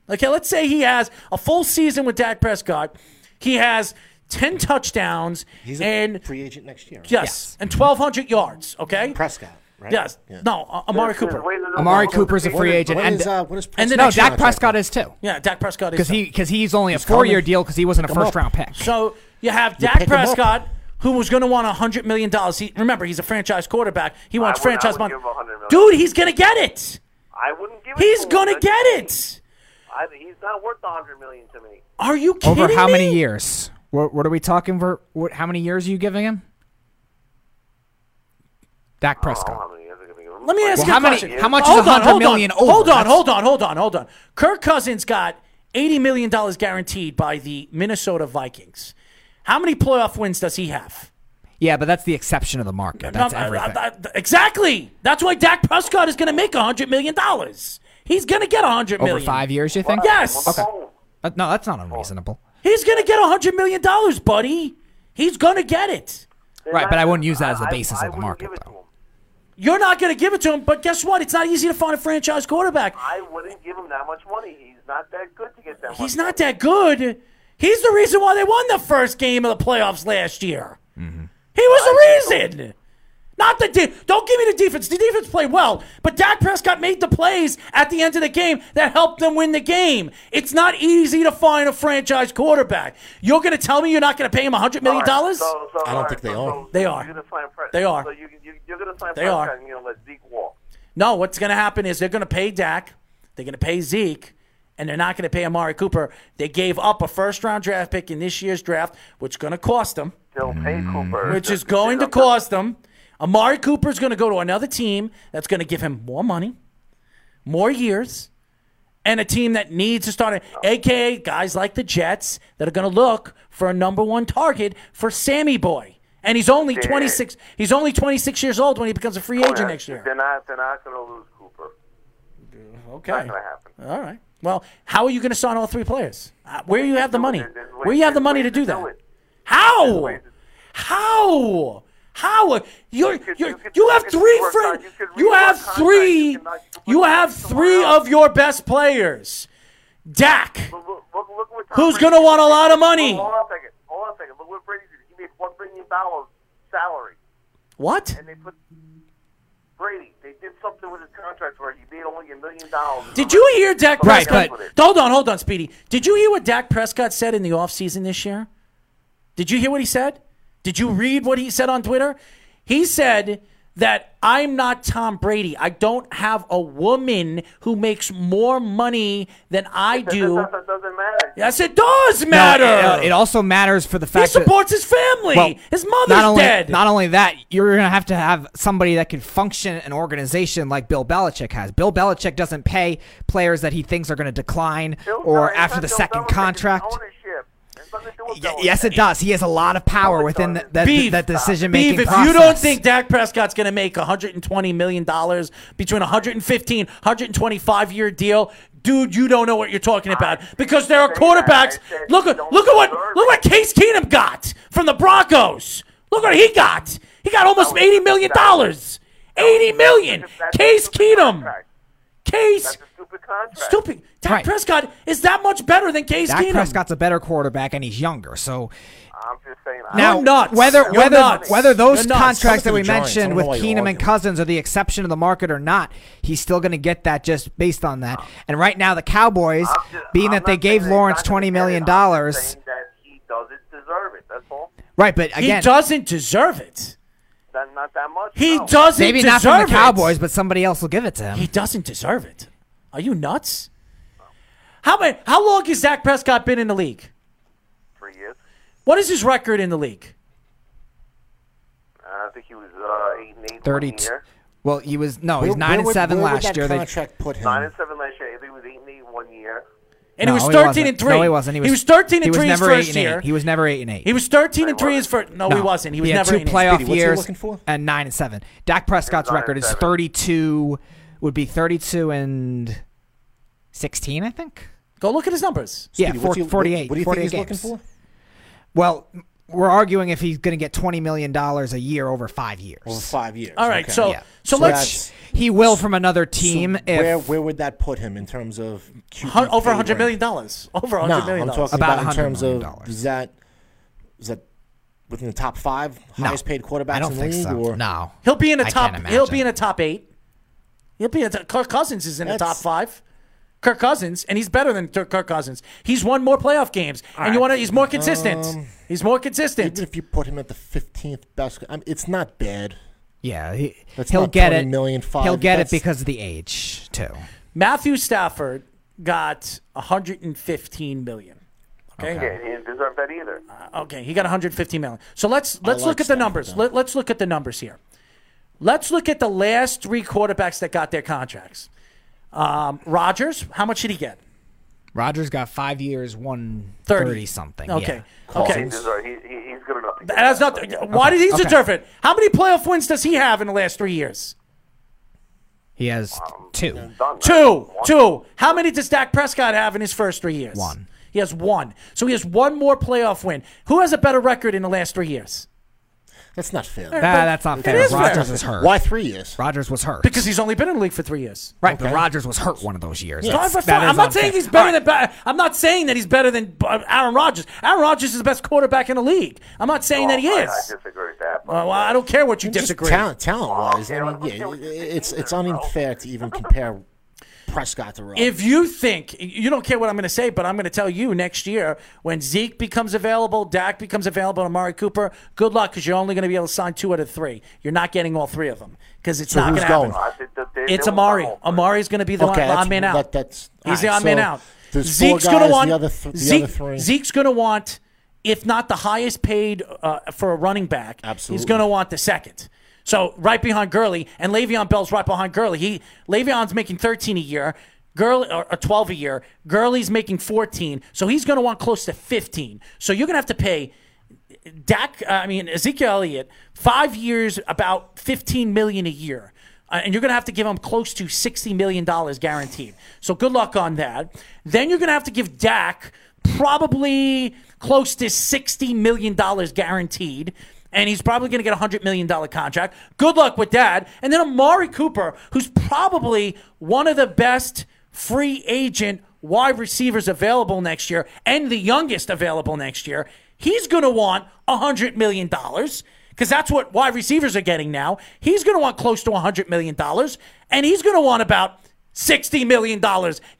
Okay, let's say he has a full season with Dak Prescott. He has ten touchdowns He's a and free agent next year. yes, and twelve hundred yards. Okay, Prescott, right? yes, Yeah. no, uh, Amari Cooper. Amari Cooper's a free agent. And is, uh, when is and the no, next Dak. Prescott is too. Yeah, Dak Prescott is Because he, cause he's only a four year deal because he wasn't a first up. round pick. So you have You Dak pick him up. Prescott, who was going to want hundred million dollars. He, remember, he's a franchise quarterback. He wants would- franchise money. give him 100 million. Dude, he's going to get it. I wouldn't give it He's going to get it. I, he's not worth a hundred million to me. Are you kidding Over how me? many years? What, what are we talking for? What, how many years are you giving him? Dak I don't know Prescott. how many years are going to give him. Let me ask Well, you how a many- question. how much is hold on, 100 hold million on, over? Hold on, That's- hold on, hold on, hold on. Kirk Cousins got eighty million dollars guaranteed by the Minnesota Vikings. How many playoff wins does he have? Yeah, but that's the exception of the market. That's No, everything. uh, uh, exactly. That's why Dak Prescott is going to make hundred million dollars. He's going to get hundred Over million. five years, you think? Yes. Okay. No, that's not unreasonable. He's going to get hundred million dollars, buddy. He's going to get it. Right, but I wouldn't use that as the basis I of the market, give it though. To him. You're not going to give it to him, but guess what? It's not easy to find a franchise quarterback. I wouldn't give him that much money. He's not that good to get that much. He's not that good. He's the reason why they won the first game of the playoffs last year. Mm-hmm. He was the reason. Not the de- don't give me the defense. The defense played well, but Dak Prescott made the plays at the end of the game that helped them win the game. It's not easy to find a franchise quarterback. You're going to tell me you're not going to pay him hundred million dollars? So, so, I don't all think they so, are. So, They are. You're gonna sign Pres- They are. So you, you, you're going to sign They Prescott are. and you're going to let Zeke walk. No, what's going to happen is they're going to pay Dak, they're going to pay Zeke, and they're not going to pay Amari Cooper. They gave up a first round draft pick in this year's draft, which is going to cost them. They'll pay mm. Cooper. which is going to cost them. Amari Cooper is going to go to another team that's going to give him more money, more years, and a team that needs to start, aka guys like the Jets that are going to look for a number one target for Sammy Boy. And he's only 26. He's only 26 years old when he becomes a free agent next year. They're not. They're not going to lose Cooper. Okay. Not going to happen. All right. Well, how are you going to sign all three players? Uh, Where you have the money? Where you have the money to do that? How? How? How? You're, you're, you have three friends. You have three. You have three of your best players. Dak. Who's gonna want a lot of money? Hold on a second. Hold on a second. Look what Brady did. He made one million dollars salary, What? and they put Brady. They did something with his contract where he made only a million dollars. Did you hear Dak Right, Prescott? but- hold on, hold on, Speedy. Did you hear what Dak Prescott said in the offseason this year? Did you hear what he said? Did you read what he said on Twitter? He said that I'm not Tom Brady. I don't have a woman who makes more money than I do. That doesn't matter. Yes, it does No, matter. it, uh, it also matters for the he fact that He supports his family. Well, his mother's not only, dead. Not only that, you're going to have to have somebody that can function an organization like Bill Belichick has. Bill Belichick doesn't pay players that he thinks are going to decline Bill- or it's after the Bill second Belichick, contract. Y- yes, it does. He has a lot of power within the, that, Beef. that decision Beef, making if process. you don't think Dak Prescott's going to make 120 million dollars between a 115, 125 year deal, dude, you don't know what you're talking about because there are quarterbacks. that. Look at don't look at what look what Case Keenum got from the Broncos. Look what he got. He got almost 80 million dollars. 80 million. That's a Case stupid Keenum. Case That's a stupid contract. stupid. Dak Right. Prescott is that much better than Case Dak Keenum. Prescott's a better quarterback and he's younger. So I'm just saying. I now, You're nuts. whether You're whether nuts. whether those contracts that we the Giants. I mentioned with know Keenum and. Cousins are the exception of the market or not, he's still going to get that just based on that. Uh-huh. And right now, the Cowboys, just- being I'm that they gave Lawrence he's not twenty gonna get million it. I'm dollars, just saying that he doesn't deserve it. That's all. right? But again, he doesn't deserve it. That, not that much. He no. doesn't maybe not from the it. Cowboys, but somebody else will give it to him. He doesn't deserve it. Are you nuts? How many, How long has Dak Prescott been in the league? Three years. What is his record in the league? I think he was uh, eight and eight. one Thirty-two. year. Well, he was no, Where- he's nine and seven where last year. They, contract put him. Nine and seven last year. I think he was eight and eight one year. And no, he was 13 wasn't. and 3. No, he wasn't. He was, 13 he and was 3 his never eight first and year. eight. He was never eight and eight. He was 13 and 3 his first. No, he wasn't. He was had never two 8 and eight. playoff Speedy, what's he years looking for? and nine and seven. Dak Prescott's record is thirty-two. Would be thirty-two and sixteen, I think. Go look at his numbers. Yeah, Speedy, four, what's he- what- 48. What do you think he's games. looking for? Well, we're arguing if he's going to get twenty million dollars a year over five years. Over five years. All right, okay. so Yeah. so, So let's He will from another team So if where where would that put him in terms of QB hun- over pay 100 rank? million dollars. Over 100 No, million I'm talking About about, in terms of dollars. is that is that within the top five No. highest paid quarterbacks I don't in the think league? so. Or No, He'll be in the top. can't He'll be in imagine. the top eight. He'll be in the, Kirk Cousins is in the top five. Kirk Cousins, and he's better than Kirk Kirk Cousins. He's won more playoff games, and you want to. He's more consistent. Um, he's more consistent. even if you put him at the 15th best, I mean, it's not bad. yeah, he, That's he'll not get it. million, five. He'll get That's- it because of the age too. Matthew Stafford got 115 million. Okay. Yeah, he didn't deserve that either. Okay, he got 115 million. So let's let's like look at the numbers. though. Let, let's look at the numbers here. Let's look at the last three quarterbacks that got their contracts. Um, Rodgers, how much did he get? Rodgers got five years, one 30. something. Okay. yeah. Okay. He deserve, he, he, he's good enough. That's not. money. Why did he Okay. deserve it? How many playoff wins does he have in the last three years? He has two. Done. Two. Two. How many does Dak Prescott have in his first three years? One. He has one. So he has one more playoff win. Who has a better record in the last three years? That's not fair. Nah, that's not fair. is fair. Rodgers is hurt. Why three years? Rodgers was hurt. Because he's only been in the league for three years. right, but Rodgers was hurt one of those years. Fine, That's- fine, that fine. is I'm not unfair. saying he's better than. Ba- I'm not saying that he's better than uh, Aaron Rodgers. Aaron Rodgers is the best quarterback in the league. I'm not saying that he I, is. I disagree with that. Well, I don't care what you Just disagree. talent, talent wise, Okay, I mean, yeah, get what you it's it's unfair to even compare Prescott to Rodgers. If you think you don't care what I'm going to say, but I'm going to tell you next year when Zeke becomes available, Dak becomes available, Amari Cooper, good luck because you're only going to be able to sign two out of three. You're not getting all three of them because it's So not going to happen. going? I think that they- It's Amari. Amari's going to be the Okay, odd man out. that- that's- He's the alright, odd man out. Zeke's going to guys, the want other th- the Zeke, other three. Zeke's going to want, if not the highest paid uh, for a running back, he's going to want the second. So right behind Gurley, and Le'Veon Bell's right behind Gurley. He Le'Veon's making 13 a year. Gurley or, or 12 a year. Gurley's making 14, so he's going to want close to 15. So you're going to have to pay Dak, uh, I mean Ezekiel Elliott, five years, about fifteen million a year, uh, and you're going to have to give him close to sixty million dollars guaranteed. So good luck on that. Then you're going to have to give Dak probably close to sixty million dollars guaranteed. And he's probably going to get a $100 million contract. Good luck with that. And then Amari Cooper, who's probably one of the best free agent wide receivers available next year and the youngest available next year. He's going to want a $100 million because that's what wide receivers are getting now. He's going to want close to $100 million and he's going to want about $60 million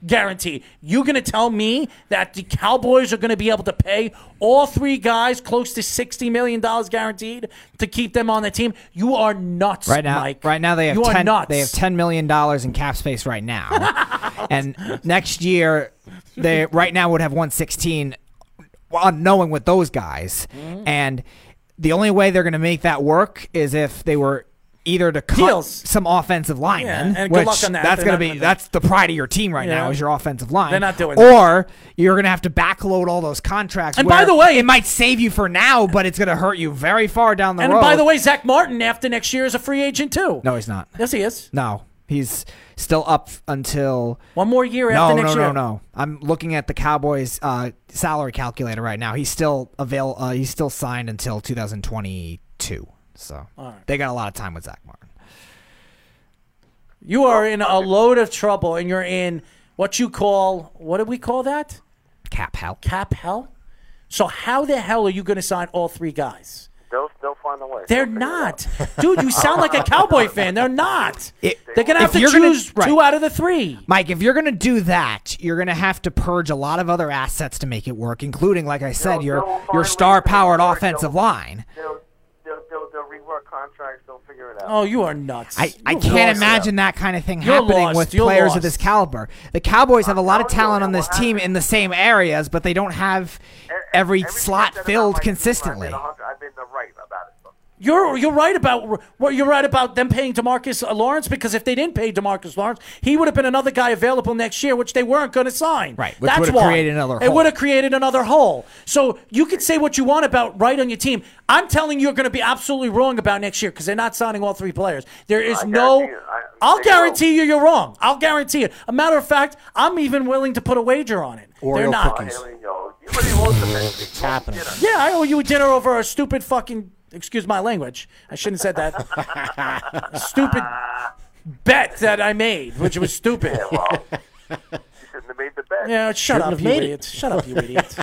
guarantee. You going to tell me that the Cowboys are going to be able to pay all three guys close to $60 million guaranteed to keep them on the team? You are nuts, Right now, Mike. right now they have you are ten. nuts. They have ten million dollars in cap space right now, and next year they right now would have one sixteen, unknowing with those guys, Mm-hmm. and the only way they're going to make that work is if they were either to cut Deals. some offensive linemen, Yeah, and good which luck on that. that's They're going not to be gonna do that's the pride of your team right now is your offensive line. They're not doing that. or you're going to have to backload all those contracts. And by where the way- it might save you for now, but it's going to hurt you very far down the line. and road. by the way, Zack Martin after next year is a free agent too. no, he's not. Yes, he is. No, he's still up until One more year no, after no, next no, year. no. I'm looking at the Cowboys' uh, salary calculator right now. He's still avail. Uh, he's still signed until 2022. So they got a lot of time with Zack Martin. You are in a load of trouble, and you're in what you call what do we call that? Cap hell. Cap hell. So how the hell are you going to sign all three guys? They'll, they'll find a way. They're They'll not, dude. You sound like a Cowboy fan. They're not. It- They're going to have to you're gonna- choose right. two out of the three. Mike, if you're going to do that, you're going to have to purge a lot of other assets to make it work, including, like I said, They'll- your they'll your star-powered offensive they'll- line. They'll, contracts. They'll figure it out. Oh, you are nuts. I, I You're can't lost. imagine that kind of thing You're happening lost. with You're players lost. of this caliber. The Cowboys have a lot of talent on this team happened- in the same areas, but they don't have E- every slot I said about filled my team, consistently. I've been, a hundred- I've been the right about it. So. You're you're right about well, you're right about them paying Demarcus Lawrence because if they didn't pay Demarcus Lawrence, he would have been another guy available next year, which they weren't going to sign. Right, which That's would have why. created another It would have created another hole. So you can say what you want about right on your team. I'm telling you, you're going to be absolutely wrong about next year because they're not signing all three players. There is I no. I- I'll they guarantee you, you're wrong. I'll guarantee it. A matter of fact, I'm even willing to put a wager on it. they're not. cookies. Here we go. You already lost the match. It's happening. Yeah, I owe you a dinner over a stupid fucking. Excuse my language. I shouldn't have said that. stupid bet that I made, which was stupid. Well, you shouldn't have made the bet. Yeah, shut Shouldn't up, you made idiot. Shut up, you idiot.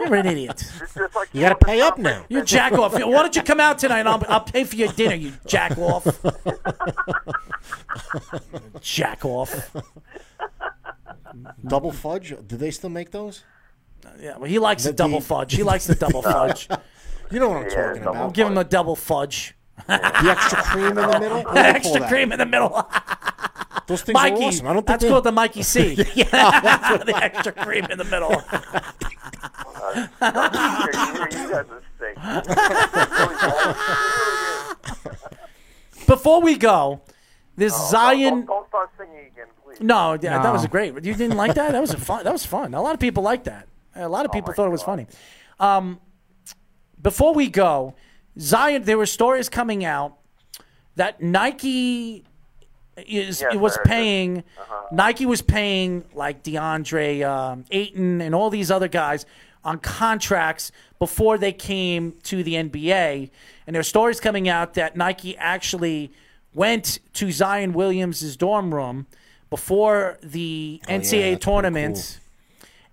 You're an idiot. Just like You got to pay up now. You jack off. Why don't you come out tonight and I'll, I'll pay for your dinner, you jack off. jack off. Double fudge? Do they still make those? Yeah, well, he likes the, The- double fudge. He likes the double fudge. You know what I'm Yeah, talking double about. Give him a double fudge. The extra cream in the middle? What do they Extra that? cream in the middle. Those things are Mikey. awesome. I don't think That's they- called the Mikey C. Yeah, the extra cream in the middle. you, you guys are sick. Before we go, this Don't, Zion. don't start singing again, please. No, yeah, that was a great. You didn't like that? That was a fun. That was fun. A lot of people liked that. A lot of people thought it was funny. Um, before we go, Zion, there were stories coming out that Nike is Yes, it was I heard that. paying Nike was paying like DeAndre um, Ayton and all these other guys on contracts before they came to the NBA. And there are stories coming out that Nike actually went to Zion Williams' dorm room before the Oh, NCAA that's pretty tournament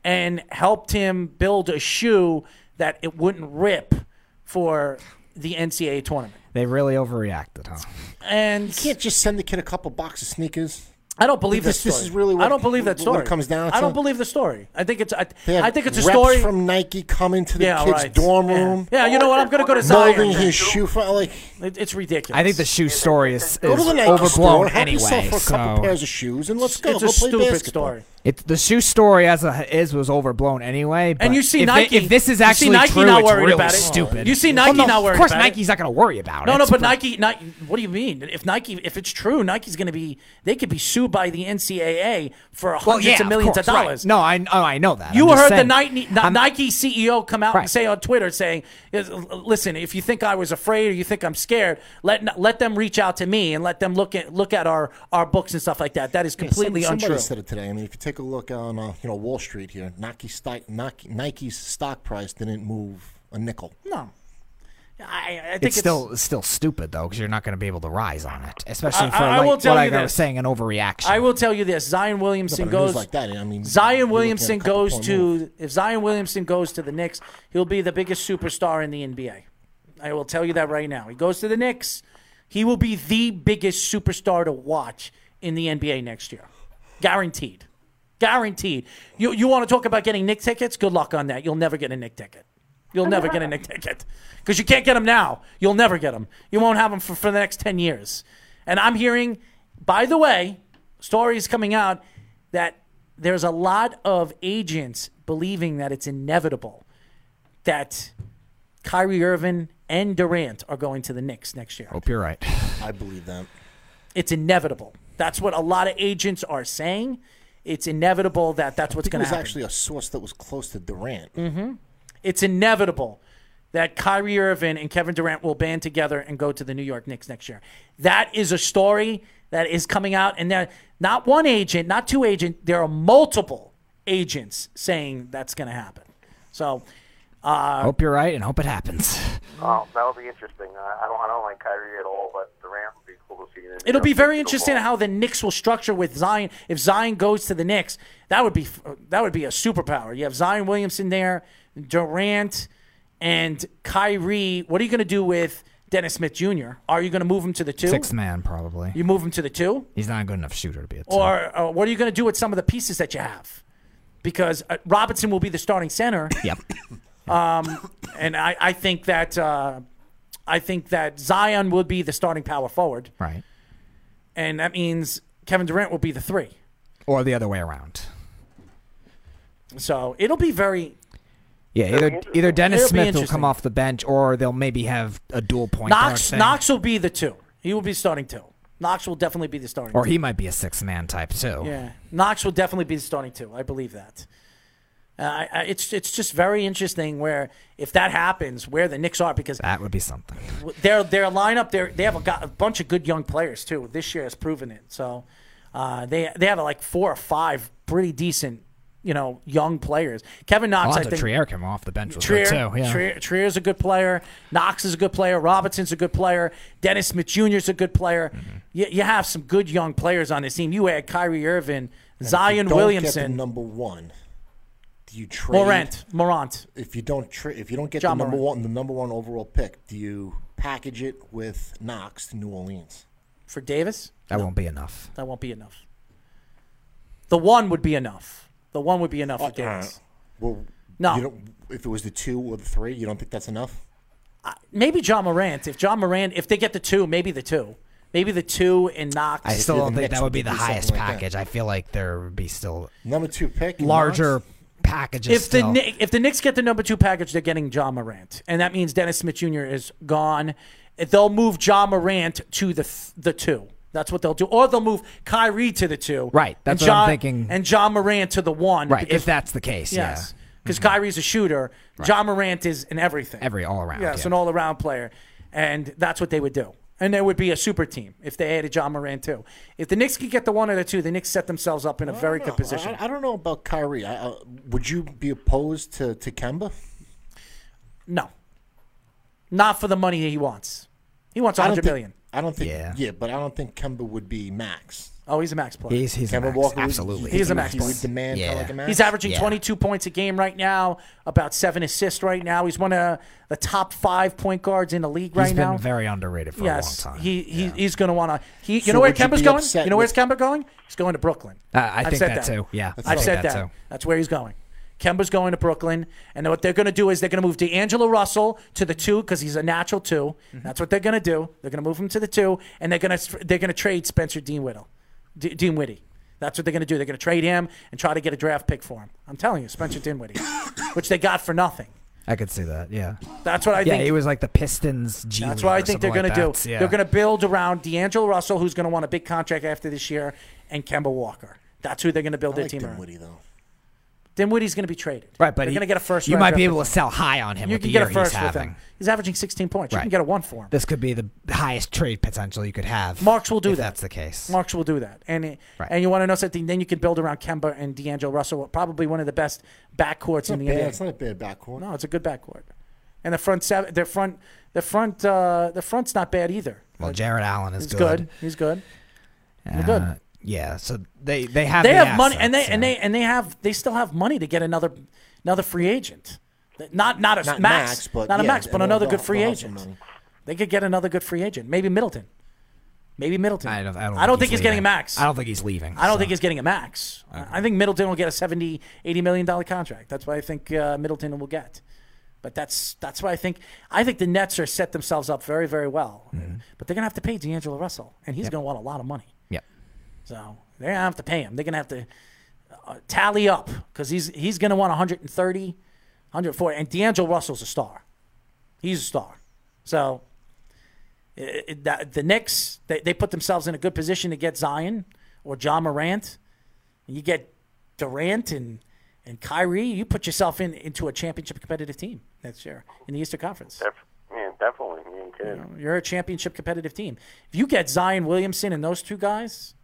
and helped him build a shoe that it wouldn't rip for the NCAA tournament. They really overreacted, huh? And You can't just send the kid a couple boxes of sneakers. I don't believe This- this. this is really what- I don't believe that story. what it story. comes down I don't believe the story. I think it's. I, They have I think it's a reps story from Nike coming to the Yeah, kid's right. dorm room. Yeah, you know what? I'm going to go to molding Zion. his shoe for like. It, it's ridiculous. I think the shoe story is, Go to is the Nike overblown store, help anyway. yourself for a couple so pairs of shoes, and let's go. It's go a play stupid basketball. story. it, the shoe story as a is was overblown anyway. But And you see if, they- Nike- if this is actually Nike true, not it's worried really about it. stupid. You see Well, Nike no, not worried about it. Of course, about it. Nike's not going to worry about No, it. no, no, but Nike, Nike. What do you mean? If Nike, if it's true, Nike's going to be. They could be sued by the NCAA for hundreds well, yeah, of millions course, of right. dollars. No, I oh, I know that. You heard the. Nike, Nike CEO come out and say on Twitter, saying, "Listen, if you think I was afraid or you think I'm scared, let let them reach out to me and let them look at look at our, our books and stuff like that. That is Yeah, completely some- somebody untrue." said it today. I mean, if you take a look on uh, you know Wall Street here, Nike stock, Nike, Nike's stock price didn't move a nickel. No, I, I think It's still it's still stupid though because you're not going to be able to rise on it, especially I- for I like, will tell what you I was this. saying an overreaction. I will tell you this: Zion No, Williamson but goes like that. I mean, Zion you're looking at a Williamson goes to move. if Zion Williamson goes to the Knicks, he'll be the biggest superstar in the NBA. I will tell you that right now. He goes to the Knicks, he will be the biggest superstar to watch in the NBA next year, guaranteed, guaranteed. You you want to talk about getting Knick tickets? Good luck on that. You'll never get a Knick ticket. You'll never get a Knick ticket because you can't get them now. You'll never get them. You won't have them for, for the next 10 years. And I'm hearing, by the way, stories coming out that there's a lot of agents believing that it's inevitable that Kyrie Irving and Durant are going to the Knicks next year. Hope you're right. I believe that. It's inevitable. That's what a lot of agents are saying. It's inevitable that that's what's I think going it to was happen. actually a source that was close to Durant. hmm It's inevitable that Kyrie Irving and Kevin Durant will band together and go to the New York Knicks next year. That is a story that is coming out, and there not one agent, not two agents. There are multiple agents saying that's going to happen. So, uh, hope you're right and hope it happens. Oh, that would be interesting. I, I don't, I don't like Kyrie at all, but Durant would be cool to see. in It'll be very interesting how the Knicks will structure with Zion. If Zion goes to the Knicks, that would be that would be a superpower. You have Zion Williamson there, Durant, and Kyrie. What are you going to do with Dennis Smith Jr.? Are you going to move him to the two? Six man probably. You move him to the two, He's not a good enough shooter to be a two. or uh, what are you going to do with some of the pieces that you have? Because uh, Robinson will be the starting center. Yep. Um, and I, I think that uh, I think that Zion will be the starting power forward, right. and that means Kevin Durant will be the three. Or the other way around. So it'll be very. Yeah, either either Dennis It'll be Smith will interesting. come off the bench, or they'll maybe have a dual point guard Knox thing. Knox will be the two. He will be starting two. Knox will definitely be the starting. or two. he might be a six man type too. Yeah, Knox will definitely be the starting two. I believe that. Uh, I, I, it's it's just very interesting where if that happens, where the Knicks are because That would be something. their their lineup they they have a, got a bunch of good young players too. This year has proven it. So uh, they they have like four or five pretty decent you know young players. Kevin Knox, I Allonzo think. Trier came off the bench with Trier, good too. Yeah. Trier, Trier's a good player. Knox is a good player. Robinson's a good player. Dennis Smith Jr. is a good player. Mm-hmm. You, you have some good young players on this team. You add Kyrie Irving, And if you Zion don't Get Williamson, number one. Do you trade Morant, Morant. If you don't tra- if you don't get John the number Morant. one, the number one overall pick, do you package it with Knox to New Orleans? for Davis. That won't be enough. That won't be enough. The one would be enough. The one would be enough for Davis. Well, No. You don't, if it was the two or the three, you don't think that's enough? Maybe John Morant. If John Morant, if they get the two, maybe the two. Maybe the two and Knox. I still don't think Knicks, that would would be the do something highest like that? package. I feel like there would be still Number two pick, and larger Knox? packages. if the still. Knick- if the Knicks get the number two package, they're getting John Morant, and that means Dennis Smith Jr. is gone. They'll move John Morant to the th- the two. That's what they'll do, or they'll move Kyrie to the two. Right, that's and what I'm John, thinking. And John Morant to the one. right, because- if that's the case, yes, yeah. because Kyrie's a shooter. John Morant is an everything. Every all around. Yes, yeah. an all around player, and that's what they would do. And there would be a super team if they added John Moran too. If the Knicks could get the one or the two, the Knicks set themselves up in a very good position. I, I don't know about Kyrie. I, uh, would you be opposed to, to Kemba? No, not for the money he wants. He wants a I don't hundred think- million. I don't think. Yeah. Yeah. but I don't think Kemba would be max. Oh, he's a max player. He's he's a Kemba max, Walker, absolutely. you He's a max He would player. demand Yeah. like a max. He's averaging Yeah. 22 points a game right now, about seven assists right now. He's one of the top five point guards in the league He's right been now. very underrated for yes, a long time. he, he he's going to want to. He, you So know where would Kemba's going? upset You know where's with- Kemba going? He's going to Brooklyn. Uh, I I've think said that too. Yeah, I I've said that that. too. That's where he's going. Kemba's going to Brooklyn, and what they're going to do is they're going to move D'Angelo Russell to the two because he's a natural 2 Mm-hmm. That's what they're going to do. They're going to move him to the two, and they're going to they're going to trade Spencer Dean Whittle, D- Dean Whitty. That's what they're going to do. They're going to trade him and try to get a draft pick for him. I'm telling you, Spencer Dinwiddie, which they got for nothing. I could see that. Yeah. That's what I think. yeah, think. he was like the Pistons G That's what I think they're something going to do. Yeah. They're going to build around D'Angelo Russell, who's going to want a big contract after this year, and Kemba Walker. That's who they're going to build I their like team around. Though. Dinwiddie's going to be traded. Right, but you're going to get a first. You might be able to sell high on him You with can the get year a first he's with having. him. He's averaging 16 points. You Right. can get a one for him. This could be the highest trade potential you could have. Marks will do if that. That's the case. Marks will do that, and it- Right. and you want to know something? Then you can build around Kemba and D'Angelo Russell, probably one of the best backcourts It's in the bad. NBA. It's not a bad backcourt. No, it's a good backcourt, and the front seven, their front, the front, uh, the front's not bad either. Well, Jarrett Allen is good. He's good. good. He's good. Uh, good. Yeah, so they they have they the have money, and they assets, and they and they have they still have money to get another another free agent. Not not a Not max, max, but not a max, but another good free they'll have some agent. They could get another good free agent. Maybe Middleton. Maybe Middleton. I don't. I don't, I don't think he's, leaving. getting a max. I don't think he's leaving. I don't so. think he's getting a max. I think Middleton will get a 70, 80 million dollar contract. That's what I think uh, Middleton will get. But that's that's why I think I think the Nets are set themselves up very very well. Mm-hmm. But they're gonna have to pay D'Angelo Russell, and he's gonna want a lot of money. So they're gonna have to pay him. They're gonna have to uh, tally up because he's he's gonna want 130, 140, and D'Angelo Russell's a star. He's a star. So it, it- the Knicks they, they put themselves in a good position to get Zion or John Morant. You get Durant and and Kyrie. You put yourself in into a championship competitive team next year in the Eastern Conference. Def- yeah, definitely. You kidding. You're a championship competitive team. If you get Zion Williamson and those two guys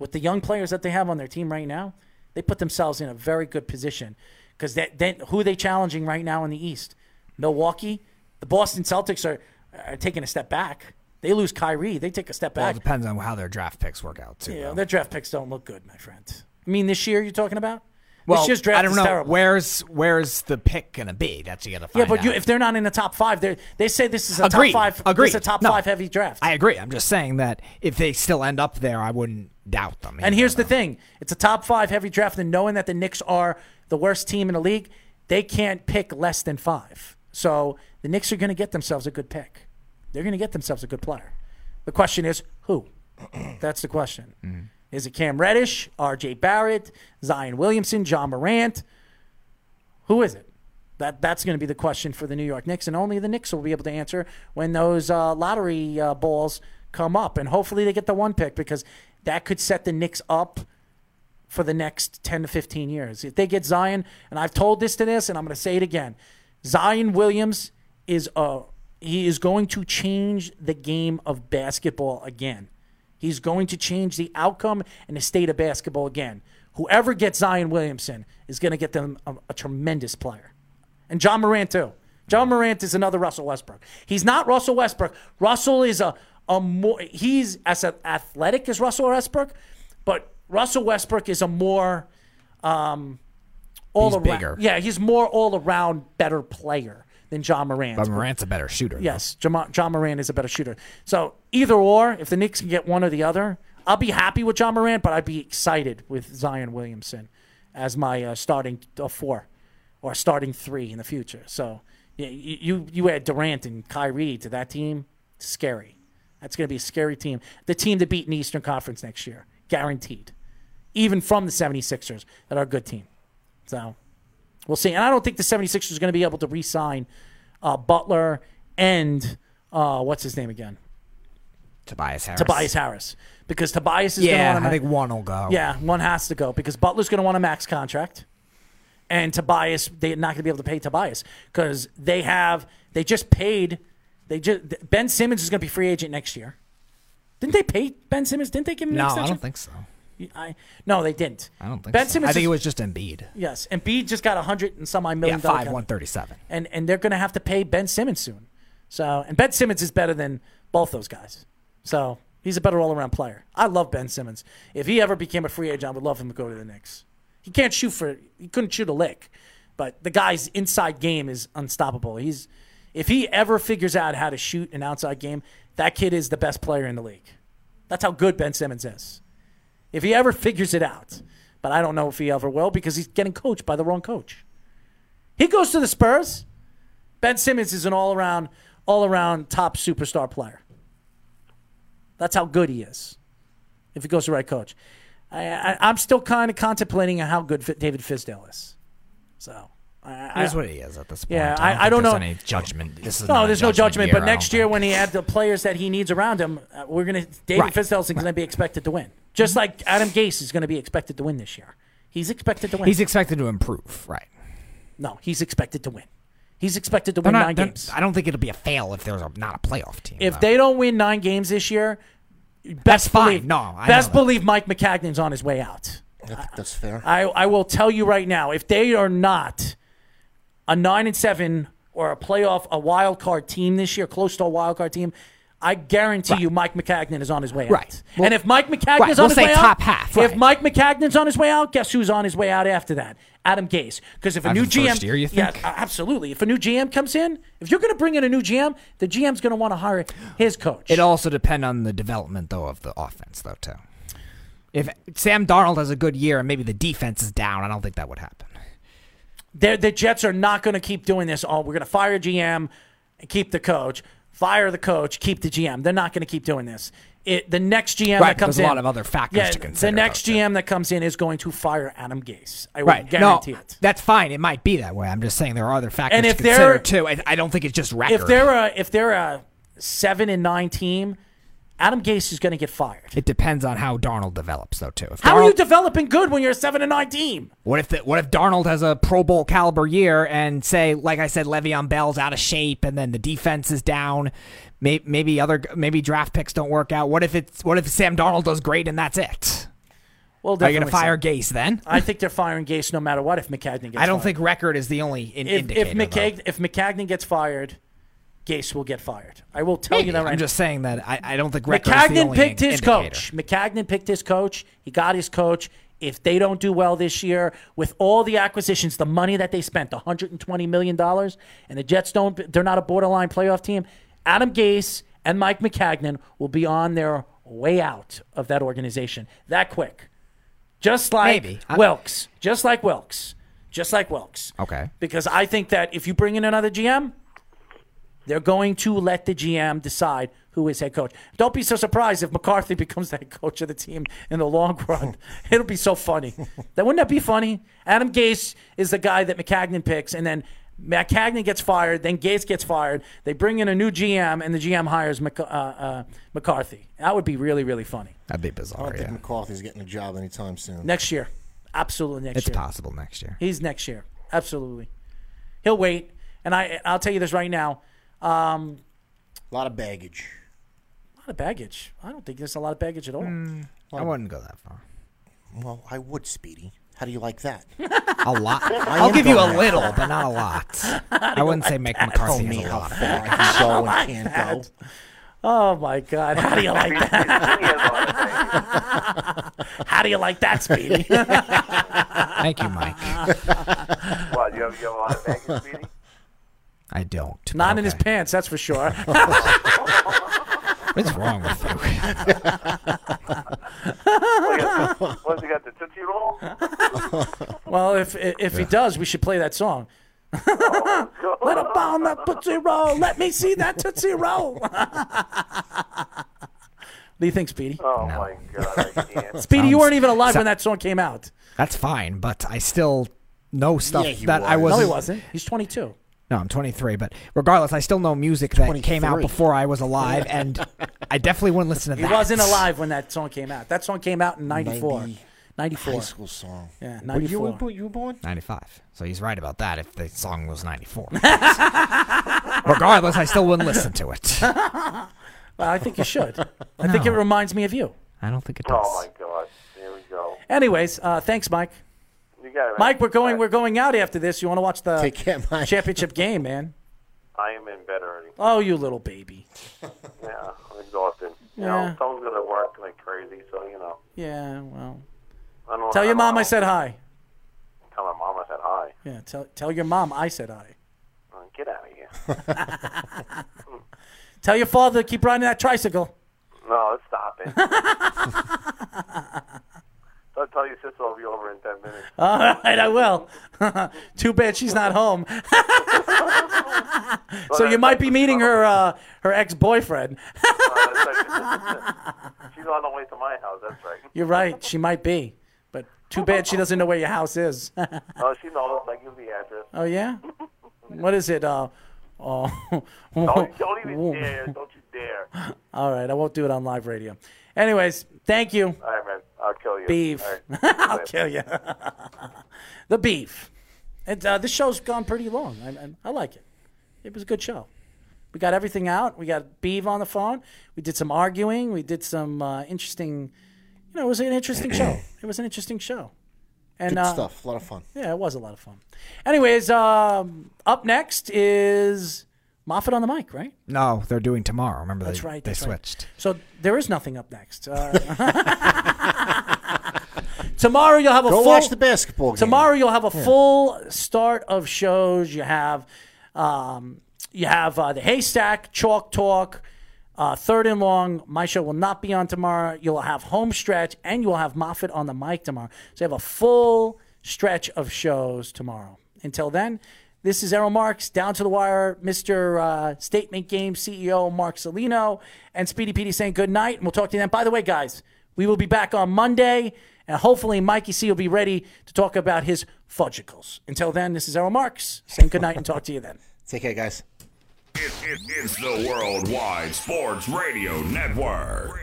with the young players that they have on their team right now, they put themselves in a very good position. Because that then who are they challenging right now in the East? Milwaukee. The Boston Celtics are, are taking a step back. They lose Kyrie. They take a step back. Well, it depends on how their draft picks work out too. Yeah, though. their draft picks don't look good, my friend. I mean, this year you're talking about? Well, this year's draft I don't know terrible. where's where's the pick gonna be. That's you gotta yeah, find but you, if they're not in the top five, they they say this is a Agreed. top five. Agreed. This is a top No. five heavy draft. I agree. I'm just saying that if they still end up there, I wouldn't doubt them. And here's the thing: it's a top five heavy draft, and knowing that the Knicks are the worst team in the league, they can't pick less than five. So the Knicks are going to get themselves a good pick. They're going to get themselves a good player. The question is who? That's the question. Mm-hmm. Is it Cam Reddish, R.J. Barrett, Zion Williamson, John Morant? Who is it? That that's going to be the question for the New York Knicks, and only the Knicks will be able to answer when those uh, lottery uh, balls come up, and hopefully they get the one pick because that could set the Knicks up for the next 10 to 15 years. If they get Zion, and I've told this to this, and I'm going to say it again, Zion Williams is a he is going to change the game of basketball again. He's going to change the outcome and the state of basketball again. Whoever gets Zion Williamson is going to get them a, a tremendous player. And John Morant, too. John Morant is another Russell Westbrook. He's not Russell Westbrook. Russell is a, a more, he's as athletic as Russell Westbrook, but Russell Westbrook is a more, um, all He's around. bigger. Yeah, he's more all around better player than John Morant. But Morant's a better shooter. Yes, John, John Morant is a better shooter. So either or, if the Knicks can get one or the other, I'll be happy with John Morant, but I'd be excited with Zion Williamson as my uh, starting uh, four or starting three in the future. So yeah, you you, add Durant and Kyrie to that team, scary. That's going to be a scary team. The team to beat in the Eastern Conference next year, guaranteed. Even from the 76ers, that are a good team. So we'll see. And I don't think the 76ers are going to be able to re sign uh, Butler and uh, what's his name again? Tobias Harris. Tobias Harris. Because Tobias is going to Yeah, want I think one will go. Yeah, one has to go because Butler's going to want a max contract. And Tobias, they're not going to be able to pay Tobias because they have, they just paid They just Ben Simmons is going to be free agent next year. Didn't they pay Ben Simmons? Didn't they give him an No, I don't think so. I no, they didn't. I don't think Ben so. Simmons. I think is- it was just Embiid. Yes, B just got a hundred and some odd Yeah, million dollar five one thirty seven. and and they're going to have to pay Ben Simmons soon. So and Ben Simmons is better than both those guys. So he's a better all around player. I love Ben Simmons. If he ever became a free agent, I would love him to go to the Knicks. He can't shoot for he couldn't shoot a lick, but the guy's inside game is unstoppable. He's if he ever figures out how to shoot an outside game, that kid is the best player in the league. That's how good Ben Simmons is. If he ever figures it out, but I don't know if he ever will because he's getting coached by the wrong coach. He goes to the Spurs. Ben Simmons is an all around, all around top superstar player. That's how good he is. If he goes to the right coach, I, I, I'm still kind of contemplating how good David Fizdale is. So, I, Here's what he is at this point. Yeah, I I, don't I don't think know. there's any judgment. This is no, there's no judgment year, but next year, when he had the players that he needs around him, uh, we're gonna David Right. Fizdale's going to be expected to win, just like Adam Gase is going to be expected to win this year. He's expected to win. He's expected to improve, right? no, he's expected to win. He's expected to They're win not- 9 they're- games. I don't think it'll be a fail if there's a, not a playoff team. If though. they don't win nine games this year, best fine. believe No, I best know that. believe Mike Maccagnan's on his way out. I think that's fair. I, I will tell you right now, if they are not a nine and seven or a playoff, a wild card team this year, close to a wild card team, I guarantee you Mike Maccagnan is on his way out. Right. Well- and if Mike Maccagnan's Right, on we'll his say way top out, half, if. Mike Maccagnan's on his way out, guess who's on his way out after that? Adam Gase. Because if a After new GM, first year, you yeah, think? absolutely. If a new GM comes in, if you're going to bring in a new GM, the GM's going to want to hire his coach. It also depends on the development though of the offense though too. If Sam Darnold has a good year and maybe the defense is down, I don't think that would happen. They're, the Jets are not going to keep doing this. Oh, we're going to fire GM and keep the coach. Fire the coach, keep the GM. They're not going to keep doing this. It, the next GM Right, that comes there's a in, lot of other factors yeah, to consider, The next. GM that comes in is going to fire Adam Gase. I Right. guarantee no, it. That's fine. It might be that way. I'm just saying there are other factors And if to consider too. I, I don't think it's just record. If they're a if they're a seven and nine team, Adam Gase is going to get fired. it depends on how Darnold develops though too. If How are you developing good when you're a seven and nine team? What if the, what if Darnold has a Pro Bowl caliber year and say, like I said, Le'Veon Bell's out of shape and then the defense is down, maybe, maybe other maybe draft picks don't work out. What if it's what if Sam Darnold does great and that's it? Well, Are you going to fire so. Gase then? I think they're firing Gase no matter what. If Maccagnan gets, I don't fired. think record is the only in- if indicator. if. McCag- if Maccagnan gets fired, Gase will get fired. I will tell you that right I'm now. just saying that I, I don't think the Maccagnan picked his indicator. coach. Maccagnan picked his coach. He got his coach. If they don't do well this year, with all the acquisitions, the money that they spent, 120 million dollars, and the Jets don't, they're not a borderline playoff team. Adam Gase and Mike Maccagnan will be on their way out of that organization that quick, just like Maybe. Wilkes, just like Wilkes, just like Wilkes. Okay. Because I think that if you bring in another GM, they're going to let the GM decide who is head coach. Don't be so surprised if McCarthy becomes the head coach of the team in the long run. It'll be so funny. that wouldn't that be funny? Adam Gase is the guy that Maccagnan picks, and then Maccagnan gets fired, then Gase gets fired. They bring in a new GM, and the GM hires Mc, uh, uh, McCarthy. That would be really, really funny. That'd be bizarre. I bizarre. don't think Yeah. McCarthy's getting a job anytime soon. Next year. Absolutely next It's year. It's possible next year. He's next year. Absolutely. He'll wait. And I, I'll tell you this right now. Um, A lot of baggage. a lot of baggage. I don't think there's a lot of baggage at all. I wouldn't go that far. Well, I would, Speedy. How do you like that? A lot. I I'll give you a going little, but not a lot. I wouldn't say Mike Tell McCarthy me has a how lot. far I can go and can't go. Oh my God! How do you like that? He has a lot of things. How do you like that, Speedy? Thank you, Mike. What, you have, you have a lot of baggage, Speedy? I don't. Not in his pants, that's for sure. What's wrong with you? What's he got, the Tootsie Roll? well, if if he does, we should play that song. Let a bomb that tootsie roll. Let me see that tootsie roll. what do you think, Speedy? Oh, my God, I can't. Speedy, you weren't even alive so- when that song came out. That's fine, but I still know stuff Yeah, he that I was. No, was. he wasn't. He's 22. No, I'm 23, but regardless, I still know music that came out before I was alive, and I definitely wouldn't listen to He that. He wasn't alive when that song came out. That song came out in 94. 90 94. High school song. Yeah, Were you, 94. were you born? 95. So he's right about that if the song was 94. Regardless, I still wouldn't listen to it. well, I think you should. I think it reminds me of you. I don't think it does. Oh my God! Here we go. Anyways, uh, thanks, Mike. You got man. Mike, we're going. We're going out after this. You want to watch the care, championship game, man? I am in bed already. Oh, you little baby. Yeah, I'm exhausted. You Yeah. know, someone's gonna work like crazy, so you know. Yeah. Well, I don't. tell I your don't mom I said hi. Tell my mom I said hi. Yeah. Tell tell your mom I said hi. Get out of here. Tell your father to keep riding that tricycle. no, stop it. I'll tell your sister I'll be over in ten minutes. All right, I will. Too bad she's not home. so you might be meeting her uh, her ex boyfriend. She's on the way to my house. That's right. You're right. She might be, but too bad she doesn't know where your house is. Oh, she knows. I give the address. oh yeah. What is it? Uh, oh. Don't, don't even dare. Don't you dare. All right, I won't do it on live radio. Anyways, thank you. All right, man. I'll kill you. Beef. All right. I'll kill you. the beef. And uh, this show's gone pretty long. I, I, I like it. It was a good show. We got everything out. We got Beeve on the phone. We did some arguing. We did some uh, interesting. You know, it was an interesting show. It was an interesting show. And Good uh, stuff. A lot of fun. Yeah, it was a lot of fun. Anyways, um, up next is Moffat on the mic, right? No, they're doing tomorrow. Remember That's they, right. they That's right. switched. So there is nothing up next. Uh, tomorrow you'll have a Go full, watch the basketball game. Tomorrow you'll have a Yeah. full start of shows. You have, um, you have uh, the Haystack Chalk Talk. Uh, third and long. My show will not be on tomorrow. You'll have home stretch, and you'll have Moffat on the mic tomorrow. So you have a full stretch of shows tomorrow. Until then, this is Errol Marks, down to the wire, Mr. Uh, Statement Game CEO Mark Salino, and Speedy Petey saying good night. And we'll talk to you then. By the way, guys, we will be back on Monday, and hopefully Mikey C will be ready to talk about his fudgicles. Until then, this is Errol Marks saying good night and talk to you then. Take care, guys. It, it, it's the Worldwide Sports Radio Network.